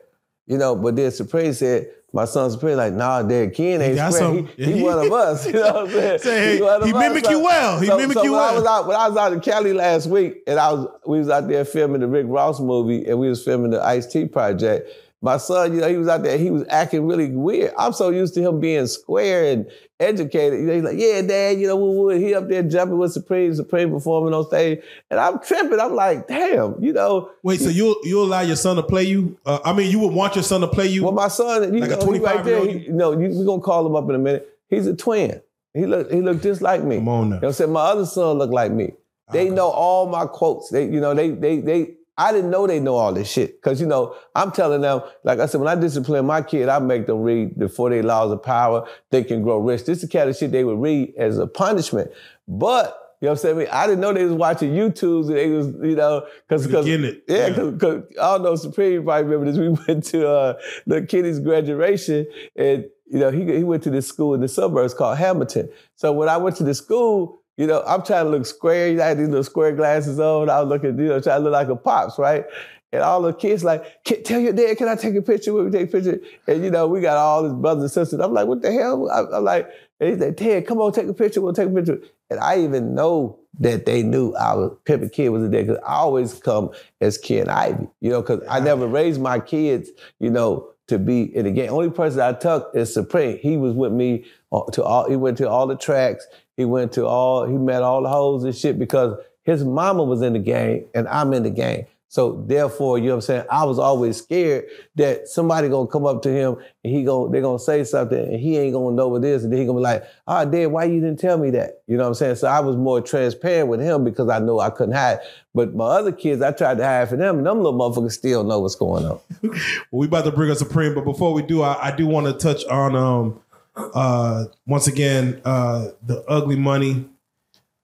you know, but then Supreme said. My son Supreme like, nah, Dad, Ken ain't square. some- He, he one of us. You know what I'm saying? Say, He he mimic you well. He so, mimic so you when I was well. out when I was out in Cali last week, and I was we was out there filming the Rick Ross movie, and we was filming the Ice T project. My son, you know, he was out there. He was acting really weird. I'm so used to him being square and educated. You know, he's like, "Yeah, Dad, you know, woo, woo." he up there jumping with Supreme, Supreme performing on stage, and I'm tripping. I'm like, "Damn," you know. Wait, so you you allow your son to play you? Uh, I mean, you would want your son to play you? Well, my son, you Like a know, he right 25-year-old there. He, you know, you, we're gonna call him up in a minute. He's a twin. He looked he looked just like me. Come on now. You know what I'm saying? My other son looked like me. They know all my quotes. They, you know, they they they I didn't know they know all this shit. Cause you know, I'm telling them, like I said, when I discipline my kid, I make them read the 48 laws of power, They can grow rich. This is the kind of shit they would read as a punishment. But you know what I'm saying? I didn't know they was watching YouTubes and they was, you know, cause, cause getting it. yeah, Yeah. cause, 'cause I don't know, Supreme you probably remember this. We went to uh the kid's graduation and you know, he he went to this school in the suburbs called Hamilton. So when I went to the school, you know, I'm trying to look square. You know, I had these little square glasses on. I was looking, you know, trying to look like a pops, right? And all the kids like, "Can- tell your dad, can I take a picture with me? Take a picture. And you know, we got all his brothers and sisters. I'm like, what the hell? I- I'm like, and he's like, Ted, come on, take a picture. We'll take a picture. And I even know that they knew I was Pimpin' Kid was there because I always come as Ken Ivy, you know, because I never raised my kids, you know, to be in the game. Only person I took is Supreme. He was with me uh, to all. He went to all the tracks. He went to all. He met all the hoes and shit because his mama was in the game and I'm in the game. So therefore, you know what I'm saying? I was always scared that somebody gonna come up to him and he gonna they gonna say something and he ain't gonna know what it is and then he gonna be like, "Ah, Dad, why you didn't tell me that?" You know what I'm saying? So I was more transparent with him because I know I couldn't hide. But my other kids, I tried to hide for them, and them little motherfuckers still know what's going on. Well, we about to bring us Supreme, but before we do, I, I do want to touch on um uh once again uh the ugly money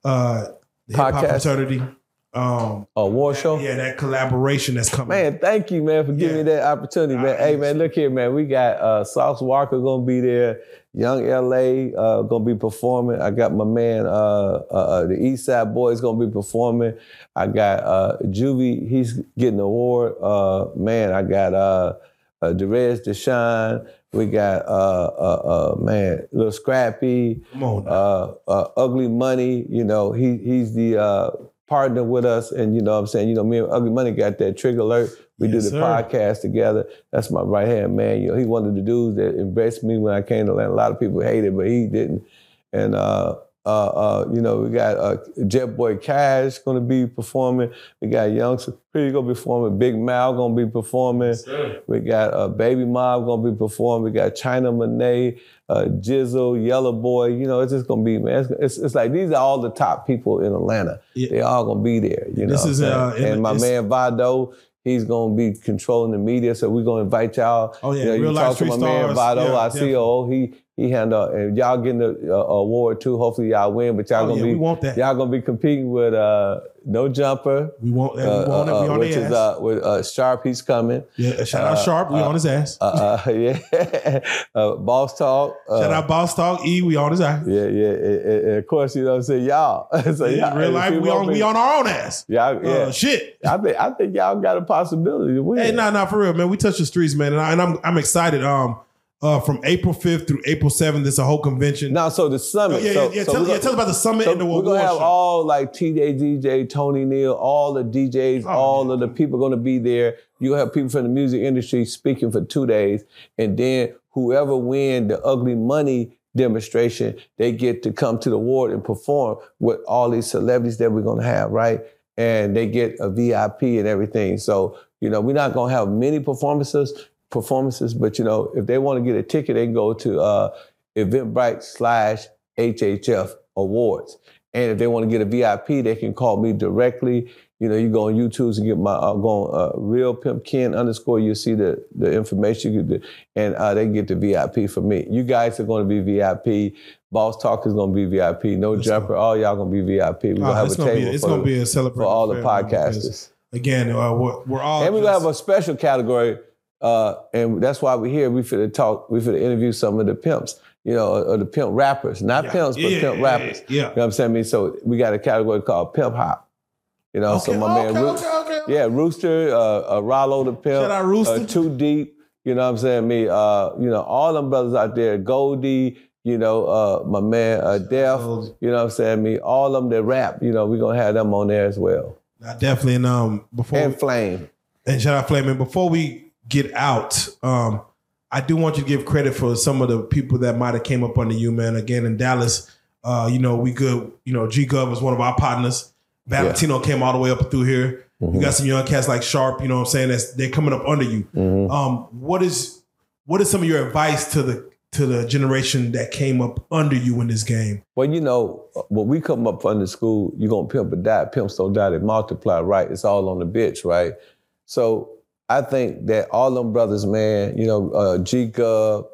uh the hip hop fraternity. Um A war show. yeah, that collaboration that's coming. Man, thank you, man, for giving Yeah. me that opportunity, man. I- hey, man, look here, man. We got uh, Sauce Walka gonna be there. Young LA uh, gonna be performing. I got my man, uh, uh, uh, the East Side Boyz gonna be performing. I got uh, Juvie, he's getting an award. Uh, man, I got uh, uh, Derez De'Shon. We got uh, uh, uh, man, Lil Scrappy uh, uh, Ugly Money, you know, he he's the uh, partner with us, and you know what I'm saying, you know, me and Ugly Money got that trigger alert. We Yes, do the sir. podcast together. That's my right hand man. You know, he one of the dudes that embraced me when I came to Atlanta. A lot of people hated, but he didn't. And uh, uh, uh, you know, we got uh, Jet Boy Cash gonna be performing. We got Young Supreme gonna be performing. Big Mal gonna be performing. We got uh, Baby Mob gonna be performing. We got China Monet, uh, Jizzle, Yellow Boy. You know, it's just gonna be man. It's, it's, it's like these are all the top people in Atlanta. Yeah. They all gonna be there. You This know, is, uh, and my man Vado. He's gonna be controlling the media, so we're gonna invite y'all. Oh, yeah, you, know, you real life talk to my man. Vado, Yeah, our definitely. COO. He he handle and y'all getting the uh, award too. Hopefully y'all win, but y'all Oh, gonna yeah, be we want that. y'all gonna be competing with uh, No Jumper, we want that. uh, we want it. We uh, on which is ass. uh, with uh, Sharp. He's coming. yeah, shout out Sharp. We on his ass. Uh, uh, yeah, uh, Boss Talk. Uh, shout out Boss Talk. E. We on his ass. Yeah, yeah, and, and- of course, you know what I'm saying, y'all. so Yeah, y'all, real life, we on we on our own ass. Y'all, yeah. Uh, shit. I think I think y'all got a possibility to win. Hey, nah, nah, for real, man. We touch the streets, man, and, I, and I'm I'm excited. Um, uh, from April 5th through April 7th, There's a whole convention. Now, so the summit. yeah, so, yeah, yeah. so tell, we're yeah, tell us about the summit so and the we're gonna have show. all like TJ, DJ, Tony Neal, all the DJs, Oh, all yeah. of the people gonna be there. You have people from the music industry speaking for two days, and then whoever win the ugly money demonstration, they get to come to the award and perform with all these celebrities that we're gonna have, right? And they get a VIP and everything. So you know, we're not gonna have many performances, performances, but you know, if they want to get a ticket, they can go to uh, Eventbrite slash HHF Awards. And if they want to get a VIP, they can call me directly. You know, you go on YouTube and get my uh, go on uh, real pimp Ken underscore. You see the the information, you do, and uh, they can get the VIP for me. You guys are going to be VIP. Boss Talk is going to be VIP. No Let's jumper. All y'all going to be VIP. We're Uh, gonna have a table be it's for, gonna be a for all the podcasters. Again, uh, we're, we're all And we're gonna just- have a special category, uh, and that's why we're here. We finna talk. We finna interview some of the pimps, you know, or, or the pimp rappers, not Yeah. pimps, but Yeah, pimp yeah, rappers. Yeah. You know what I'm saying? I mean, so we got a category called pimp hop. You know, so Okay, my man, okay, Roo- okay, okay, okay. yeah, Rooster, uh, uh, Rollo the pimp, Shout out Rooster. uh, Too Deep. You know what I'm saying? Me, uh, you know, all them brothers out there, Goldie. You know, uh, my man, uh, Def. You know what I'm saying? Me, all of them that rap. You know, we're gonna have them on there as well. I definitely and um before And Flame. and shout out Flame. And Before we get out, um, I do want you to give credit for some of the people that might have came up under you, man. Again in Dallas, uh, you know we good. You know G Gov was one of our partners. Valentino came all the way up through here. You got some young cats like Sharp. You know what I'm saying? That's they're coming up under you. Mhm. Um, what is what is some of your advice to the to the generation that came up under you in this game? Well, you know, when we come up under school, you're gonna pimp or die. Pimps don't die, they multiply, right? It's all on the bitch, right? So I think that all them brothers, man, you know, uh, G Gub,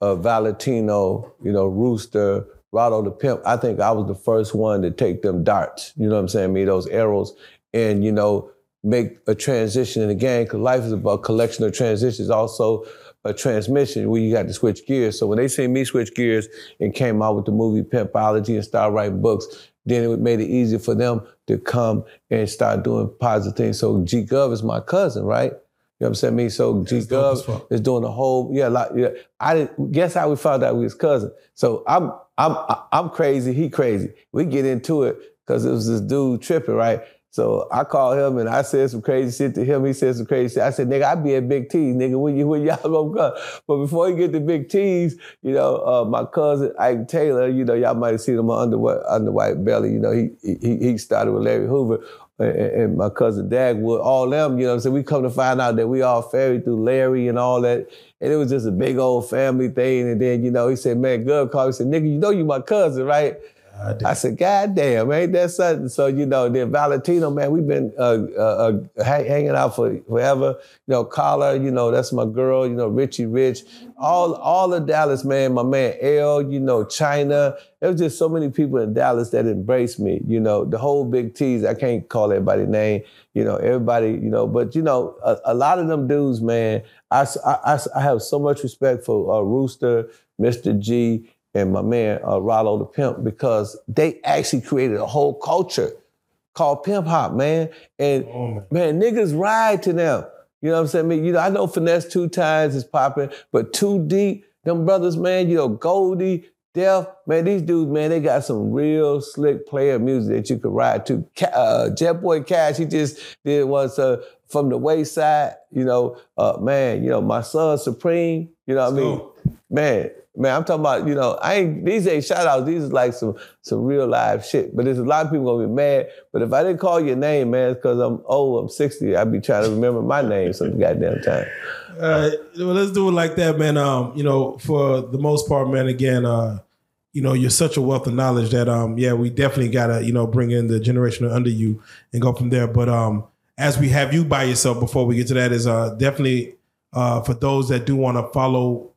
uh, Valentino, you know, Rooster, Rado the Pimp, I think I was the first one to take them darts, you know what I'm saying, me, those arrows, and, you know, make a transition in the game, because life is about collection of transitions, also a transmission where you got to switch gears. So when they see me switch gears and came out with the movie Pimpology and start writing books, then it made it easier for them to come and start doing positive things. So G Gov is my cousin, right? You know what I'm saying? Me, so G Gov is doing a whole yeah. Like yeah, I didn't guess how we found out we was cousin. So I'm I'm I'm crazy. He crazy. We get into it because it was this dude tripping, right? So I called him and I said some crazy shit to him. He said some crazy shit. I said, nigga, I be at Big T's, nigga. When you when y'all gonna come? But before you get to Big T's, you know, uh, my cousin Ike Taylor, you know, y'all might have seen him on under under White Belly. You know, he he he started with Larry Hoover and, my cousin Dagwood, all them. You know, I'm saying we come to find out that we all ferried through Larry and all that. And it was just a big old family thing. And then, you know, he said, man, Gov called. He said, nigga, you know you my cousin, right? I said, God damn, ain't that something? So, you know, then Valentino, man, we've been uh, uh, uh, hanging out for forever. You know, Carla, you know, that's my girl, you know, Richie Rich. All all of Dallas, man, my man L, you know, China. There was just so many people in Dallas that embraced me. You know, the whole big T's, I can't call everybody name, you know, everybody, you know, but, you know, a, a lot of them dudes, man, I I have so much respect for uh, Rooster, Mr. G, and my man uh, Rollo the Pimp because they actually created a whole culture called pimp hop, man. And Oh, man. man, niggas ride to them. You know what I'm saying? I mean, you know, I know Finesse2Tymes is popping, but too deep, them brothers, man, you know, Goldie, Def, man, these dudes, man, they got some real slick player music that you could ride to. Uh, Jet Boy Cash, he just did was uh, from the wayside, you know, uh, man, you know, my son Supreme, you know what I mean? Man, man, I'm talking about, you know, I ain't these ain't shout outs, these is like some some real live shit. But there's a lot of people gonna be mad. But if I didn't call your name, man, it's because I'm old, I'm 60. I'd be trying to remember my name some goddamn time. Uh, well, let's do it like that, man. Um, you know, for the most part, man. Again, uh, you know, you're such a wealth of knowledge that, um, yeah, we definitely gotta, you know, bring in the generation under you and go from there. But um, as we have you by yourself, before we get to that, is uh, definitely uh, for those that do want to follow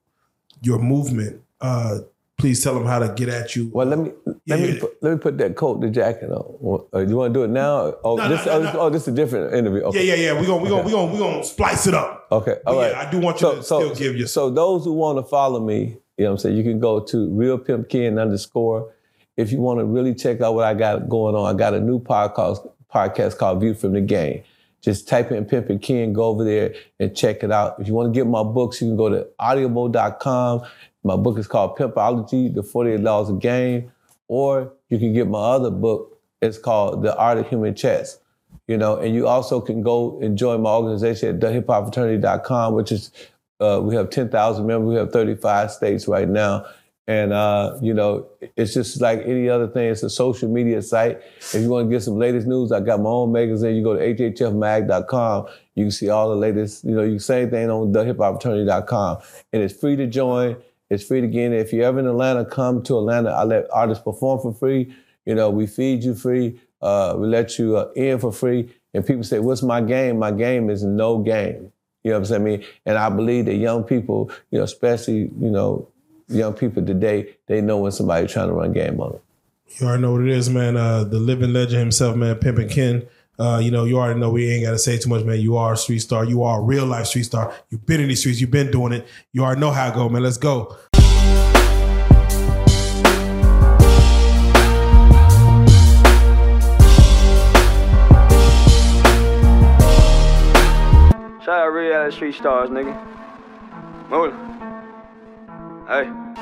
your movement. Uh, please tell them how to get at you. Well, let me let Yeah. me put, let me put that coat, the jacket on. Uh, you want to do it now? Oh, No, this no, oh, no, this, no. oh, this is a different interview. yeah, Okay. yeah, yeah. We gonna we gonna we gonna we gonna splice it up. Okay, all right. yeah, I do want you to still give your. So those who want to follow me, you know what I'm saying, you can go to Real Pimp Ken underscore. If you want to really check out what I got going on, I got a new podcast podcast called View from the Game. Just type in Pimpin' Ken, go over there and check it out. If you want to get my books, you can go to audible.com. My book is called Pimpology, The 48 Laws of Game. Or you can get my other book. It's called The Art of Human Chess you know, and you also can go and join my organization at thehiphophraternity.com, which is, uh, we have 10,000 members, we have 35 states right now. And, uh, you know, it's just like any other thing. It's a social media site. If you want to get some latest news, I got my own magazine. You go to hhfmag.com. You can see all the latest, you know, you can same thing on thehiphophraternity.com. And it's free to join. It's free to get in. If you're ever in Atlanta, come to Atlanta. I let artists perform for free. You know, we feed you free. Uh, we let you uh, in for free. And people say, what's my game? My game is no game. You know what I'm saying? I mean, and I believe that young people, you know, especially, you know, young people today, they know when somebody's trying to run game on them. You already know what it is, man. Uh, the living legend himself, man, Pimpin' Ken. Uh, you know, you already know we ain't got to say too much, man. You are a street star. You are a real life street star. You've been in these streets. You've been doing it. You already know how it go, man. Let's go. Shout out real out street stars, nigga. Move. Hey.